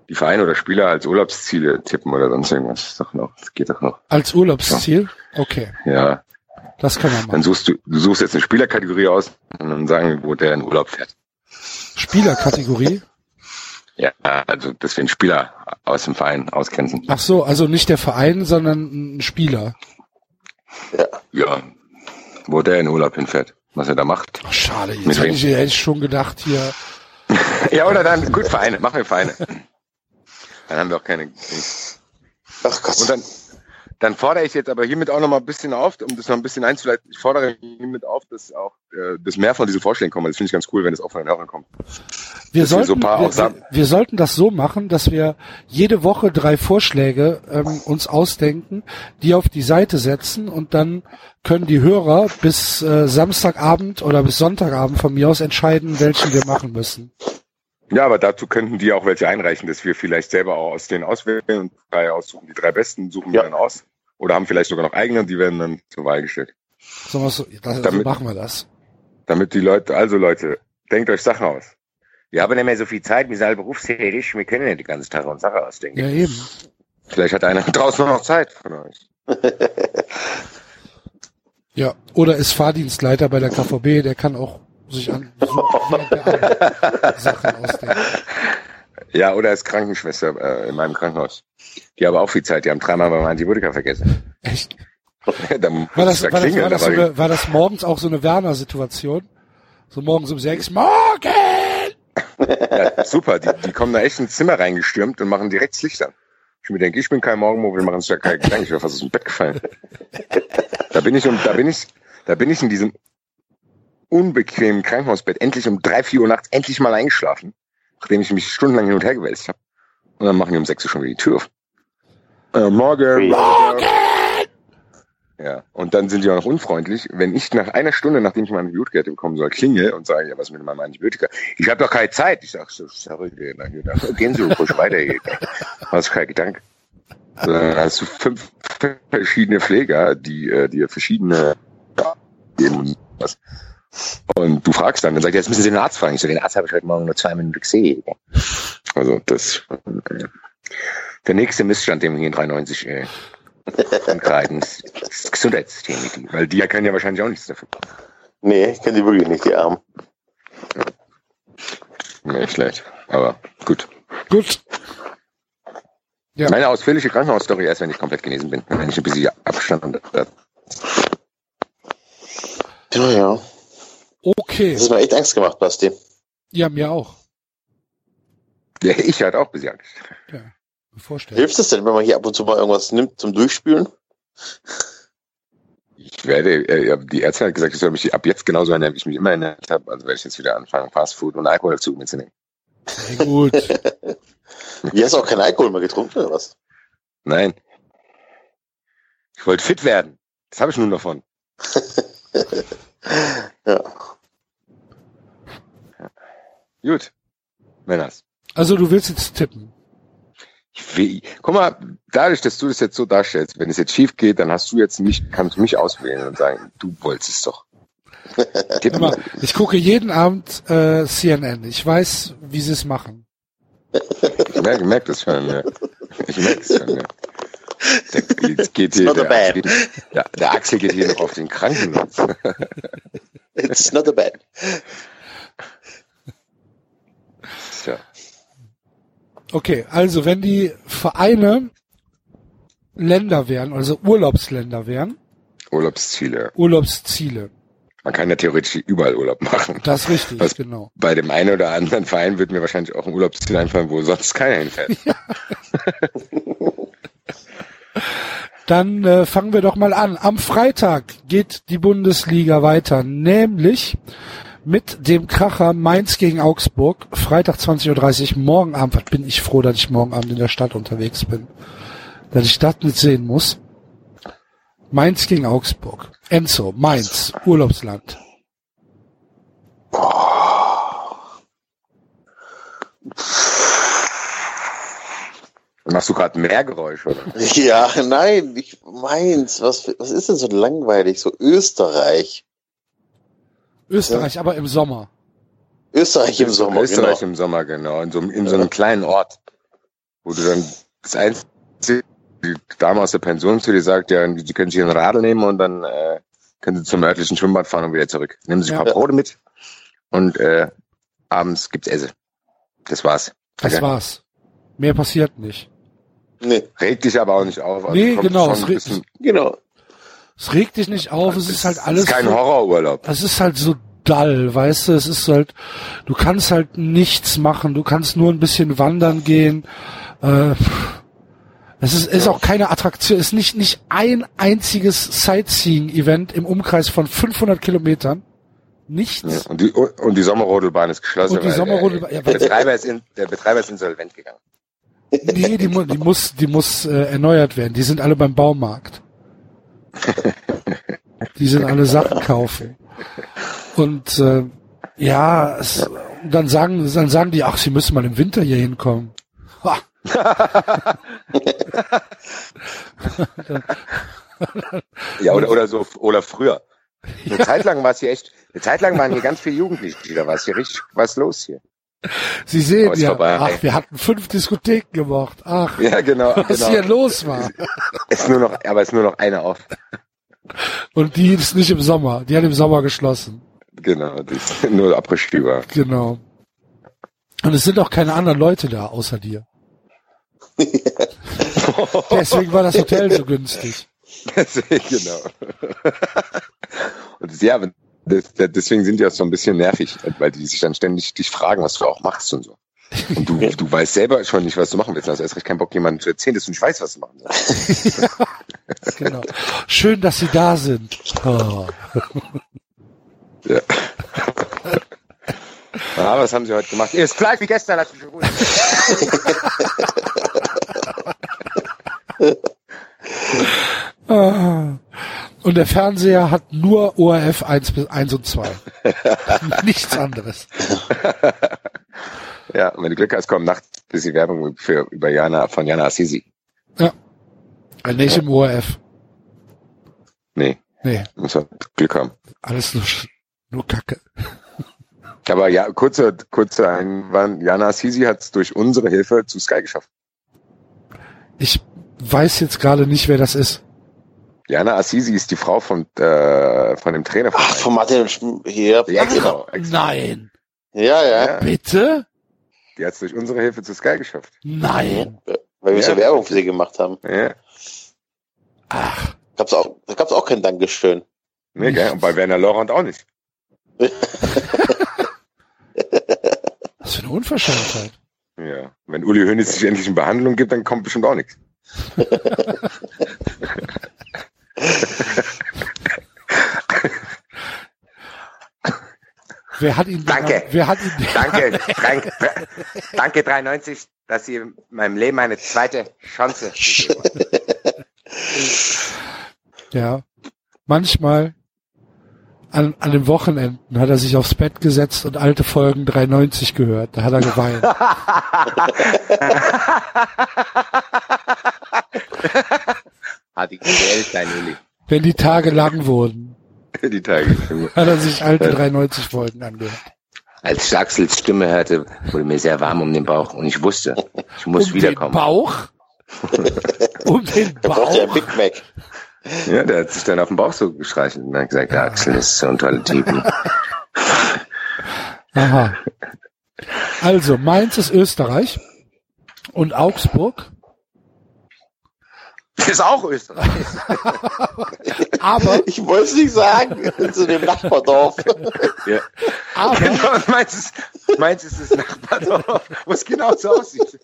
die Vereine oder Spieler als Urlaubsziele tippen oder sonst irgendwas. Das, doch noch, das geht doch noch. Als Urlaubsziel? Ja. Okay. Ja. Das kann man machen. Dann suchst du, du suchst jetzt eine Spielerkategorie aus und dann sagen wir, wo der in Urlaub fährt. Spielerkategorie? Ja, also dass wir einen Spieler aus dem Verein ausgrenzen. Ach so, also nicht der Verein, sondern ein Spieler. Ja. Ja, wo der in Urlaub hinfährt, was er da macht. Ach, schade, jetzt hätte ich, hätte ich schon gedacht hier. ja, oder dann, gut, Vereine, machen wir Vereine. Dann haben wir auch keine. Ach Gott. Und dann, dann fordere ich jetzt aber hiermit auch noch mal ein bisschen auf, um das noch ein bisschen einzuleiten. Ich fordere hiermit auf, dass auch äh, dass mehr von diesen Vorschlägen kommen. Das finde ich ganz cool, wenn es auch von den Hörern kommt. Wir Dass sollten, so wir, sagen. wir, wir sollten das so machen, dass wir jede Woche drei Vorschläge ähm, uns ausdenken, die auf die Seite setzen und dann können die Hörer bis äh, Samstagabend oder bis Sonntagabend von mir aus entscheiden, welchen wir machen müssen. Ja, aber dazu könnten die auch welche einreichen, dass wir vielleicht selber auch aus denen auswählen und drei aussuchen. Die drei besten suchen wir Ja. dann aus. Oder haben vielleicht sogar noch eigene und die werden dann zur Wahl gestellt. So, was, so, das, so Damit- machen wir das. Damit die Leute, also Leute, denkt euch Sachen aus. Wir haben nicht mehr so viel Zeit, wir sind alle berufstätig, wir können nicht den ganzen Tag uns Sachen ausdenken. Ja, eben. Vielleicht hat einer draußen noch Zeit von euch. Ja. Oder ist Fahrdienstleiter bei der KVB, der kann auch sich an so Sachen ausdenken. Ja, oder ist Krankenschwester äh, in meinem Krankenhaus. Die haben auch viel Zeit, die haben dreimal beim Antibiotika vergessen. Echt? da muss War das, da war, das, klingeln, war, das so aber eine, war das morgens auch so eine Werner-Situation? So morgens um sechs, morgen! ja, super, die, die kommen da echt ins Zimmer reingestürmt und machen direkt das Licht an. Ich mir denke, ich bin kein Morgenmuffel, machen sich da keine Gedanken, ich wäre fast aus dem Bett gefallen. Da bin ich um, da bin ich, da bin ich in diesem unbequemen Krankenhausbett endlich um drei, vier Uhr nachts endlich mal eingeschlafen, nachdem ich mich stundenlang hin und her gewälzt habe. Und dann machen die um sechs Uhr schon wieder die Tür auf. Äh, morgen, morgen! Ja, und dann sind die auch noch unfreundlich. Wenn ich nach einer Stunde, nachdem ich mein Antibiotika hätte bekommen soll, klingel und sage, ja, was mit meinem Antibiotika? Ich habe doch keine Zeit. Ich sag so, sorry, gehen Sie ruhig weiter hier. Hast keinen Gedanke. So, Dann hast du fünf verschiedene Pfleger, die äh, dir verschiedene geben und was. Und du fragst dann, dann sagt er, jetzt müssen Sie den Arzt fragen. Ich so, den Arzt habe ich heute Morgen nur zwei Minuten gesehen. Also das äh, der nächste Missstand, den wir hier in 93 äh, ankreiden, ist das Gesundheitssystem, die- weil die können ja wahrscheinlich auch nichts dafür. Nee, ich kenne die wirklich nicht, die Armen. Nee, schlecht. Aber gut. Gut. Ja. Meine ausführliche Krankenhausstory erst, wenn ich komplett genesen bin, wenn ich ein bisschen Abstand äh, Ja, ja. Okay. Das ist mir echt Angst gemacht, Basti. Ja, mir auch. ja, ich hatte auch ein bisschen Angst. Ja. Vorstellen. Hilft es denn, wenn man hier ab und zu mal irgendwas nimmt zum Durchspülen? Ich werde, äh, die Ärztin hat gesagt, ich soll mich ab jetzt genauso ernähren, wie ich mich immer ernährt habe. Also werde ich jetzt wieder anfangen, Fast Food und Alkohol dazu mitzunehmen. Sehr gut. Wie hast du auch keinen Alkohol mehr getrunken oder was? Nein. Ich wollte fit werden. Das habe ich nun davon. Ja. Gut. Männers. Also du willst jetzt tippen. Ich will, guck mal, dadurch, dass du das jetzt so darstellst, wenn es jetzt schief geht, dann hast du jetzt mich, kannst du mich auswählen und sagen, du wolltest es doch. Immer, ich gucke jeden Abend äh, CNN. Ich weiß, wie sie es machen. Ich merke, ich merke das schon, ja. Ich merke es schon, ja. Der, jetzt geht hier, not a der, bad. Axel, ja, der Axel geht hier noch auf den Krankenhaus. It's not a bad. Tja. Okay, also wenn die Vereine Länder wären, also Urlaubsländer wären, Urlaubsziele. Urlaubsziele. Man kann ja theoretisch überall Urlaub machen. Das ist richtig, Was- genau. Bei dem einen oder anderen Verein wird mir wahrscheinlich auch ein Urlaubsziel einfallen, wo sonst keiner hinfährt. Dann äh, fangen wir doch mal an. Am Freitag geht die Bundesliga weiter, nämlich mit dem Kracher Mainz gegen Augsburg. Freitag 20.30 Uhr, morgen Abend. Was bin ich froh, dass ich morgen Abend in der Stadt unterwegs bin. Dass ich das nicht sehen muss. Mainz gegen Augsburg. Enzo, Mainz, Urlaubsland. Machst du gerade mehr Geräusche, oder? Ja, nein, ich meins. Was, was ist denn so langweilig? So Österreich. Österreich, aber im Sommer. Österreich im Sommer, Österreich genau. im Sommer, genau. In so, einem- in so einem kleinen Ort, wo du dann das einzige, die Dame aus der Pension zu dir sagt, ja, sie können sich ein Radl nehmen und dann äh, können sie zum örtlichen Schwimmbad fahren und wieder zurück. Nehmen sie ein Ja. paar Brote mit und äh, abends gibt's Esse. Das war's. Das Okay. war's. Mehr passiert nicht. Nee, Reg dich aber auch nicht auf. Also Nee, genau, bisschen- genau. Es regt dich nicht auf, es ist halt es alles ist kein so, Horrorurlaub. es ist halt so dull, weißt du, es ist halt, du kannst halt nichts machen, du kannst nur ein bisschen wandern gehen. Äh, es ist, ist auch keine Attraktion, es ist nicht, nicht ein einziges Sightseeing-Event im Umkreis von 500 Kilometern. Nichts. Ja, und, die, und die Sommerrodelbahn ist geschlossen. Und die Sommerrodelbahn, der, der, Betreiber ist in, der Betreiber ist insolvent gegangen. Nee, die, die muss, die muss äh, erneuert werden. Die sind alle beim Baumarkt. Die sind alle Sachen kaufen. Und äh, ja, es, dann sagen, dann sagen die, ach, sie müssen mal im Winter hier hinkommen. ja, oder, oder so, oder früher. Eine Zeit lang war es hier echt, eine Zeit lang waren hier ganz viele Jugendliche, da war es hier richtig was los hier. Sie sehen ja, vorbei, ach, wir hatten fünf Diskotheken gemacht. Ach, ja, genau, was genau. hier los war. Ist nur noch, aber ist nur noch eine auf. Und die ist nicht im Sommer. Die hat im Sommer geschlossen. Genau, die ist nur Abrisstüber. Genau. Und es sind auch keine anderen Leute da, außer dir. Deswegen war das Hotel so günstig. Deswegen, genau. Und ja, deswegen sind die auch so ein bisschen nervig, weil die sich dann ständig dich fragen, was du auch machst und so. Und du, du weißt selber schon nicht, was du machen willst. Also erst recht keinen Bock, jemandem zu erzählen, dass du nicht weißt, was du machen sollst. ja, genau. Schön, dass sie da sind. Oh. Ja. Ah, was haben sie heute gemacht? Ist gleich wie gestern, hat mich schon gut. ah. Und der Fernseher hat nur ORF 1 bis 1 und 2. Nichts anderes. Ja, wenn du Glück hast, kommt nachts bis die Werbung für, über Jana, von Jana Assisi. Ja. Also nicht im ORF. Nee. Nee. Muss man Glück haben. Alles nur, nur Kacke. Aber ja, kurzer, kurzer Einwand. Jana Assisi hat es durch unsere Hilfe zu Sky geschafft. Ich weiß jetzt gerade nicht, wer das ist. Jana Assisi ist die Frau von, äh, von dem Trainer. Von Ach, von Martin hier. Ja, genau. Nein. Ja, ja. Ja. Bitte? Die hat es durch unsere Hilfe zu Sky geschafft. Nein. Weil wir Ja. so Werbung für sie gemacht haben. Ja. Ach, Gab's auch, da gab's auch kein Dankeschön. Nee, gell? Und bei Werner Laurent auch nicht. was für eine Unverschämtheit. Ja. Wenn Uli Hoeneß sich endlich in Behandlung gibt, dann kommt bestimmt auch nichts. Wer hat ihn Danke. Wer hat ihn Danke, Frank, danke 93, dass Sie meinem Leben eine zweite Chance gegeben haben. Ja. Manchmal an, an den Wochenenden hat er sich aufs Bett gesetzt und alte Folgen 93 gehört. Da hat er geweint. Hat die gewählt, dein Uli. Wenn die Tage lang wurden, Die Tage. hat er sich alte 93 Folgen angehört. Als ich Axels Stimme hörte, wurde mir sehr warm um den Bauch und ich wusste, ich muss um wiederkommen. den Bauch? um den Da braucht ein Bauch? Big Mac. Ja, der hat sich dann auf den Bauch so gestreichelt und hat gesagt, der Axel ist so ein toller Typ. Aha. Also, Mainz ist Österreich und Augsburg. Ist auch Österreich. Aber, Ich wollte es nicht sagen, zu dem Nachbardorf. Ja. aber, Genau, meins ist, meins ist das Nachbardorf, wo es genau so aussieht.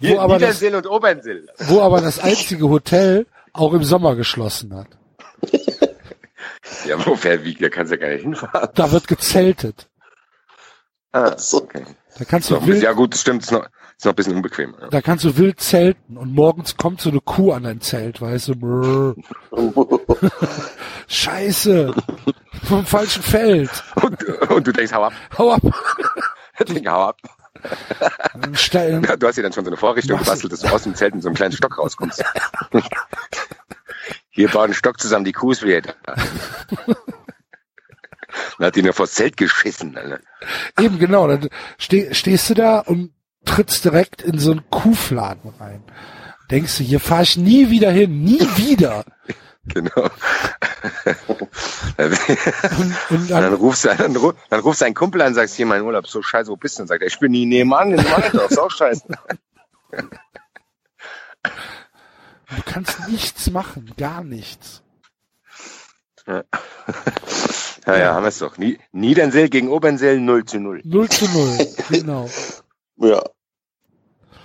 Hier, aber das- Niedersill und Obernsill. wo aber das einzige Hotel auch im Sommer geschlossen hat. Ja, wo fährt wie? Da kannst du ja gar nicht hinfahren. Da wird gezeltet. Ah, So. okay. Da kannst So, du wild, ja gut, das stimmt, ist noch, ist noch ein bisschen unbequem. Ja. da kannst du wild zelten und morgens kommt so eine Kuh an dein Zelt, weißt du? Scheiße. Vom falschen Feld. Und, und du denkst, hau ab. Hau ab. Denk, hau ab. Stein. Ja, Du hast dir dann schon so eine Vorrichtung gebastelt, dass du aus dem Zelt mit so einem kleinen Stock rauskommst. Hier baut ein Stock zusammen, die Kuh ist wieder da. Dann hat die nur vors Zelt geschissen. Alter. Eben genau. Dann steh, stehst du da und trittst direkt in so einen Kuhfladen rein. Denkst du, hier fahre ich nie wieder hin. Nie wieder. Genau. Und, und dann, dann, rufst du, dann, dann rufst du einen Kumpel an und sagst, hier, mein Urlaub so scheiße, wo bist du? Und sagt er, ich bin nie nebenan, in Waldorf, ist auch scheiße. du kannst nichts machen. Gar nichts. Ja, ja, ja haben wir es doch. Niedernseel gegen Obernseel 0 zu 0. 0 zu 0, genau. Ja.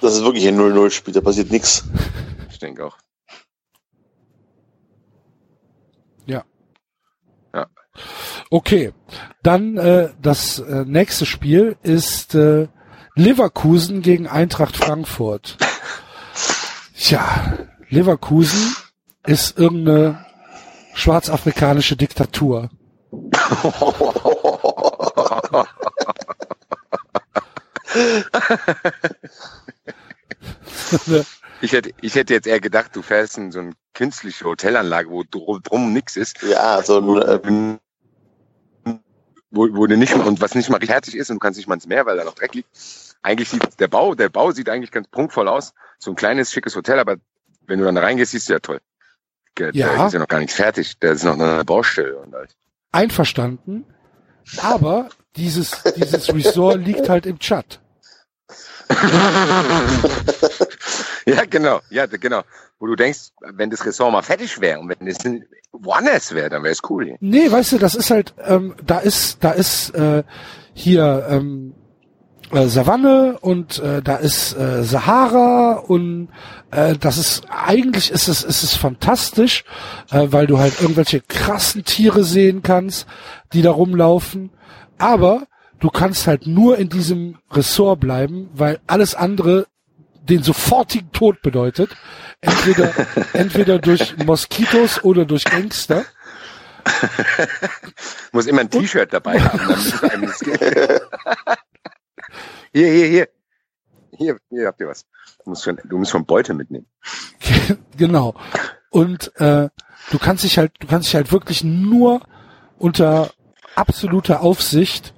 Das ist wirklich ein 0-0-Spiel, da passiert nichts. Ich denke auch. Ja. Ja. Okay, dann äh, das äh, nächste Spiel ist äh, Leverkusen gegen Eintracht Frankfurt. Tja, Leverkusen ist irgendeine schwarzafrikanische Diktatur. ich, hätte, ich hätte jetzt eher gedacht, du fährst in so eine künstliche Hotelanlage, wo drum, nix ist. Ja, so ein, wo, wo du nicht und was nicht mal fertig ist und du kannst nicht mal ins Meer, weil da noch Dreck liegt. Eigentlich sieht der Bau, der Bau sieht eigentlich ganz prunkvoll aus. So ein kleines, schickes Hotel, aber wenn du dann reingehst, siehst du ja toll. Der, Ja. ist ja noch gar nichts fertig. Der ist noch eine Baustelle und alles. Einverstanden, aber dieses, dieses Resort liegt halt im Tschad. Ja, genau, ja, genau. Wo du denkst, wenn das Ressort mal fertig wäre und wenn es woanders wäre, dann wäre es cool. Nee, weißt du, das ist halt, ähm, da ist, da ist äh, hier ähm, äh, Savanne und äh, da ist äh, Sahara und äh, das ist eigentlich ist es ist es fantastisch, äh, weil du halt irgendwelche krassen Tiere sehen kannst, die da rumlaufen, aber du kannst halt nur in diesem Ressort bleiben, weil alles andere den sofortigen Tod bedeutet, entweder entweder durch Moskitos oder durch Gangster. Muss immer ein T-Shirt dabei haben. Hier, hier, hier. Hier, hier habt ihr was. Du musst schon, du musst schon Beute mitnehmen. genau. Und äh, du kannst dich halt, du kannst dich halt wirklich nur unter absoluter Aufsicht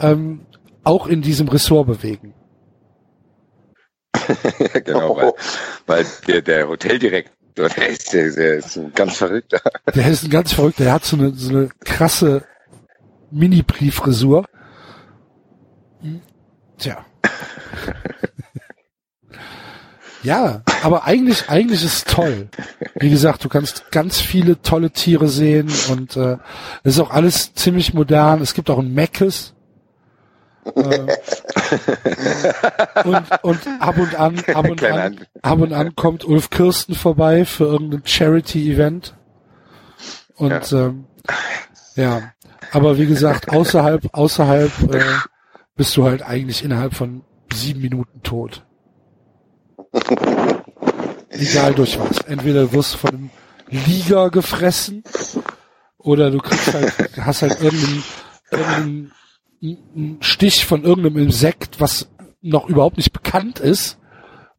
ähm, auch in diesem Ressort bewegen. genau, weil, weil der, der Hoteldirektor, der ist, der, der ist ein ganz verrückter. Der ist ein ganz verrückter, der hat so eine, so eine krasse Mini-Brieffrisur. Hm, Tja. Ja, aber eigentlich, eigentlich ist es toll. Wie gesagt, du kannst ganz viele tolle Tiere sehen und äh, es ist auch alles ziemlich modern. Es gibt auch ein Meckes. Äh, und, und ab und an, ab und An- ab und an kommt Ulf Kirsten vorbei für irgendein Charity-Event. Und ja. Ähm, ja, aber wie gesagt, außerhalb, außerhalb äh, bist du halt eigentlich innerhalb von sieben Minuten tot. Egal durch was. Entweder wirst du von einem Liga gefressen oder du kriegst halt, hast halt irgendeinen, irgendeinen einen Stich von irgendeinem Insekt, was noch überhaupt nicht bekannt ist,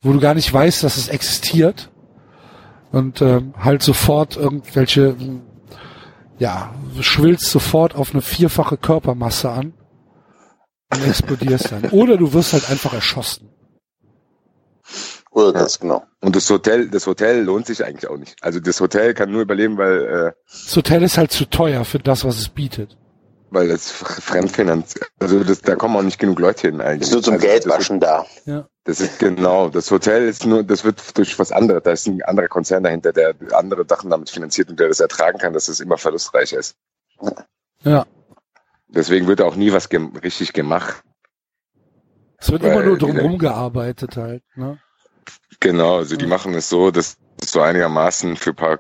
wo du gar nicht weißt, dass es existiert. Und ähm, halt sofort irgendwelche, ja, du schwillst sofort auf eine vierfache Körpermasse an und explodierst dann. Oder du wirst halt einfach erschossen. Oder das, genau. Und das Hotel, das Hotel lohnt sich eigentlich auch nicht. Also das Hotel kann nur überleben, weil, äh, Das Hotel ist halt zu teuer für das, was es bietet. Weil das fremdfinanziert. Also das, da kommen auch nicht genug Leute hin eigentlich. Ist nur zum also, Geldwaschen da. Ja. Das ist genau, das Hotel ist nur, das wird durch was anderes, da ist ein anderer Konzern dahinter, der andere Sachen damit finanziert und der das ertragen kann, dass es immer verlustreich ist. Ja. Deswegen wird auch nie was gem richtig gemacht. Es wird Weil immer nur die- drumherum gearbeitet halt, ne? Genau, also die Ja. machen es so, dass es so einigermaßen für ein paar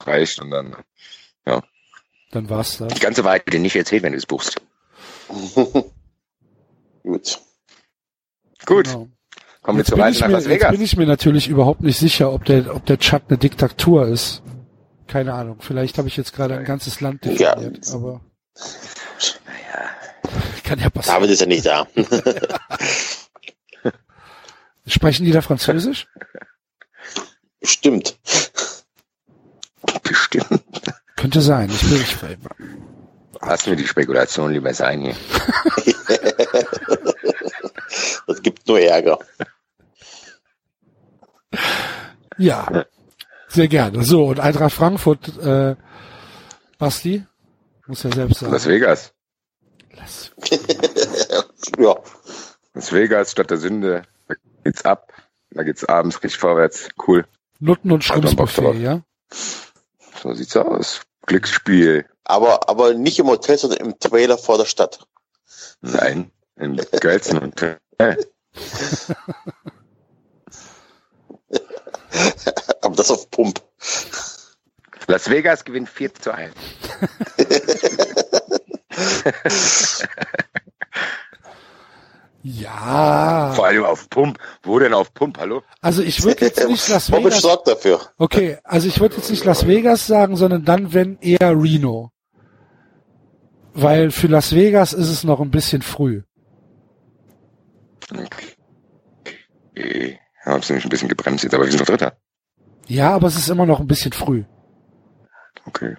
reicht und dann Dann war's das. die ganze Wahrheit dir nicht erzählt, wenn du es buchst. Gut. Gut, Genau. kommen wir Jetzt zur Reise ich nach mir, Las jetzt Vegas. bin ich mir natürlich überhaupt nicht sicher, ob der, ob der Tschad eine Diktatur ist. Keine Ahnung. Vielleicht habe ich jetzt gerade ein ganzes Land Ja. definiert, aber kann ja passieren. David ist ja nicht da. Sprechen die da Französisch? Stimmt. Bestimmt. Könnte sein. Ich bin nicht Lassen wir die Spekulation lieber sein hier. Das gibt nur Ärger. Ja. Sehr gerne. So, und Eintracht Frankfurt, äh, Basti? Muss ja selbst sagen. Las Vegas. Las- Ja. Las Vegas, Stadt der Sünde. Da geht's ab. Da geht's abends richtig vorwärts. Cool. Nutten und Schrumpfbuffet, ja? So sieht's aus. Glücksspiel. Aber, aber nicht im Hotel, sondern im Trailer vor der Stadt. Nein, im geilsten Hotel. aber das auf Pump. Las Vegas gewinnt 4 zu 1. Ja. Vor allem auf Pump. Wo denn auf Pump? Hallo? Also ich würde jetzt nicht Las Vegas. sorgt dafür. Okay, also ich würde jetzt nicht Las Vegas sagen, sondern dann, wenn eher Reno. Weil für Las Vegas ist es noch ein bisschen früh. Okay. Haben uns nämlich ein bisschen gebremst jetzt, aber wir sind noch Dritter. Ja, aber es ist immer noch ein bisschen früh. Okay.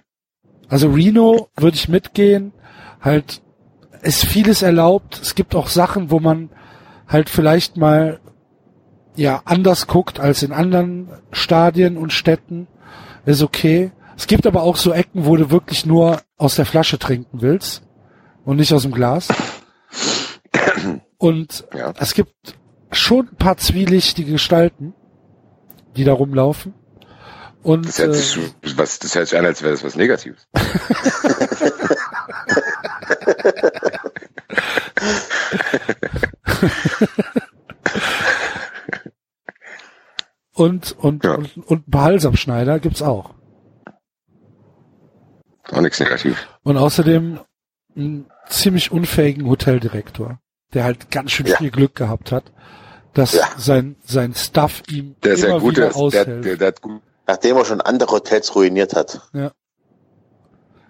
Also Reno würde ich mitgehen. Halt ist vieles erlaubt. Es gibt auch Sachen, wo man halt vielleicht mal ja anders guckt als in anderen Stadien und Städten. Ist okay. Es gibt aber auch so Ecken, wo du wirklich nur aus der Flasche trinken willst und nicht aus dem Glas. Und Ja. es gibt schon ein paar zwielichtige Gestalten, die da rumlaufen. Und Das hört, äh, sich, was, das hört sich an, als wäre das was Negatives. und und, Ja. und und ein paar Halsabschneider gibt's auch. Auch nichts Negatives. Und außerdem einen ziemlich unfähigen Hoteldirektor, der halt ganz schön Ja. viel Glück gehabt hat, dass Ja. sein sein Staff ihm Der ist immer ja gut, wieder der, der, aushält. der, der hat gut. Nachdem er schon andere Hotels ruiniert hat.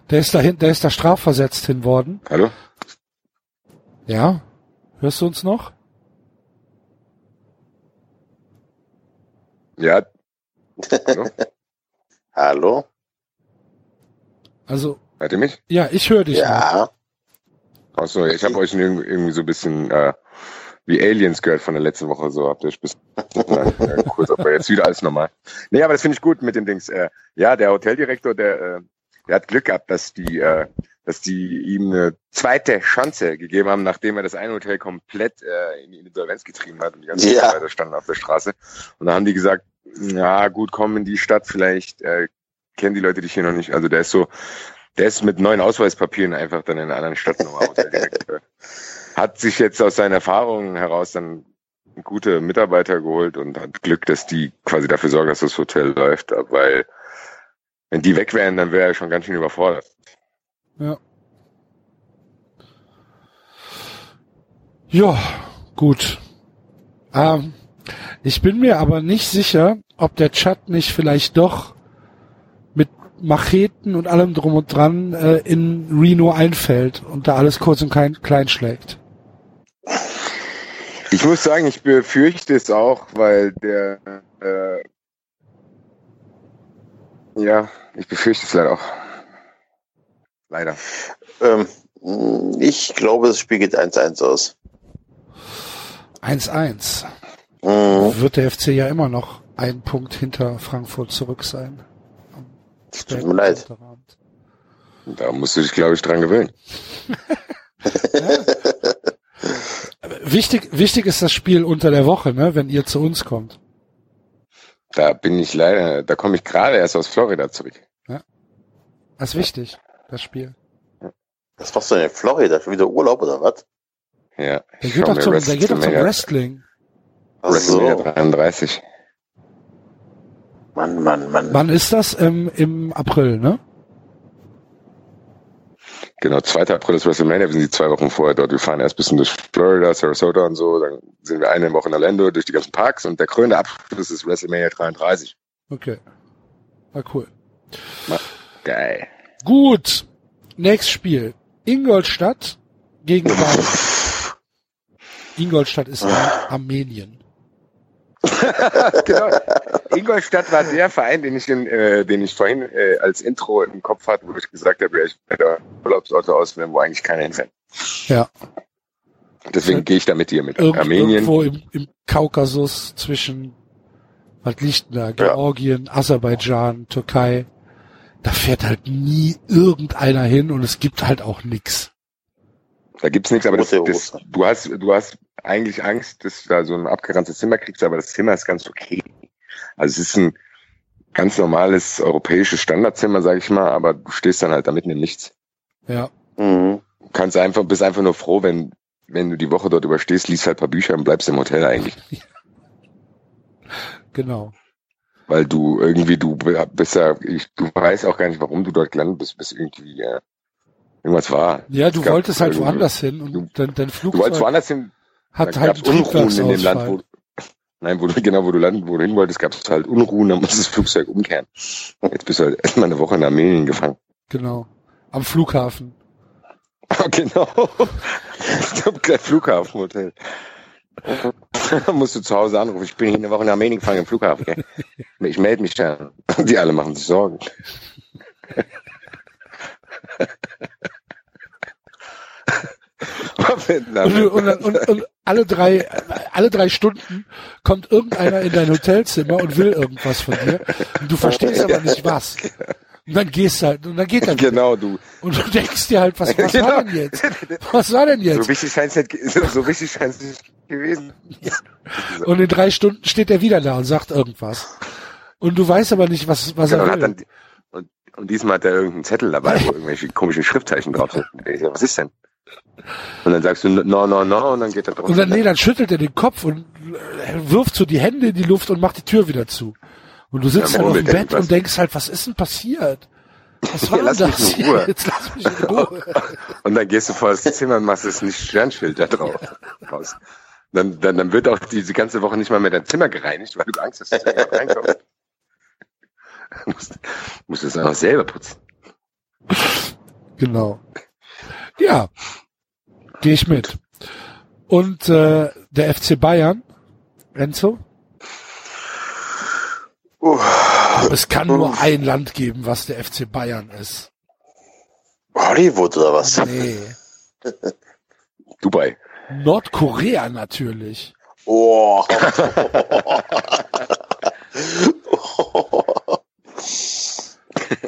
Der ist dahin, der ist da strafversetzt hin worden. Hallo? Ja, hörst du uns noch? Ja. Hallo? Hallo? Also Hört ihr mich? ja, ich höre dich. noch. Ja. Achso, ich habe euch irgendwie, so ein bisschen äh, wie Aliens gehört von der letzten Woche, so habt ihr euch bis äh, kurz, aber jetzt wieder alles normal. Nee, aber das finde ich gut mit dem Dings. Äh, ja, der Hoteldirektor, der, äh, der hat Glück gehabt, dass die, äh, dass die ihm eine zweite Chance gegeben haben, nachdem er das eine Hotel komplett äh, in die Insolvenz getrieben hat und die ganzen Ja. Mitarbeiter standen auf der Straße. Und dann haben die gesagt, ja gut, komm in die Stadt, vielleicht äh, kennen die Leute dich hier noch nicht. Also der ist so, der ist mit neuen Ausweispapieren einfach dann in einer anderen Stadt nochmal Hoteldirektor. Hat sich jetzt aus seinen Erfahrungen heraus dann gute Mitarbeiter geholt und hat Glück, dass die quasi dafür sorgen, dass das Hotel läuft, weil wenn die weg wären, dann wäre er schon ganz schön überfordert. Ja. Ja, gut. Ähm, ich bin mir aber nicht sicher, ob der Chat nicht vielleicht doch mit Macheten und allem drum und dran äh, in Reno einfällt und da alles kurz und klein, klein schlägt. Ich muss sagen, ich befürchte es auch, weil der äh, ja, ich befürchte es leider auch. Leider. Ähm, ich glaube, das Spiel geht 1-1 aus. 1-1. Mhm. Wird der FC ja immer noch einen Punkt hinter Frankfurt zurück sein. Am Tut mir leid. Da musst du dich, glaube ich, dran gewöhnen. Wichtig, wichtig ist das Spiel unter der Woche, ne, wenn ihr zu uns kommt. Da bin ich leider, da komme ich gerade erst aus Florida zurück. Das ist wichtig, das Spiel. Was machst du denn in Florida? Schon wieder Urlaub oder was? Ja. Der ich geht doch zum, der geht doch zum Wrestling. Ach WrestleMania so. 33. Mann, Mann, Mann. Wann ist das? Ähm, Im April, ne? Genau, 2. April ist WrestleMania, wir sind die zwei Wochen vorher dort. Wir fahren erst bis durch Florida, Sarasota und so, dann sind wir eine Woche in Orlando durch die ganzen Parks und der krönende Abschluss ist WrestleMania 33. Okay. Na cool. Geil. Gut. Nächstes Spiel. Ingolstadt gegen Bayern. Ingolstadt ist in Armenien. genau. Ingolstadt war der Verein, den ich, in, äh, den ich vorhin äh, als Intro im Kopf hatte, wo ich gesagt habe, ja, ich werde Urlaubsorte auswählen, wo eigentlich keiner hinfährt. Ja. Deswegen gehe ich da mit dir mit. Irgend, Armenien. Irgendwo im, im Kaukasus zwischen, was liegt da? Georgien, Aserbaidschan, Türkei. Da fährt halt nie irgendeiner hin und es gibt halt auch nix. Da gibt's nichts, aber das, das, du hast, du hast eigentlich Angst, dass du da so ein abgeranztes Zimmer kriegst, aber das Zimmer ist ganz okay. Also es ist ein, ganz normales europäisches Standardzimmer, sag ich mal, aber du stehst dann halt da mitten im Nichts. Ja. Mhm. Kannst einfach, bist einfach nur froh, wenn, wenn du die Woche dort überstehst, liest halt ein paar Bücher und bleibst im Hotel eigentlich. Genau. Weil du irgendwie, du bist ja, ich, du weißt auch gar nicht, warum du dort gelandet bist, bis irgendwie äh, irgendwas war. Ja, du wolltest halt woanders hin und du, dein, dein Flugzeug Du wolltest woanders hin, hat da halt gab's Unruhen in dem Land, wo, nein, wo du, genau, wo du landen, wo du hin wolltest, gab es halt Unruhen, dann musst das Flugzeug umkehren. Jetzt bist du halt erstmal eine Woche in Armenien gefangen. Genau. Am Flughafen. genau. Ich hab kein Flughafenhotel. musst du zu Hause anrufen. Ich bin hier eine Woche in Armenien gefangen im Flughafen. Gell? Ich melde mich da. Die alle machen sich Sorgen. Und, und, und, alle drei, alle drei Stunden kommt irgendeiner in dein Hotelzimmer und will irgendwas von dir. Und du verstehst aber nicht was. Und dann gehst du halt, und dann geht er. Genau, du. Und du denkst dir halt, was, was genau. war denn jetzt? Was war denn jetzt? So wichtig scheint es nicht, so wichtig scheint's nicht gewesen. Ja. Und in drei Stunden steht er wieder da und sagt irgendwas. Und du weißt aber nicht, was, was genau, er will. Dann, und, und diesmal hat er irgendeinen Zettel dabei, wo irgendwelche komischen Schriftzeichen drauf sind. Was ist denn? Und dann sagst du no, no, no und dann geht er drauf. Und dann, nee, dann schüttelt er den Kopf und wirft so die Hände in die Luft und macht die Tür wieder zu. Und du sitzt ja, halt auf dem Bett und denkst halt, was ist denn passiert? Was war ja, denn das? Mich in Ruhe. Jetzt lass mich in Ruhe. Und dann gehst du vor das Zimmer und machst das nicht Sternschilder drauf. Raus. Dann, dann, dann wird auch diese ganze Woche nicht mal mehr dein Zimmer gereinigt, weil du Angst hast, dass jemand reinkommt. Du musst, musst es einfach selber putzen. Genau. Ja, gehe ich mit. Und äh, der FC Bayern, Enzo? Uh, es kann nur ein Land geben, was der FC Bayern ist. Hollywood oder was? Nee. Dubai. Nordkorea natürlich. Oh.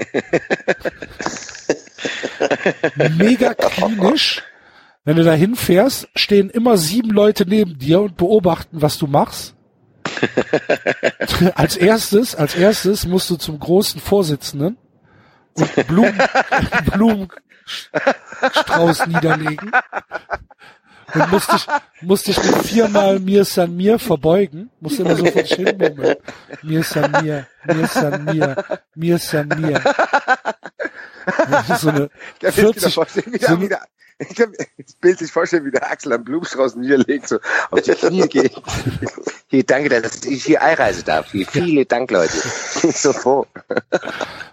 Mega klinisch. Wenn du da hinfährst, stehen immer sieben Leute neben dir und beobachten, was du machst. als erstes, als erstes musst du zum großen Vorsitzenden und Blumen, Blumenstrauß niederlegen und musst dich, musst dich mit viermal Mir San Mir verbeugen, musst immer so vor dich hinmummeln. Mir San Mir, Mir San Mir, Mir San Mir. So eine 40, so eine, ich kann mir das Bild sich vorstellen, wie der Axel am Blumenstrauß niederlegt, so auf die Knie geht. Hier, danke, dass ich hier einreisen darf. Hier, viele Dank, Leute. so froh.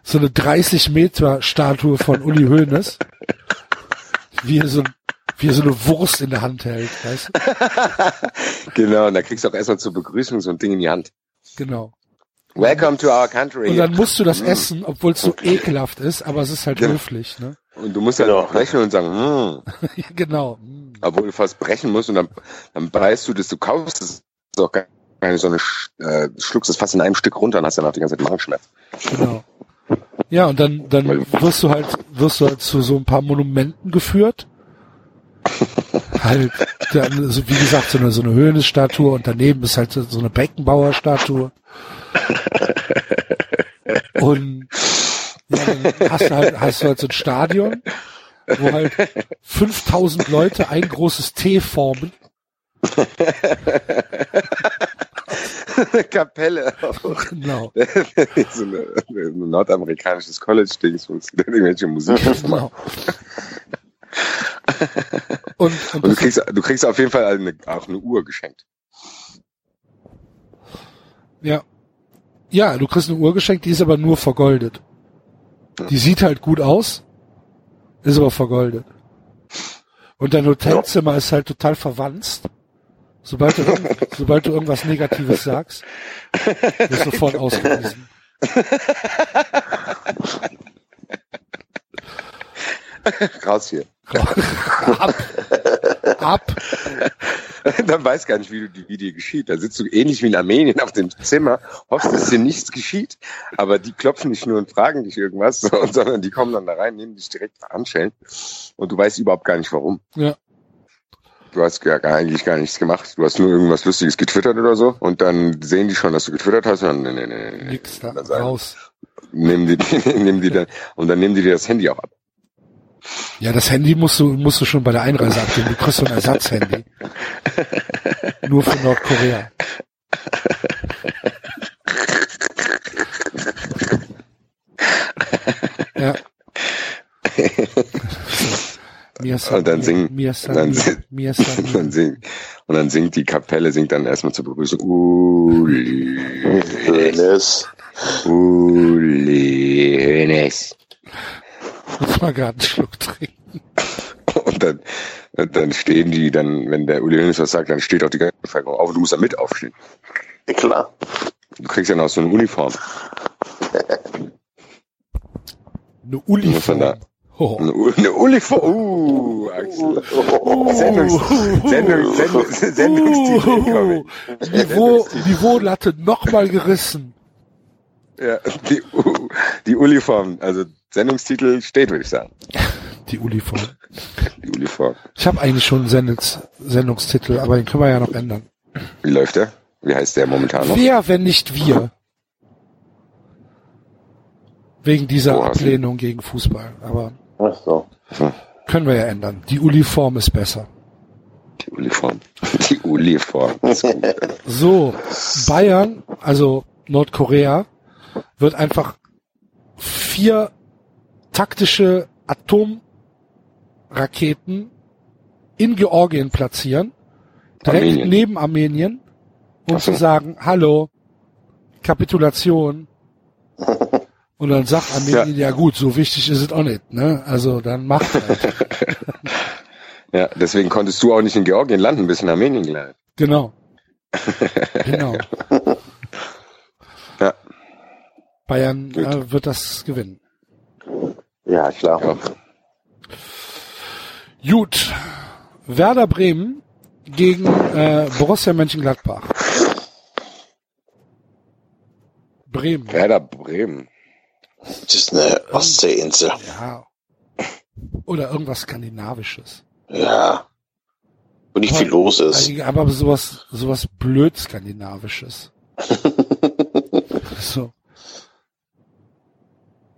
So eine 30 Meter Statue von Uli Hoeneß. Wie er so, wie er so eine Wurst in der Hand hält, weißt du? genau, und da kriegst du auch erstmal zur Begrüßung so ein Ding in die Hand. Genau. Welcome to our country. Und dann musst du das mm. essen, obwohl es so ekelhaft ist, aber es ist halt genau. höflich, ne? Und du musst ja genau. auch rechnen und sagen, hm. genau. Obwohl du fast brechen musst und dann, dann beißt du das, du kaufst es auch gar keine so eine, äh, schluckst es fast in einem Stück runter und hast dann auch die ganze Zeit Magenschmerz. Genau. Ja, und dann, dann wirst du halt, wirst du halt zu so ein paar Monumenten geführt. halt, dann, so wie gesagt, so eine, so eine Höhnesstatue und daneben ist halt so eine Beckenbauerstatue. und ja, dann hast du halt, hast du halt so ein Stadion, wo halt 5000 Leute ein großes T formen. eine Kapelle. Genau. so ein nordamerikanisches College-Ding, wo irgendwelche Musik genau. und, und, und du, kriegst, du kriegst auf jeden Fall eine, auch eine Uhr geschenkt. Ja. Ja, du kriegst eine Uhr geschenkt, die ist aber nur vergoldet. Die sieht halt gut aus, ist aber vergoldet. Und dein Hotelzimmer ja. ist halt total verwanzt. Sobald du, sobald du irgendwas Negatives sagst, wirst du sofort ausgewiesen. Raus hier. ab. Ab. Dann weiß gar nicht, wie, du, wie dir geschieht. Da sitzt du ähnlich wie in Armenien auf dem Zimmer, hoffst, dass dir nichts geschieht, aber die klopfen nicht nur und fragen dich irgendwas, sondern die kommen dann da rein, nehmen dich direkt anschellen und du weißt überhaupt gar nicht warum. Ja. du hast ja eigentlich gar nichts gemacht. Du hast nur irgendwas Lustiges getwittert oder so und dann sehen die schon, dass du getwittert hast und dann, nee, nee, nee, Nix da, raus. Nehmen die, nehmen die dann, und dann nehmen die dir das Handy auch ab. Ja, das Handy musst du, musst du schon bei der Einreise abgeben. Du kriegst so ein Ersatzhandy. Nur für Nordkorea. Ja. Und dann singen, singt, und dann singt die Kapelle, singt dann erstmal zur Begrüßung, Uli, Schönes. Uli, Hönes. Muss mal gerade einen Schluck trinken. Und dann, und dann stehen die dann, wenn der Uli Hönes was sagt, dann steht auch die ganze Bevölkerung auf und du musst da mit aufstehen. Klar. Du kriegst ja noch so eine Uniform. Eine Uniform. da- Oh. Eine, eine Uniform. Uh, Axel. Sendungs, Sendungs, Sendungs, Sendungstitel incoming. Niveau, Niveaulatte nochmal gerissen. Ja, die, die Uniform, also Sendungstitel steht, würde ich sagen. Die Uniform. Die Uniform. Ich habe eigentlich schon einen Sendungs Sendungstitel, aber den können wir ja noch ändern. Wie läuft der? Wie heißt der momentan noch? Wer, wenn nicht wir? Wegen dieser Boah, Ablehnung gegen Fußball. Aber Ach so. können wir ja ändern. Die Uniform ist besser. Die Uniform. Die Uniform. So, Bayern, also Nordkorea, wird einfach vier taktische Atomraketen in Georgien platzieren, direkt Armenien. neben Armenien, um so. zu sagen, hallo, Kapitulation. Und dann sagt Armenien, ja. gut, so wichtig ist es auch nicht, ne? Also dann macht halt. Ja, deswegen konntest du auch nicht in Georgien landen, bis in Armenien gelandet. Genau. Genau. Ja. Bayern äh, wird das gewinnen. Ja, klar. Ja. Gut. Werder Bremen gegen äh, Borussia Mönchengladbach. Bremen. Werder Bremen. Das ist eine Ostseeinsel. Ja. Oder irgendwas Skandinavisches. Ja. Wo nicht viel los ist. Aber sowas, sowas blöd Skandinavisches. So.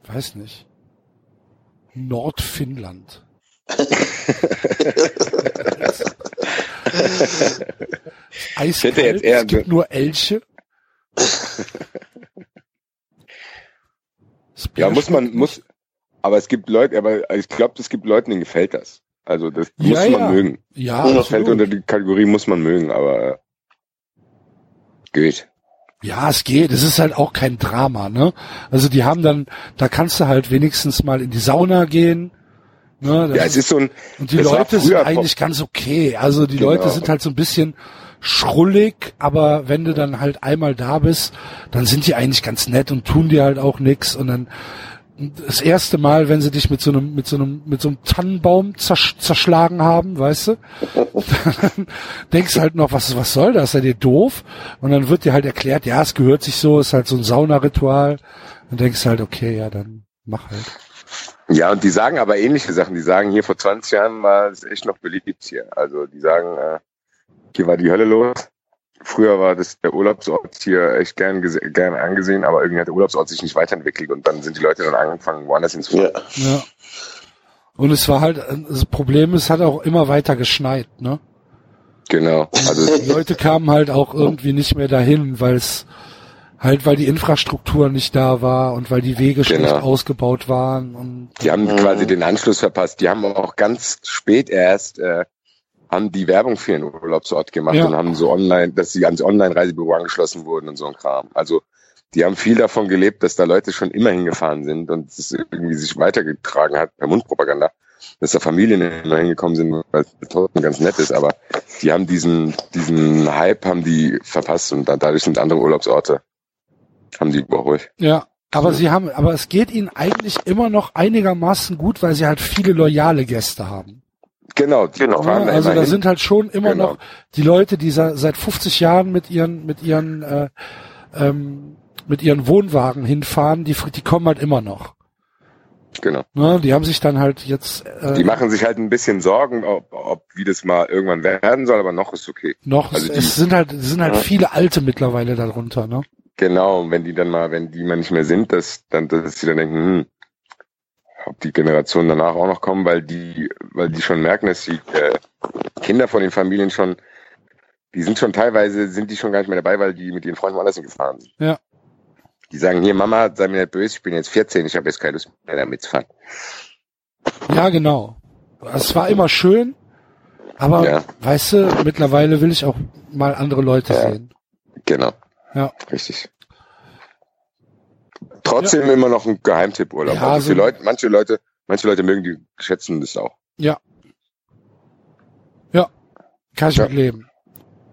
Weiß nicht. Nordfinnland. Eiskalt, es gibt nur Elche. Ja, muss man, muss, aber es gibt Leute, aber ich glaube, es gibt Leuten, denen gefällt das. Also das muss Ja, man ja. mögen. Ja, Das fällt unter die Kategorie muss man mögen, aber geht. Ja, es geht. Es ist halt auch kein Drama, ne? Also die haben dann, da kannst du halt wenigstens mal in die Sauna gehen. Ne? Das Ja, es ist so ein, und die Leute sind eigentlich ganz okay. Also die Genau. Leute sind halt so ein bisschen schrullig, aber wenn du dann halt einmal da bist, dann sind die eigentlich ganz nett und tun dir halt auch nix und dann das erste Mal, wenn sie dich mit so einem, mit so einem, mit so einem Tannenbaum zersch zerschlagen haben, weißt du, dann denkst halt noch, was, was soll das? Seid ihr doof? Und dann wird dir halt erklärt, ja, es gehört sich so, ist halt so ein Saunaritual. Dann denkst halt, okay, ja, dann mach halt. ja, und die sagen aber ähnliche Sachen. Die sagen, hier vor 20 Jahren war es echt noch beliebt hier. Also die sagen, äh, hier war die Hölle los. Früher war das der Urlaubsort hier echt gern, gern angesehen, aber irgendwie hat der Urlaubsort sich nicht weiterentwickelt und dann sind die Leute dann angefangen, woanders hinzufahren. Ja. Ja. Und es war halt, das Problem ist, es hat auch immer weiter geschneit, ne? Genau. Also Die Leute kamen halt auch irgendwie nicht mehr dahin, weil es halt, weil die Infrastruktur nicht da war und weil die Wege schlecht Genau. ausgebaut waren und Die haben quasi den Anschluss verpasst. Die haben auch ganz spät erst äh, haben die Werbung für ihren Urlaubsort gemacht Ja. und haben so online, dass sie ans Online-Reisebüro angeschlossen wurden und so ein Kram. Also die haben viel davon gelebt, dass da Leute schon immer hingefahren sind und es irgendwie sich weitergetragen hat per Mundpropaganda, dass da Familien immer hingekommen sind, weil es trotzdem ganz nett ist, aber die haben diesen, diesen Hype haben die verpasst und dadurch sind andere Urlaubsorte, haben die überholt. ja. Aber sie haben, aber es geht ihnen eigentlich immer noch einigermaßen gut, weil sie halt viele loyale Gäste haben. Genau, Genau. Ja, also da sind halt schon immer Genau. noch die Leute, die seit 50 Jahren mit ihren, mit ihren, äh, ähm, mit ihren Wohnwagen hinfahren, die, die kommen halt immer noch. Genau. Ne, die haben sich dann halt jetzt. Äh, Die machen sich halt ein bisschen Sorgen, ob, ob wie das mal irgendwann werden soll, aber noch ist okay. noch, also die- es sind halt, es sind halt Ja. viele Alte mittlerweile darunter, ne? Genau, wenn die dann mal, wenn die mal nicht mehr sind, dass dann, dass sie dann denken, hm, ob die Generationen danach auch noch kommen, weil die, weil die schon merken, dass die äh, Kinder von den Familien schon, die sind schon teilweise, sind die schon gar nicht mehr dabei, weil die mit ihren Freunden woanders hingefahren sind. Ja. Die sagen, hier Mama, sei mir nicht böse, ich bin jetzt 14, ich habe jetzt keine Lust mehr da mitzufahren. Ja, genau. Es war immer schön, aber Ja. weißt du, mittlerweile will ich auch mal andere Leute Ja. sehen. Genau. Ja. Richtig. Trotzdem immer noch ein Geheimtippurlaub. Ja, also so- Leute, manche Leute, manche Leute mögen die schätzen das auch. Kann ich Ja. mit leben.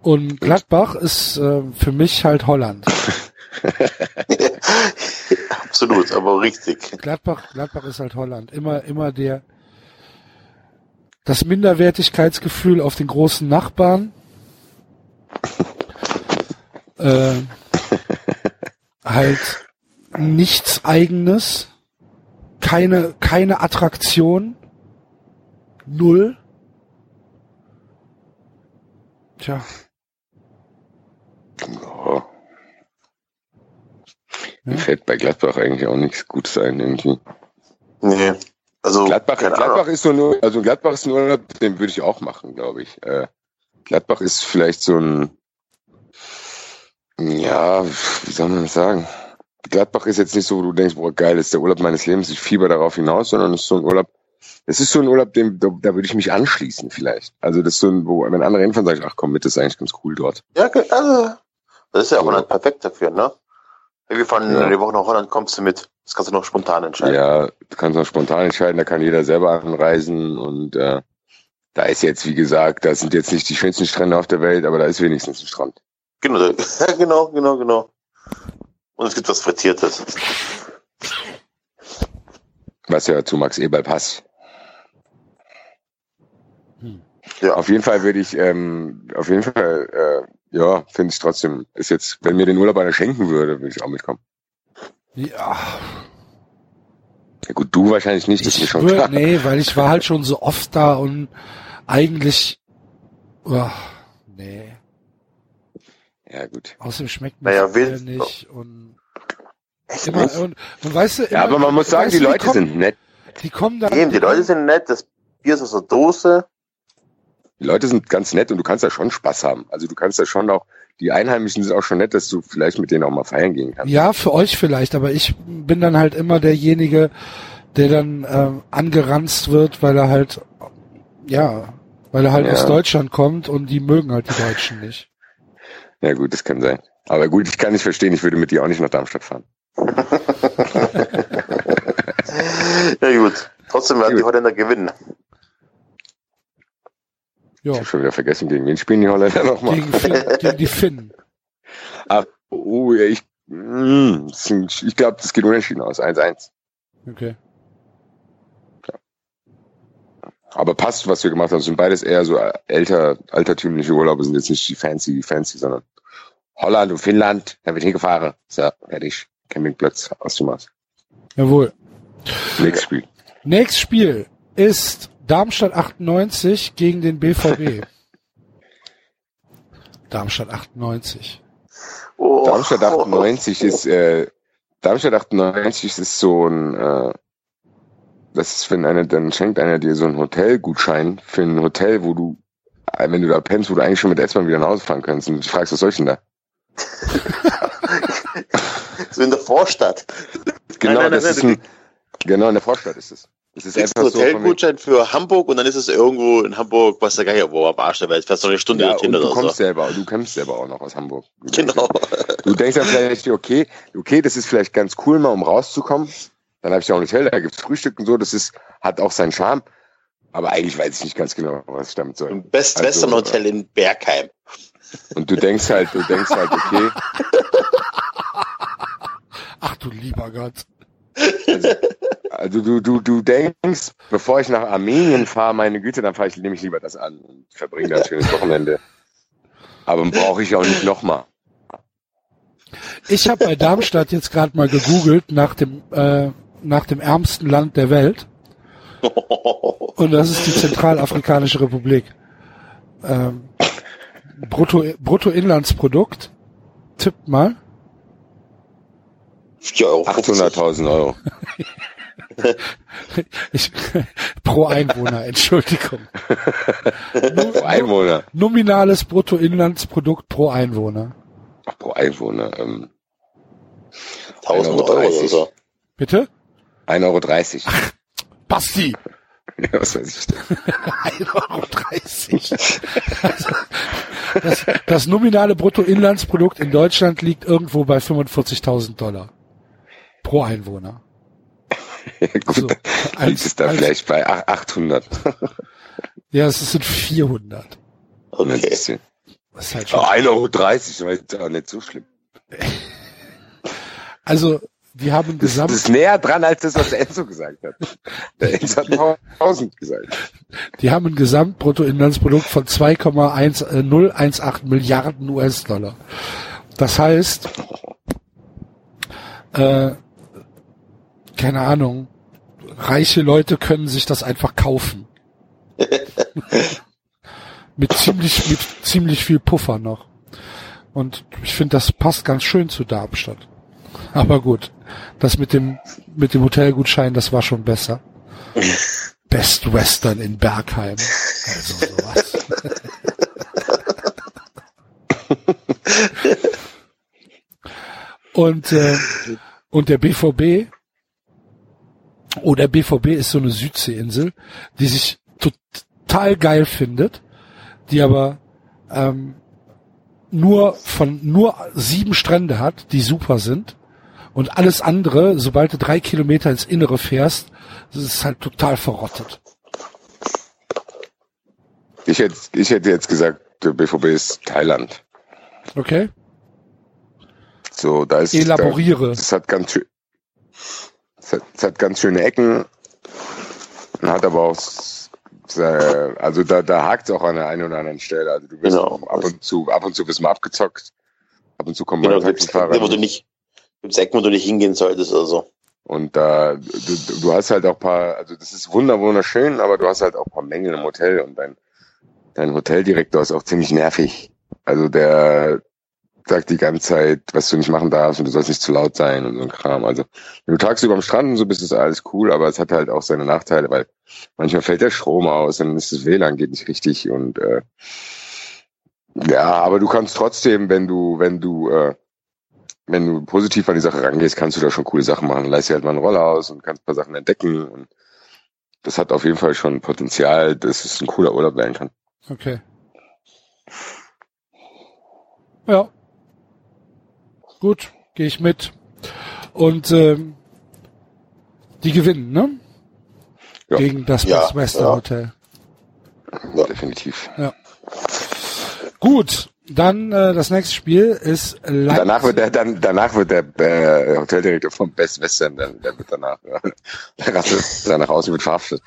Und Gladbach ist äh, für mich halt Holland. Absolut, aber richtig. Gladbach, Gladbach ist halt Holland. Immer, immer der, das Minderwertigkeitsgefühl auf den großen Nachbarn. äh, halt nichts eigenes. Keine, keine Attraktion. Null. Tja, Oh. Mir Ja. fällt bei Gladbach eigentlich auch nichts Gutes ein irgendwie. Nee. Also, Gladbach. Gladbach ist so nur, also Gladbach ist ein Urlaub, den würde ich auch machen, glaube ich. Äh, Gladbach ist vielleicht so ein, ja, wie soll man das sagen? Gladbach ist jetzt nicht so, wo du denkst, boah, geil, ist der Urlaub meines Lebens, ich fieber darauf hinaus, sondern es ist so ein Urlaub, es ist so ein Urlaub, dem, da, da würde ich mich anschließen vielleicht. Also das ist so ein, wo, wenn andere hinfahren, sage ich, ach komm mit, das ist eigentlich ganz cool dort. Ja, also, das ist ja So. Holland perfekt dafür, ne? Wir fahren Ja. die Woche nach Holland, kommst du mit. Das kannst du noch spontan entscheiden. Ja, du kannst auch spontan entscheiden, da kann jeder selber anreisen und äh, da ist jetzt, wie gesagt, da sind jetzt nicht die schönsten Strände auf der Welt, aber da ist wenigstens ein Strand. Genau, ja, genau, genau, genau. Und es gibt was Frittiertes. Was ja zu Max Eberl passt. Ja. Auf jeden Fall würde ich, ähm, auf jeden Fall, äh, ja, finde ich trotzdem, ist jetzt, wenn mir den Urlaub einer schenken würde, würde ich auch mitkommen. ja, Ja gut, du wahrscheinlich nicht, das ist schon klar. nee, weil ich war halt schon so oft da und eigentlich, oh, nee. Ja gut. Außerdem schmeckt mir Naja, will- nicht und Echt immer und, und weißt du, immer, Ja, aber man muss sagen, die du, Leute kommen, sind nett. die kommen dann, Eben, die Leute sind nett, das Bier ist aus der Dose. Die Leute sind ganz nett und du kannst da schon Spaß haben. Also du kannst da schon auch, die Einheimischen sind auch schon nett, dass du vielleicht mit denen auch mal feiern gehen kannst. ja, für euch vielleicht, aber ich bin dann halt immer derjenige, der dann ähm, angeranzt wird, weil er halt, ja, weil er halt Ja. aus Deutschland kommt und die mögen halt die Deutschen nicht. Ja gut, das kann sein. Aber gut, ich kann nicht verstehen, ich würde mit dir auch nicht nach Darmstadt fahren. Ja gut. Trotzdem werden die. Holländer gewinnen. Ich Ja, habe schon wieder vergessen, gegen wen spielen die Holländer nochmal. gegen, Finn, gegen die Finnen. Ah, oh, ja, ich, mm, ich glaube, das geht unentschieden aus. 1-1. Okay. Aber passt, was wir gemacht haben. Es sind beides eher so älter, altertümliche Urlaube, sind jetzt nicht die fancy, fancy, sondern Holland und Finnland. Da wird hingefahren. So, fertig. Campingplatz aus dem Maß. Jawohl. Nächstes Spiel. Nächstes Spiel ist Darmstadt 98 gegen den BVB. Darmstadt 98. Oh, Darmstadt 98 ist, äh, Darmstadt 98 ist so ein, äh, das ist, wenn einer, dann schenkt einer dir so einen Hotelgutschein für ein Hotel, wo du, wenn du da pennst, wo du eigentlich schon mit S-Bahn wieder nach Hause fahren kannst. Und du fragst, was soll ich denn da? So in der Vorstadt. Genau, nein, das nein, ist ein, genau in der Vorstadt ist es. Das ist einfach so. wegen- Hotelgutschein für Hamburg und dann ist es irgendwo in Hamburg, was der Geier, wo am Arsch der Welt, fährst du eine Stunde Ja, dorthin und du oder kommst so. selber, du kommst selber auch noch aus Hamburg. Du Genau. Du denkst dann vielleicht, okay, okay, das ist vielleicht ganz cool mal, um rauszukommen. Dann habe ich ja auch ein Hotel, da gibt's Frühstück und so, das ist, hat auch seinen Charme. Aber eigentlich weiß ich nicht ganz genau, was ich damit soll. Im Best Also, Western Hotel in Bergheim. Und du denkst halt, du denkst halt, okay, Ach du lieber Gott. also du, du, du denkst, bevor ich nach Armenien fahre, meine Güte, dann fahre ich, nehme ich lieber das an und verbringe da ein schönes Wochenende. Aber brauche ich auch nicht nochmal. Ich habe bei Darmstadt jetzt gerade mal gegoogelt nach dem äh, nach dem ärmsten Land der Welt. Und das ist die Zentralafrikanische Republik. Ähm, Brutto, Bruttoinlandsprodukt. Tippt mal. 800.000 Euro. Ich, pro Einwohner, Entschuldigung. pro Einwohner. Nominales Bruttoinlandsprodukt pro Einwohner. Ach, pro Einwohner. Ähm, 1000 Euro oder so. Bitte? 1,30 Euro. Ach, Basti! Ja, was weiß ich. 1,30 Euro. Also, das, das nominale Bruttoinlandsprodukt in Deutschland liegt irgendwo bei 45.000 Dollar. Pro Einwohner. Gut, So, als- liegt es da als- vielleicht bei ach- 800. Ja, es sind 400. Okay. Das ist halt schon. 1,30 Euro, das ist auch nicht so schlimm. Also, die haben gesamt, das ist näher dran als das, was Enzo gesagt hat. Der Enzo hat 1000 gesagt. die haben ein Gesamtbruttoinlandsprodukt von 2,1018 Milliarden US-Dollar. Das heißt, äh, keine Ahnung, reiche Leute können sich das einfach kaufen. mit ziemlich, mit ziemlich viel Puffer noch. Und ich finde, das passt ganz schön zu Darmstadt. Aber gut, das mit dem, mit dem Hotelgutschein, das war schon besser. Best Western in Bergheim. Also sowas. und, äh, und der BVB, oh, der BVB ist so eine Südseeinsel, die sich total geil findet, die aber ähm, nur von nur sieben Strände hat, die super sind. Und alles andere, sobald du drei Kilometer ins Innere fährst, das ist halt total verrottet. Ich hätte, ich hätte jetzt gesagt, der BVB ist Thailand. Okay? So, da ist Elaboriere. Da, das hat ganz schön, das hat, das hat ganz schöne Ecken, hat aber auch, also da, da hakt es auch an der einen oder anderen Stelle. Also du wirst Genau. ab und zu, ab und zu wirst mal abgezockt. Ab und zu kommen Genau, mal gibt's Ecken, wo du Taxifahrer. nicht, gibt's Ecken, wo du nicht hingehen solltest oder so. Und da, du, du hast halt auch paar, also das ist wunder, wunderschön, aber du hast halt auch paar Mängel im Hotel und dein, dein Hoteldirektor ist auch ziemlich nervig. Also der sagt die ganze Zeit, was du nicht machen darfst und du sollst nicht zu laut sein und so ein Kram. Also wenn du tagsüber am Strand und so bist, ist alles cool, aber es hat halt auch seine Nachteile, weil manchmal fällt der Strom aus, dann ist das WLAN geht nicht richtig und äh, ja, aber du kannst trotzdem, wenn du, wenn du, äh, wenn du positiv an die Sache rangehst, kannst du da schon coole Sachen machen. Leist dir halt mal einen Roller aus und kannst ein paar Sachen entdecken und das hat auf jeden Fall schon Potenzial, dass es ein cooler Urlaub werden kann. Okay. Ja. Gut, gehe ich mit. Und ähm, die gewinnen, ne? Ja. Gegen das Ja, Western ja. Hotel. Ja. Definitiv. Gut, dann äh, das nächste Spiel ist Leipzig. Danach wird der, dann, danach wird der äh, Hoteldirektor vom Best Western, dann, der wird danach, ja, der rastet danach aus und wird verhaftet.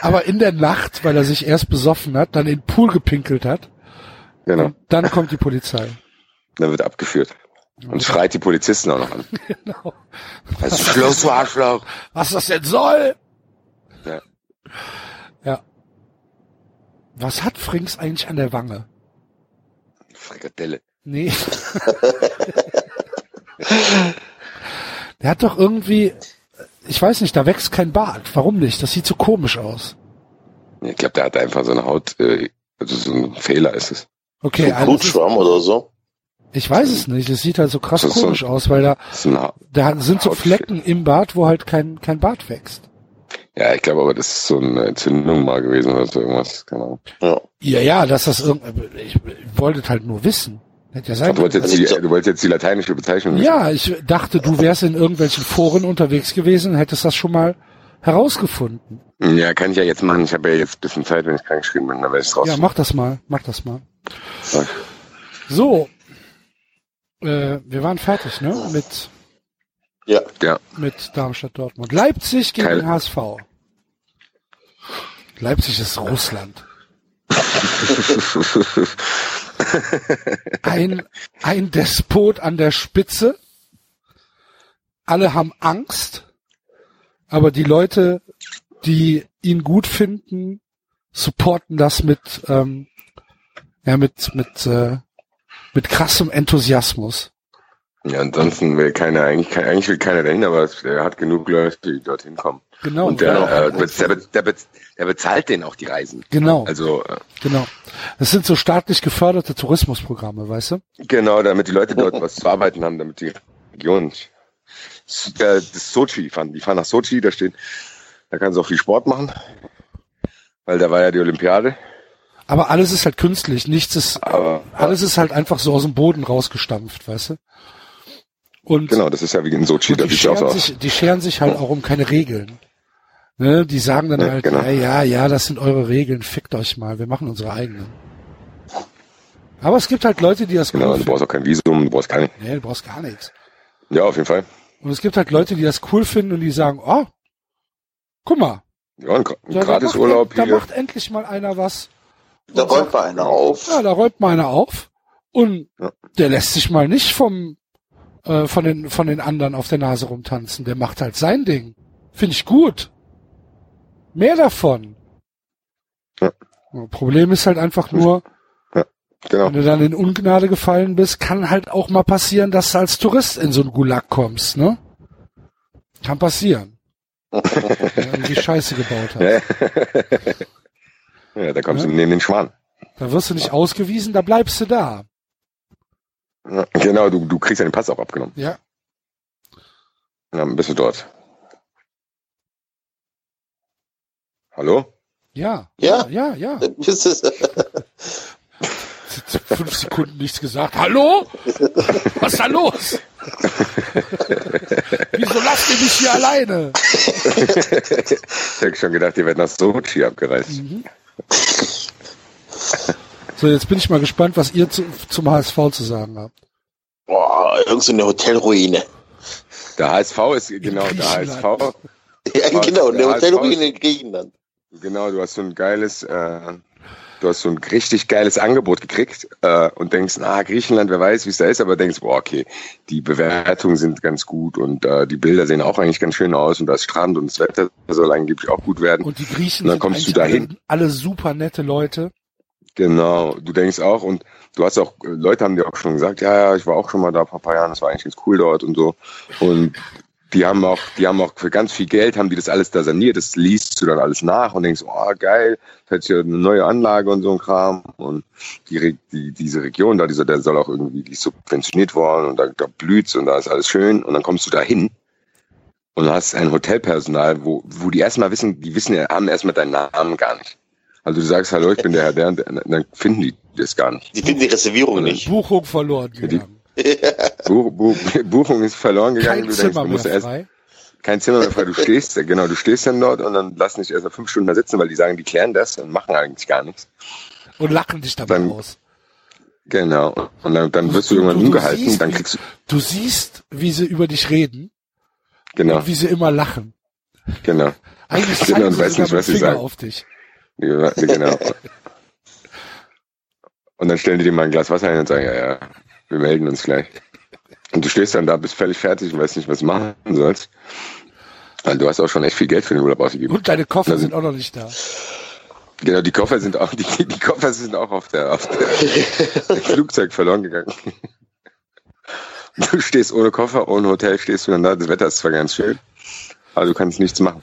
aber in der Nacht, weil er sich erst besoffen hat, dann in den Pool gepinkelt hat. Genau. Dann kommt die Polizei. Dann wird abgeführt. Und schreit die Polizisten auch noch an. Genau. Was ist los, du Arschloch? Was das denn soll? Ja. Was hat Frings eigentlich an der Wange? Frikadelle. Nee. Der hat doch irgendwie, ich weiß nicht, da wächst kein Bart. Warum nicht? Das sieht so komisch aus. Ich glaube, der hat einfach so eine Haut, äh, also so ein Fehler ist es. Okay, So also das ist, Blutschwamm oder so. ich weiß es nicht. Es sieht halt so krass Das ist so- komisch aus, weil da, ein da sind so. Flecken im Bart, wo halt kein, kein Bart wächst. Ja, ich glaube aber, das ist so eine Entzündung mal gewesen oder so irgendwas, Ahnung. Ja. Ja, ja, dass das irgendwie, ich, ich wollte es halt nur wissen. Hätte ja sein Du wolltest jetzt die, du wolltest jetzt die lateinische Bezeichnung wissen. Ja, ich dachte, du wärst in irgendwelchen Foren unterwegs gewesen und hättest das schon mal herausgefunden. Ja, kann ich ja jetzt machen. Ich habe ja jetzt ein bisschen Zeit, wenn ich krank geschrieben bin, dann werde ich es raus. Ja, mach das mal, mach das mal. So, äh, wir waren fertig, ne? Mit, Ja. ja. mit Darmstadt Dortmund. Leipzig gegen Kein- den HSV. Leipzig ist Russland. ein, ein Despot an der Spitze. Alle haben Angst, aber die Leute, die ihn gut finden, supporten das mit, ähm, ja, mit, mit, äh, mit krassem Enthusiasmus. Ja, ansonsten will keiner, eigentlich, eigentlich will keiner dahin, aber er hat genug Leute, die dorthin kommen. Genau. Und der, genau. äh, der, der, der, der bezahlt denen auch die Reisen. Genau. Also, äh, Genau. Das sind so staatlich geförderte Tourismusprogramme, weißt du? genau, damit die Leute dort was zu arbeiten haben, damit die Region. Äh, Das Sochi fahren, die fahren nach Sochi, da steht, da kannst du auch viel Sport machen, weil da war ja die Olympiade. Aber alles ist halt künstlich. Nichts ist, Aber alles ist halt einfach so aus dem Boden rausgestampft, weißt du? Und genau, das ist ja wie in Sochi, da die sieht's auch so scheren, aus. sich, die scheren sich halt auch um keine Regeln. Ne? Die sagen dann Ja, halt, genau. ja, ja, ja, das sind eure Regeln, fickt euch mal, wir machen unsere eigenen. Aber es gibt halt Leute, die das Genau, cool du brauchst auch kein Visum, du brauchst keine. Nee, du brauchst gar nichts. Ja, auf jeden Fall. Und es gibt halt Leute, die das cool finden und die sagen, oh, guck mal, Ja, ein, ein da, da, gratis macht, Urlaub da hier. macht endlich mal einer was. Da räumt mal einer auf. Ja, da räumt mal einer auf und Ja. der lässt sich mal nicht vom äh, von den von den anderen auf der Nase rumtanzen. Der macht halt sein Ding. Finde ich gut. Mehr davon. Ja. Problem ist halt einfach nur, Genau. wenn du dann in Ungnade gefallen bist, kann halt auch mal passieren, dass du als Tourist in so einen Gulag kommst, ne? Kann passieren. Wenn du irgendwie Scheiße gebaut hast. Ja. ja, da kommst Ja. du neben den Schwan. Da wirst du nicht ausgewiesen, da bleibst du da. Genau, du, du kriegst ja den Pass auch abgenommen. Ja. Dann bist du dort. Hallo? Ja. Ja. Ja, ja. Fünf Sekunden nichts gesagt. Hallo? Was ist da los? Wieso lasst ihr mich hier alleine? ich hätte schon gedacht, ihr werdet nach Sochi abgereist. Mhm. So, jetzt bin ich mal gespannt, was ihr zu, zum HSV zu sagen habt. boah, irgend so eine Hotelruine. Der HSV ist, genau, der. HSV. Ja, genau, eine Hotelruine in Griechenland. Genau, du hast so ein geiles, äh, du hast so ein richtig geiles Angebot gekriegt äh, und denkst, na, Griechenland, wer weiß, wie es da ist, aber denkst, boah, okay, die Bewertungen sind ganz gut und äh, die Bilder sehen auch eigentlich ganz schön aus und das Strand und das Wetter soll angeblich auch gut werden. Und die Griechen Und dann sind kommst du eigentlich dahin. alle, alle super nette Leute. Genau, du denkst auch und du hast auch, äh, Leute haben dir auch schon gesagt, ja, ja, ich war auch schon mal da vor ein paar Jahren, das war eigentlich ganz cool dort und so. Und die haben auch, die haben auch für ganz viel Geld, haben die das alles da saniert, das liest du dann alles nach und denkst, oh geil, das hat ja eine neue Anlage und so ein Kram. Und die, die diese Region da, dieser, der soll auch irgendwie, die ist subventioniert worden und da, da blüht's und da ist alles schön. Und dann kommst du da hin und hast ein Hotelpersonal, wo, wo die erstmal wissen, die wissen ja, haben erstmal deinen Namen gar nicht. Also du sagst, hallo, ich bin der Herr, der, und der, dann finden die das gar nicht. Die finden die Reservierung nicht. Buchung verloren gegangen. Buch, Buch, Buchung ist verloren gegangen. Kein du denkst, Zimmer du mehr erst, frei. kein Zimmer mehr frei. Du stehst, genau, du stehst dann dort und dann lassen dich erst mal fünf Stunden da sitzen, weil die sagen, die klären das und machen eigentlich gar nichts. Und lachen dich dabei Dann- aus. Genau. Und dann, dann wirst du irgendwann umgehalten, siehst, dann kriegst du, Du siehst, wie sie über dich reden genau, und wie sie immer lachen. genau. Eigentlich Genau, zeigen und sie weiß nicht, was sie Finger sagen. auf dich. Ja, genau. Und dann stellen die dir mal ein Glas Wasser hin und sagen, ja, ja, wir melden uns gleich. Und du stehst dann da, bist völlig fertig und weißt nicht, was du machen sollst. Weil du hast auch schon echt viel Geld für den Urlaub ausgegeben. Und deine Koffer Also- sind auch noch nicht da. Genau, die Koffer sind auch, die, die Koffer sind auch auf der, auf der Flugzeug verloren gegangen. Du stehst ohne Koffer, ohne Hotel stehst du dann da. Das Wetter ist zwar ganz schön, aber du kannst nichts machen.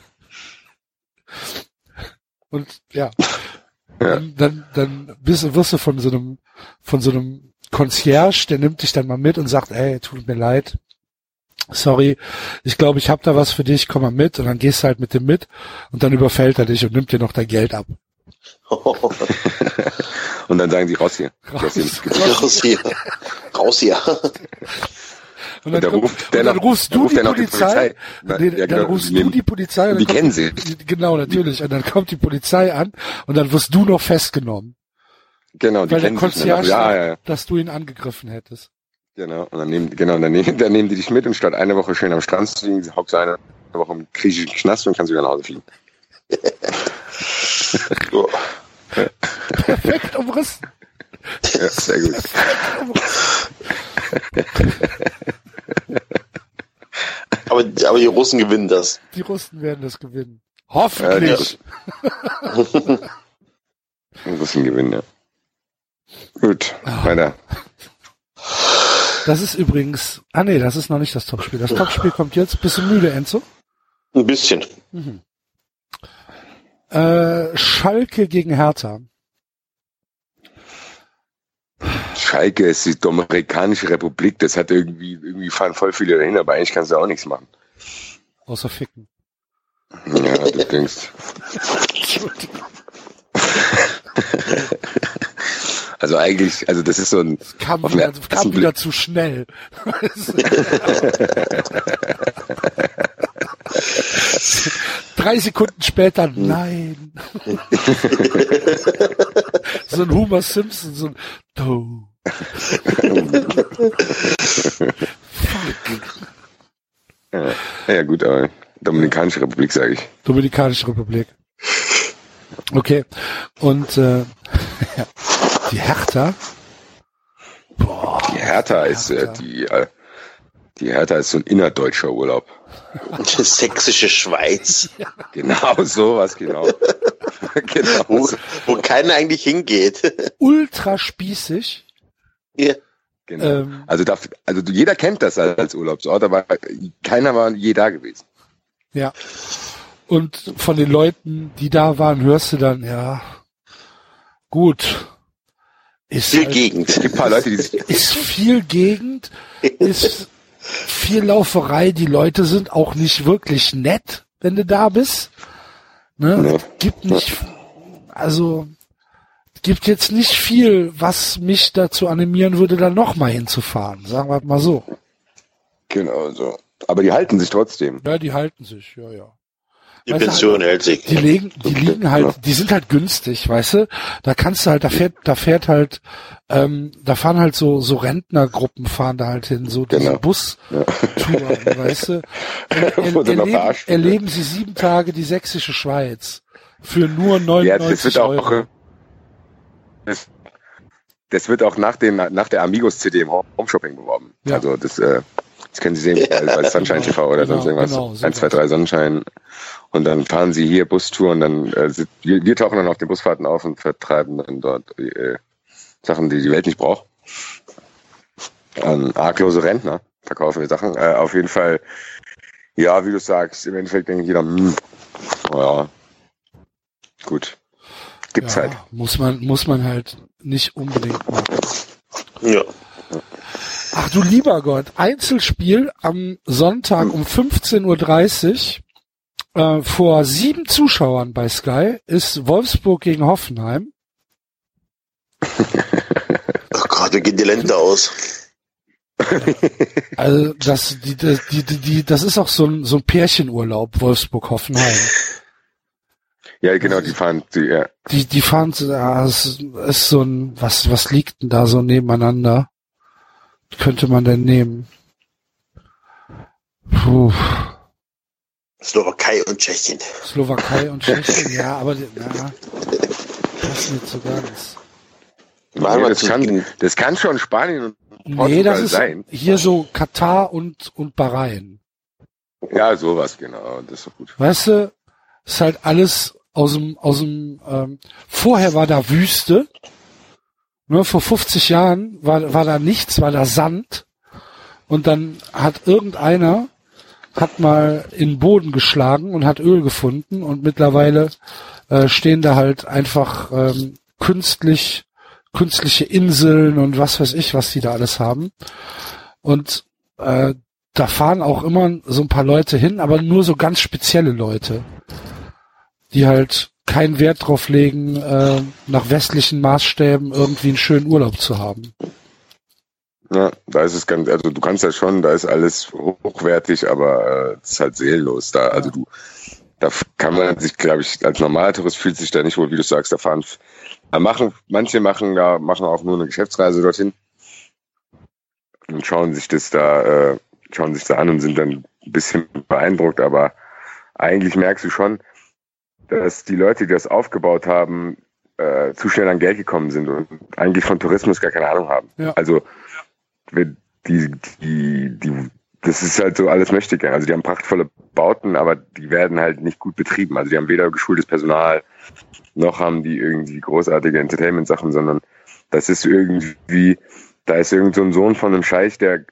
Und ja, Ja. dann, dann, dann bist, wirst du von so einem, von so einem Concierge, der nimmt dich dann mal mit und sagt, ey, tut mir leid. Sorry, ich glaube, ich habe da was für dich, komm mal mit. Und dann gehst du halt mit dem mit und dann überfällt er dich und nimmt dir noch dein Geld ab. Und dann sagen die raus hier. Du hast hier. Raus hier. Raus hier. Und dann, der kommt- ruft und der dann noch- rufst dann du ruft die der noch die Polizei. Polizei. Na, ja, dann genau, rufst die du die Polizei. und die dann kennen kommt, sie. Genau, natürlich. Und dann kommt die Polizei an und dann wirst du noch festgenommen, Genau, die weil der kennen dann Concierge. Ja, ja, ja. dass du ihn angegriffen hättest. Genau. Und dann nehmen, genau, dann nehmen, dann nehmen die dich mit und statt eine Woche schön am Strand zu liegen, hockst du eine Woche im griechischen Knast und kannst wieder nach Hause fliegen. So. Perfekt umrissen. Ja, sehr gut. aber, aber die Russen gewinnen das. Die Russen werden das gewinnen. Hoffentlich. Ja, die Russen gewinnen, ja. Gut, Ah. weiter. Das ist übrigens, ah nee, das ist noch nicht das Topspiel. Das Topspiel kommt jetzt. Bist du müde, Enzo? Ein bisschen. Äh, Schalke gegen Hertha. Schalke ist die Dominikanische Republik, das hat irgendwie, irgendwie fahren voll viele dahin, aber eigentlich kannst du auch nichts machen. Außer Ficken. Ja, du denkst. Also eigentlich, also das ist so ein, Das kam, wieder, ersten kam Blick. wieder zu schnell. Drei Sekunden später, nein. so ein Homer Simpson, so ein Do. ja, ja gut, aber Dominikanische Republik sage ich. Dominikanische Republik. Okay. Und äh, die Hertha. Boah, Die Hertha ist äh, Hertha. die, äh, die Hertha ist so ein innerdeutscher Urlaub. Die sächsische Schweiz, Genau sowas, genau. genau. wo, so, wo keiner eigentlich hingeht. ultra spießig. Ja. genau. Ähm, Also, darf, also jeder kennt das als Urlaubsort, aber keiner war je da gewesen. Ja. Und von den Leuten, die da waren, hörst du dann, ja, gut. Ist, Viel halt- Gegend. Es gibt ein paar Leute, die sich, ist viel Gegend, ist viel Lauferei. Die Leute sind auch nicht wirklich nett, wenn du da bist. Ne? Es gibt nicht, also, es gibt jetzt nicht viel, was mich dazu animieren würde, da nochmal hinzufahren. Sagen wir mal so. genau so. Aber die halten sich trotzdem. Ja, die halten sich, ja, ja. Die Weißt du, Pension hält sich. Die legen, die liegen halt, die sind halt günstig, weißt du? Da kannst du halt, da fährt, da fährt halt, ähm, da fahren halt so, so Rentnergruppen fahren da halt hin, so diese Genau. Bus-Touren, weißt du? Er, er, du erleben, erleben sie sieben Tage die sächsische Schweiz für nur Ja, das 99 wird auch, Euro. das, das wird auch nach dem, nach der Amigos CD im Home Shopping beworben. Ja. Also das, äh, das können Sie sehen bei, bei Sunshine Genau, TV oder sonst genau, irgendwas. genau, so Eins, zwei, was. drei Sonnenschein. Und dann fahren Sie hier Bustour und dann, äh, sind, wir, wir tauchen dann auf den Busfahrten auf und vertreiben dann dort äh, Sachen, die die Welt nicht braucht. An arglose Rentner verkaufen wir Sachen. Äh, auf jeden Fall, ja, wie du sagst, im Endeffekt denkt jeder, hm, ja, gut. Gibt's Ja, halt. muss man, muss man halt nicht unbedingt machen. Ja. Ach du lieber Gott, Einzelspiel am Sonntag um 15.30 Uhr äh, vor sieben Zuschauern bei Sky ist Wolfsburg gegen Hoffenheim. Oh Gott, wie gehen die Länder aus? Also das, die, die, die, die, das ist auch so ein, so ein Pärchenurlaub, Wolfsburg-Hoffenheim. Ja, genau, die fahren, die, ja, Die, die fahren, ja, es ist so ein, was, was liegt denn da so nebeneinander? Könnte man denn nehmen? Puh. Slowakei und Tschechien. Slowakei und Tschechien, ja, aber na, das nicht so ganz. Nee, das, kann, das kann schon Spanien und Portugal Nee, das ist sein. hier so Katar und, und Bahrain. Ja, sowas, genau, das ist doch gut. Weißt du, ist halt alles aus dem, aus dem, ähm, vorher war da Wüste, ne, vor 50 Jahren war, war da nichts, war da Sand und dann hat irgendeiner hat mal in den Boden geschlagen und hat Öl gefunden und mittlerweile äh, stehen da halt einfach ähm, künstlich künstliche Inseln und was weiß ich, was die da alles haben. Und äh, da fahren auch immer so ein paar Leute hin, aber nur so ganz spezielle Leute, die halt keinen Wert drauf legen, äh, nach westlichen Maßstäben irgendwie einen schönen Urlaub zu haben. Ja, da ist es ganz, also du kannst ja schon, da ist alles hochwertig, aber äh, es ist halt seelenlos da. Also du, da kann man sich, glaube ich, als normaler fühlt sich da nicht wohl, wie du sagst, da fahren, da machen, manche machen da, machen auch nur eine Geschäftsreise dorthin und schauen sich das da, äh, schauen sich da an und sind dann ein bisschen beeindruckt, aber eigentlich merkst du schon, dass die Leute, die das aufgebaut haben, äh, zu schnell an Geld gekommen sind und eigentlich von Tourismus gar keine Ahnung haben. Ja. Also die, die, die, das ist halt so alles möchte gern. Also die haben prachtvolle Bauten, aber die werden halt nicht gut betrieben. Also die haben weder geschultes Personal, noch haben die irgendwie großartige Entertainment-Sachen, sondern das ist irgendwie, da ist irgend so ein Sohn von einem Scheich, der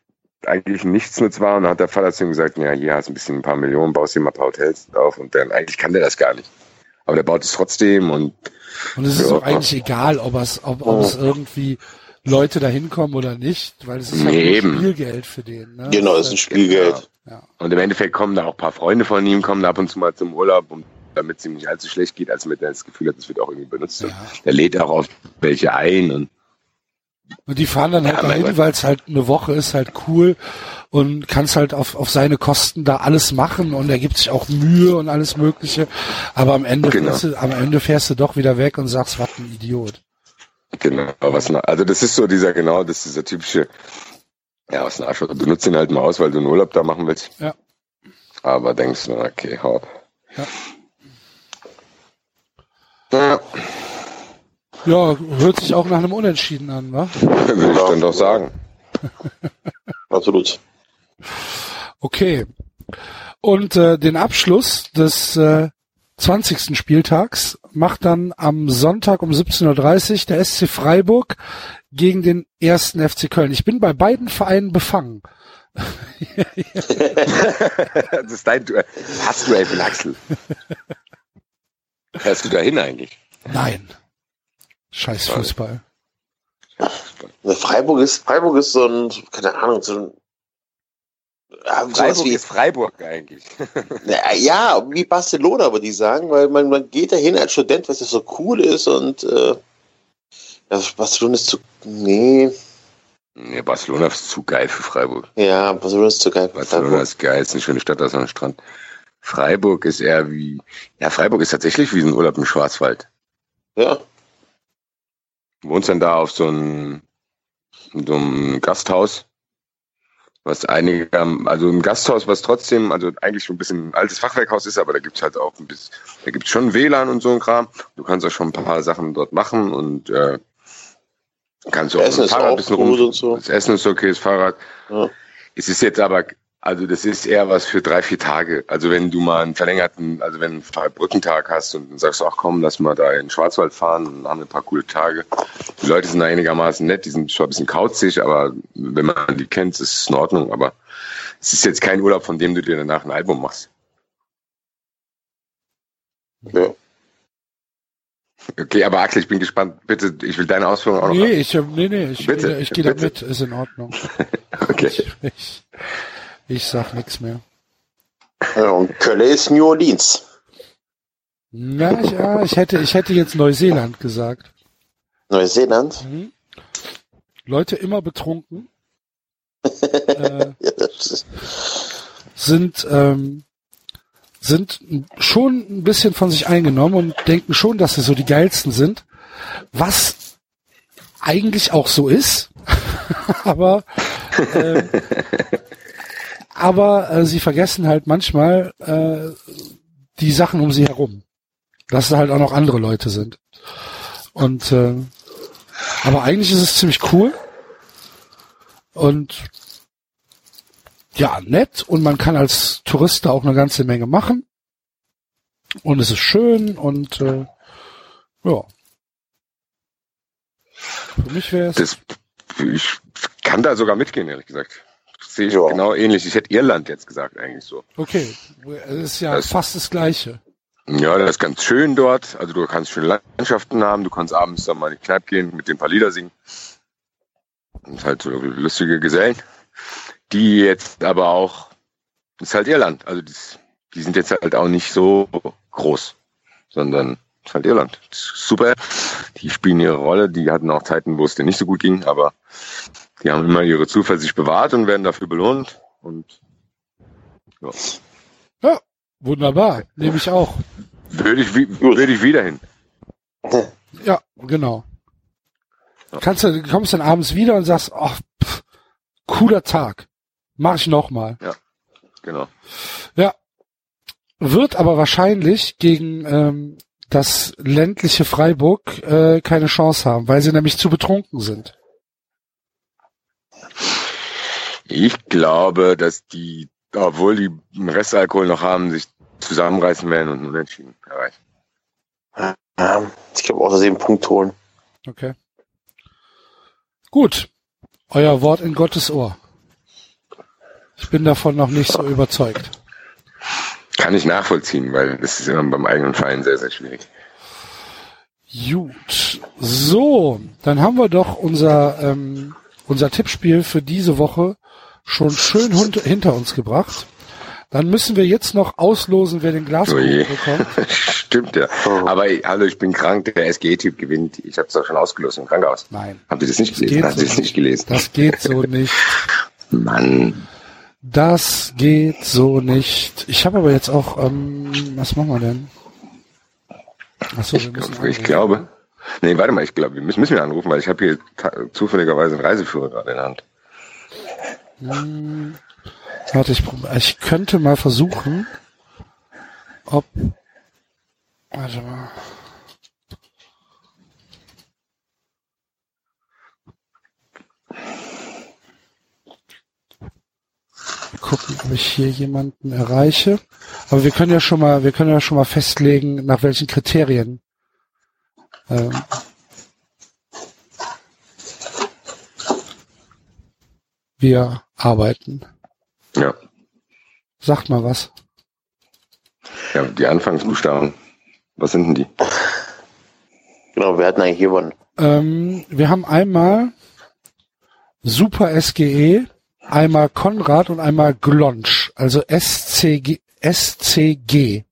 eigentlich nichts mit war und dann hat der Vater zu ihm gesagt, ja, hier hast du ein bisschen ein paar Millionen, baust dir mal ein paar Hotels auf und dann eigentlich kann der das gar nicht. Aber der baut es trotzdem und Und es ist Ja. auch eigentlich egal, ob es, ob, ob es irgendwie Leute da hinkommen oder nicht, weil es ist halt Nee, eben. Spielgeld für den. Ne? Genau, das ist ein Spielgeld. Ja. Und im Endeffekt kommen da auch ein paar Freunde von ihm, kommen da ab und zu mal zum Urlaub, und damit es ihm nicht allzu schlecht geht, als mit er das Gefühl hat, es wird auch irgendwie benutzt. Ja. Der lädt auch auf welche ein und Und die fahren dann halt Ja, dahin, weil es halt eine Woche ist, halt cool und kannst halt auf, auf seine Kosten da alles machen und er gibt sich auch Mühe und alles Mögliche. Aber am Ende, Genau. fährst, du, am Ende fährst du doch wieder weg und sagst, was ein Idiot. genau, was also das ist so dieser, genau, das ist dieser typische, ja, was ein Arsch, du benutzt ihn halt mal aus, weil du einen Urlaub da machen willst. Ja. Aber denkst du, okay, hau ab. Ja. Ja, Ja, hört sich auch nach einem Unentschieden an, wa? würde ich dann doch sagen. Absolut. Okay. Und äh, den Abschluss des äh, 20. Spieltags macht dann am Sonntag um 17.30 Uhr der SC Freiburg gegen den ersten FC Köln. Ich bin bei beiden Vereinen befangen. das ist dein Duell. Hast du Axel? Hörst du da hin eigentlich? Nein. Scheiß Fußball. Ne, Freiburg ist, Freiburg ist so ein, keine Ahnung, so ein, ja, Freiburg wie, ist Freiburg eigentlich. Na, ja, wie Barcelona, würde ich sagen, weil man, man geht dahin als Student, weil es so cool ist und, äh, ja, Barcelona ist zu, nee, Nee, Barcelona ist zu geil für Freiburg. ja, Barcelona ist zu geil. für Barcelona Freiburg. ist geil, ist eine schöne Stadt, da ist noch ein Strand. Freiburg ist eher wie, ja, Freiburg ist tatsächlich wie so ein Urlaub im Schwarzwald. Ja, wohnst dann da auf so einem, in so einem Gasthaus, was einige, also ein Gasthaus, was trotzdem, also eigentlich schon ein bisschen ein altes Fachwerkhaus ist, aber da gibt's halt auch ein bisschen, da gibt's schon WLAN und so ein Kram. Du kannst auch schon ein paar Sachen dort machen und äh, kannst du auch Essen mit dem ist Fahrrad ein auch bisschen gut rum. und so. Das Essen ist okay, das Fahrrad. Ja. Es ist jetzt aber, also das ist eher was für drei, vier Tage. Also wenn du mal einen verlängerten, also wenn du einen Brückentag hast und dann sagst ach komm, lass mal da in den Schwarzwald fahren und haben ein paar coole Tage. Die Leute sind da einigermaßen nett, die sind schon ein bisschen kauzig, aber wenn man die kennt, ist es in Ordnung. Aber es ist jetzt kein Urlaub, von dem du dir danach ein Album machst. ja. Okay, aber Axel, ich bin gespannt. Bitte, ich will deine Ausführungen auch noch Nee, haben. ich, nee, nee, ich, Bitte, ich gehe da mit, ist in Ordnung. Okay. Ich, ich, ich sag nichts mehr. Und Köln ist New Orleans. Na, ich, ja, ich hätte, ich hätte jetzt Neuseeland gesagt. Neuseeland. Mhm. Leute immer betrunken. äh, sind ähm, sind schon ein bisschen von sich eingenommen und denken schon, dass sie so die geilsten sind, was eigentlich auch so ist, aber ähm, aber äh, sie vergessen halt manchmal äh, die Sachen um sie herum, dass da halt auch noch andere Leute sind und äh, aber eigentlich ist es ziemlich cool und ja, nett und man kann als Tourist da auch eine ganze Menge machen. Und es ist schön und äh, ja. Für mich wäre es. Ich kann da sogar mitgehen, ehrlich gesagt. Das sehe ich Ja. genau ähnlich. Ich hätte Irland jetzt gesagt, eigentlich so. Okay, es ist ja Das- fast das Gleiche. Ja, das ist ganz schön dort. Also du kannst schöne Landschaften haben, du kannst abends dann mal in die Kneipe gehen, mit den paar Lieder singen. Und halt so lustige Gesellen. Die jetzt aber auch, das ist halt Irland. Also die, die sind jetzt halt auch nicht so groß, sondern das ist halt Irland. Das ist super. Die spielen ihre Rolle. Die hatten auch Zeiten, wo es denen nicht so gut ging, aber die haben immer ihre Zuversicht bewahrt und werden dafür belohnt. Und Wunderbar, nehme ich auch. würde ich, würde ich wieder hin. Ja, genau. Kannst du kommst dann abends wieder und sagst, ach, pff, cooler Tag, mach ich nochmal. Genau. Ja, wird aber wahrscheinlich gegen ähm, dass ländliche Freiburg äh, keine Chance haben, weil sie nämlich zu betrunken sind. Ich glaube, dass die, obwohl die Restalkohol noch haben, sich zusammenreißen werden und unentschieden erreichen. Ja, ich glaube auch, dass sie einen Punkt holen. Okay. Gut. Euer Wort in Gottes Ohr. Ich bin davon noch nicht so überzeugt. Kann ich nachvollziehen, weil das ist immer beim eigenen Verein sehr, sehr schwierig. Gut. So, dann haben wir doch unser, ähm, unser Tippspiel für diese Woche schon schön hinter uns gebracht. Dann müssen wir jetzt noch auslosen, wer den Glaskuchen bekommt. Stimmt ja. Oh. Aber hallo, ich bin krank. Der SGE-Typ gewinnt. Ich habe es doch schon ausgelost im Krankenhaus. Nein. Habt ihr das nicht gelesen? Habt ihr das nicht gelesen? Das geht so nicht. Mann. Das geht so nicht. Ich habe aber jetzt auch, ähm, was machen wir denn? Achso, ich, wir ich glaube. Nee, warte mal, ich glaube, wir müssen, müssen wir anrufen, weil ich habe hier zufälligerweise einen Reiseführer gerade in der Hand. Hm, warte, ich, ich könnte mal versuchen, ob. Warte mal. gucken, ob ich hier jemanden erreiche. Aber wir können ja schon mal, wir können ja schon mal festlegen, nach welchen Kriterien ähm, wir arbeiten. Ja. Sagt mal was. Ja, die Anfangsbuchstaben. Was sind denn die? Genau, wir hatten eigentlich gewonnen. Ähm, wir haben einmal Super SGE, einmal Konrad und einmal Glonsch, also SCG. SCG.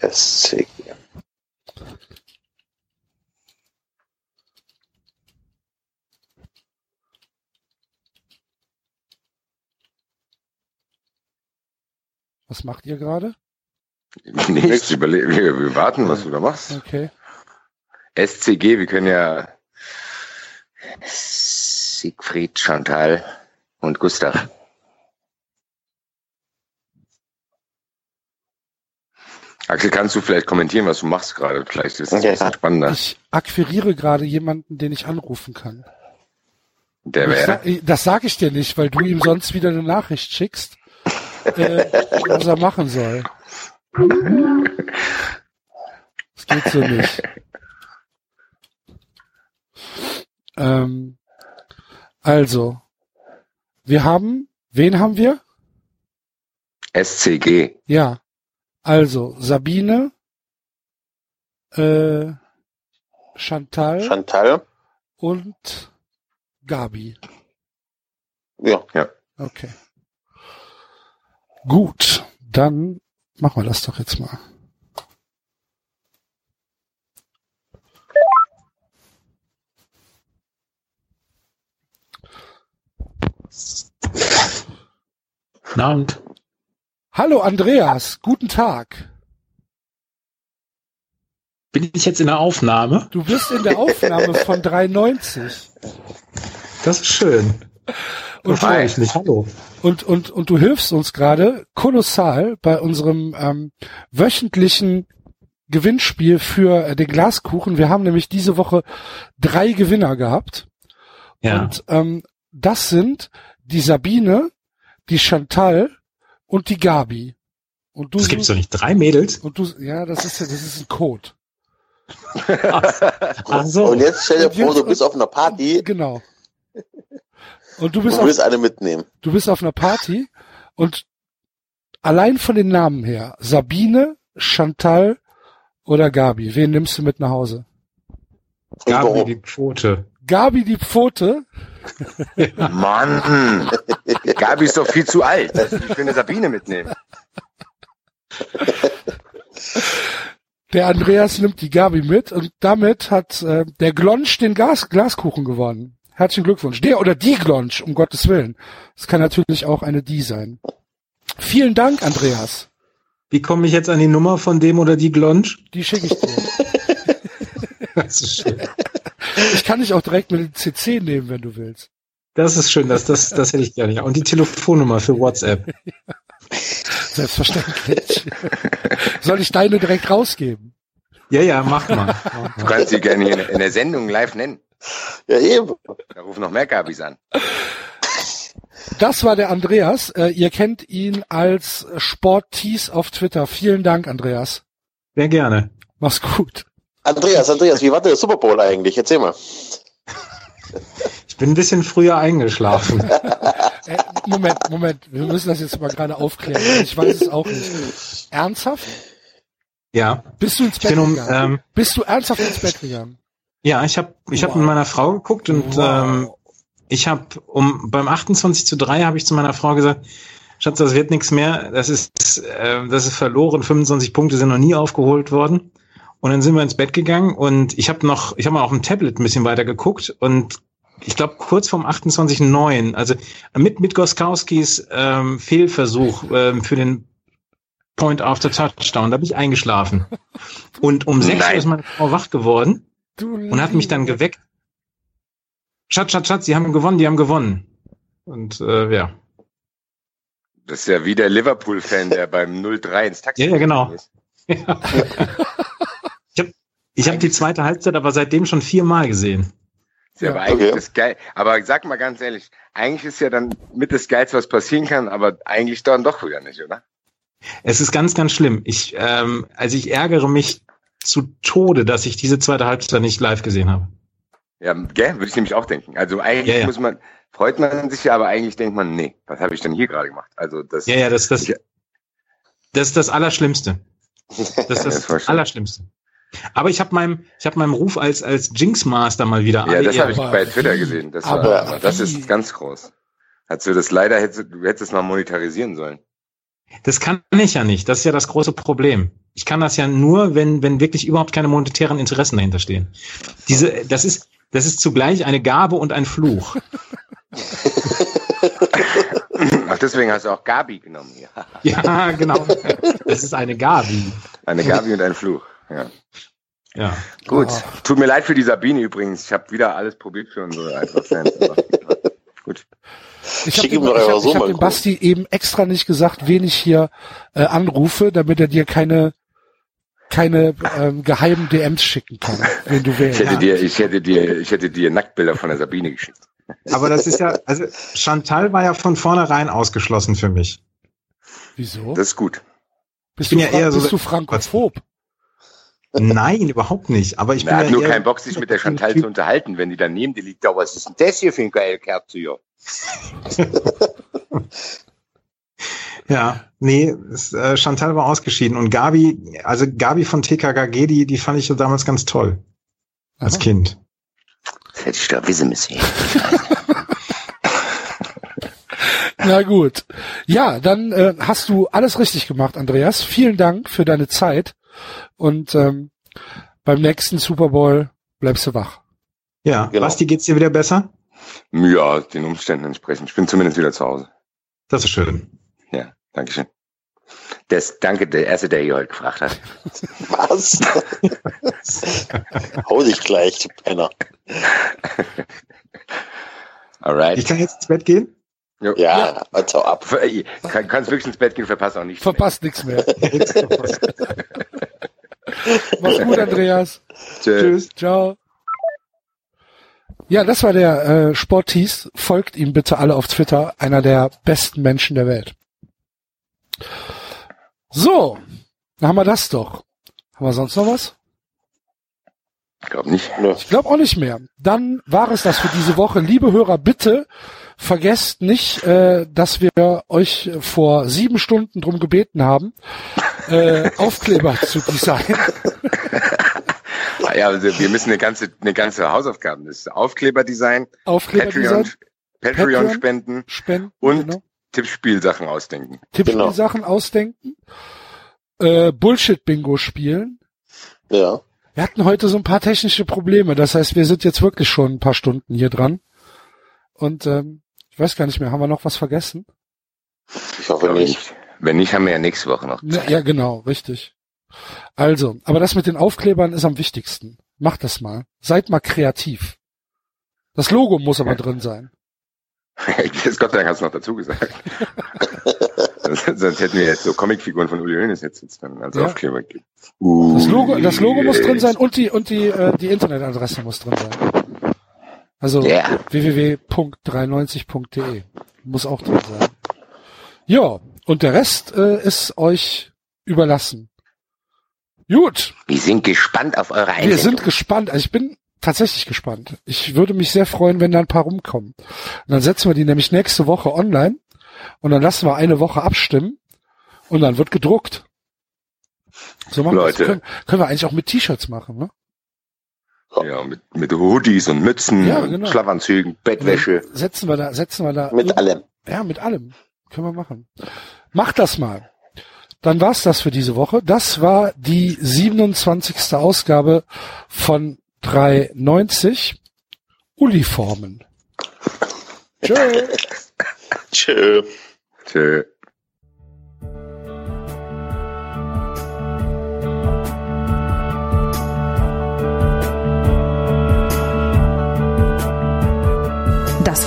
SCG. Was macht ihr gerade? Nichts, überle wir, wir warten, was du da machst. Okay. SCG, wir können ja Siegfried, Chantal und Gustav. Axel, kannst du vielleicht kommentieren, was du machst gerade? Vielleicht ist das ja. ein bisschen spannender. Ich akquiriere gerade jemanden, den ich anrufen kann. Der wäre? Das sage ich dir nicht, weil du ihm sonst wieder eine Nachricht schickst äh, was er machen soll. Das geht so nicht. Ähm, also, wir haben, wen haben wir? SCG. Ja. Also, Sabine, äh, Chantal. Chantal. Und Gabi. Ja. Ja. Okay. Gut, dann machen wir das doch jetzt mal. Abend. Hallo Andreas, guten Tag. Bin ich jetzt in der Aufnahme? Du bist in der Aufnahme von 93. Das ist schön. Und freue ich mich. Hallo. Und, und, und du hilfst uns gerade kolossal bei unserem ähm, wöchentlichen Gewinnspiel für äh, den Glaskuchen. Wir haben nämlich diese Woche drei Gewinner gehabt. Ja. Und ähm, das sind die Sabine, die Chantal und die Gabi. Und du das gibt's doch nicht drei Mädels. Und du, ja, das ist das ist ein Code. Ach so. Und jetzt stell dir vor, du bist auf einer Party. Genau. Und du bist, du willst auf, eine mitnehmen. Du bist auf einer Party und allein von den Namen her, Sabine, Chantal oder Gabi, wen nimmst du mit nach Hause? Gabi die Pfote. Gabi die Pfote? Mann, Gabi ist doch viel zu alt. Ich will eine Sabine mitnehmen. Der Andreas nimmt die Gabi mit und damit hat äh, der Glonsch den Gas Glaskuchen gewonnen. Herzlichen Glückwunsch. Der oder die Glonsch, um Gottes Willen. Es kann natürlich auch eine die sein. Vielen Dank, Andreas. Wie komme ich jetzt an die Nummer von dem oder die Glonsch? Die schicke ich dir. das ist schön. Ich kann dich auch direkt mit dem CC nehmen, wenn du willst. Das ist schön, das, das, das hätte ich gerne. Und die Telefonnummer für WhatsApp. Selbstverständlich. Soll ich deine direkt rausgeben? Ja, ja, mach mal. Du kannst sie gerne hier in der Sendung live nennen. Ja, eben. Da rufen noch mehr Gabis an. Das war der Andreas. Äh, ihr kennt ihn als Sporttees auf Twitter. Vielen Dank, Andreas. Sehr gerne. Mach's gut. Andreas, Andreas, wie war der Super Bowl eigentlich? Erzähl mal. Ich bin ein bisschen früher eingeschlafen. Äh, Moment, Moment. Wir müssen das jetzt mal gerade aufklären. Ich weiß es auch nicht. Ernsthaft? Ja. Bist du ins Bett um, gegangen? ähm, Bist du ernsthaft ins Bett gegangen? Ja, ich habe ich hab Wow. mit meiner Frau geguckt und ähm, Wow. ich habe um beim 28 zu 3 habe ich zu meiner Frau gesagt, Schatz, das wird nichts mehr, das ist, äh, das ist verloren, 25 Punkte sind noch nie aufgeholt worden. Und dann sind wir ins Bett gegangen und ich habe noch, ich habe mal auf dem Tablet ein bisschen weiter geguckt und ich glaube kurz vorm 28.9, also mit, mit Goskowskis ähm, Fehlversuch ähm, für den Point after Touchdown, da bin ich eingeschlafen. Und um 6 Uhr ist meine Frau wach geworden Du und hat mich dann geweckt. Schatz, Schatz, Schatz, die haben gewonnen, die haben gewonnen. Und äh, ja. Das ist ja wie der Liverpool-Fan, der beim 0-3 ins Taxi Ja, ja, genau. ist. ich habe ich hab die zweite Halbzeit aber seitdem schon viermal gesehen. Ist ja, Ja. aber eigentlich Okay. das geil. Aber sag mal ganz ehrlich, eigentlich ist ja dann mit das Geilste, was passieren kann, aber eigentlich dann doch wieder nicht, oder? Es ist ganz, ganz schlimm. Ich, ähm, also ich ärgere mich zu Tode, dass ich diese zweite Halbzeit nicht live gesehen habe. Ja, gell, würde ich nämlich auch denken. Also eigentlich Ja, ja. muss man, freut man sich ja, aber eigentlich denkt man, nee, was habe ich denn hier gerade gemacht? Also das, Ja, ja, das, das, Ja. das ist das Allerschlimmste. Das ist Das das. Allerschlimmste. Aber ich habe meinem, ich habe meinem Ruf als als Jinx Master mal wieder ja, das habe ich bei Twitter wie? gesehen. Das, Aber war, aber das ist ganz groß. Hättest du das leider, hättest, du du hättest es mal monetarisieren sollen. Das kann ich ja nicht. Das ist ja das große Problem. Ich kann das ja nur, wenn, wenn wirklich überhaupt keine monetären Interessen dahinter stehen. Diese, das ist, das ist zugleich eine Gabe und ein Fluch. Ach, deswegen hast du auch Gabi genommen hier. Ja, genau. Das ist eine Gabi. Eine Gabi und ein Fluch. Ja. Ja. Gut. Oh. Tut mir leid für die Sabine übrigens. Ich habe wieder alles probiert für unsere aber- Gut. Ich Schick habe ihm doch einfach hab, so ich hab mal dem. Basti eben extra nicht gesagt, wen ich hier äh, anrufe, damit er dir keine keine ähm, geheimen DMs schicken kann, wenn du Ich hätte wählst. dir, ich hätte dir, ich hätte dir Nacktbilder von der Sabine geschickt. Aber das ist ja, also Chantal war ja von vornherein ausgeschlossen für mich. Wieso? Das ist gut. bist bin du, ja Fra- eher so- bist du frankophob? Nein, überhaupt nicht. Aber ich bin Er hat ja nur keinen Bock, sich mit der Chantal zu unterhalten, wenn die dann neben dir liegt. Oh, was ist denn das hier für ein geil hier? Ja, nee, es, äh, Chantal war ausgeschieden und Gabi, also Gabi von TKKG, die, die fand ich ja damals ganz toll. Als Aha. Kind. Das hätte ich doch wissen müssen. Na gut. Ja, dann äh, hast du alles richtig gemacht, Andreas. Vielen Dank für deine Zeit und ähm, beim nächsten Super Bowl bleibst du wach. Ja, Genau. Basti, geht's dir wieder besser? Ja, den Umständen entsprechend. Ich bin zumindest wieder zu Hause. Das ist schön. Ja, Dankeschön. Das, danke, der Erste, der hier heute gefragt hat. Was? Hau dich gleich, du Penner. Alright. Ich kann jetzt ins Bett gehen? Jo. Ja, hau ab. Kann, kannst wirklich ins Bett gehen, verpasst auch nicht. Verpasst nichts mehr. Mach's gut, Andreas. Tschö. Tschüss. Ciao. Ja, das war der äh, Sporttees. Folgt ihm bitte alle auf Twitter. Einer der besten Menschen der Welt. So, dann haben wir das doch. Haben wir sonst noch was? Ich glaube nicht. Nö. Ich glaube auch nicht mehr. Dann war es das für diese Woche. Liebe Hörer, bitte vergesst nicht, äh, dass wir euch vor sieben Stunden drum gebeten haben, äh, Aufkleber zu designen. Ah Ja, also wir müssen eine ganze, eine ganze Hausaufgaben. Das ist Aufkleberdesign, Aufkleber Patreon, Patreon Patreon. spenden spenden, und genau. Tippspielsachen ausdenken. Tippspielsachen ausdenken, äh, Bullshit-Bingo spielen. Ja. Wir hatten heute so ein paar technische Probleme. Das heißt, wir sind jetzt wirklich schon ein paar Stunden hier dran. Und ähm, ich weiß gar nicht mehr, haben wir noch was vergessen? Ich hoffe nicht. nicht. Wenn nicht, haben wir ja nächste Woche noch. Ne, ja, genau, richtig. Also, aber das mit den Aufklebern ist am wichtigsten. Macht das mal. Seid mal kreativ. Das Logo muss aber drin sein. Das Gott sei Dank hast du noch dazu gesagt. Sonst hätten wir jetzt so Comicfiguren von Uli Hoeneß jetzt, jetzt dann als Ja. Aufkleber. Das Logo, das Logo muss drin sein und die, und die, äh, die Internetadresse muss drin sein. Also Ja. www.390.de muss auch drin sein. Ja, und der Rest äh, ist euch überlassen. Gut, Wir sind gespannt auf eure wir Einsendung. sind gespannt. Also ich bin tatsächlich gespannt. Ich würde mich sehr freuen, wenn da ein paar rumkommen. Und dann setzen wir die nämlich nächste Woche online und dann lassen wir eine Woche abstimmen und dann wird gedruckt. So machen wir Leute. das. Können, können wir eigentlich auch mit T-Shirts machen, ne? Ja, mit, mit Hoodies und Mützen, Ja, und genau. Schlafanzügen, Bettwäsche. Setzen wir da, setzen wir da. Mit allem. Ja, mit allem. Können wir machen. Macht das mal. Dann war's das für diese Woche. Das war die 27. Ausgabe von 390 Uniformen. Tschö. Tschö. Tschö.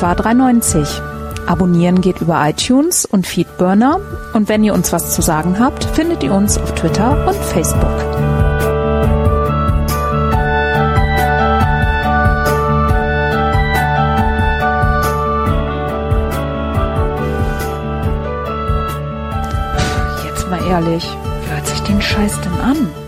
390. Abonnieren geht über iTunes und Feedburner. Und wenn ihr uns was zu sagen habt, findet ihr uns auf Twitter und Facebook. Jetzt mal ehrlich, wer hört sich den Scheiß denn an?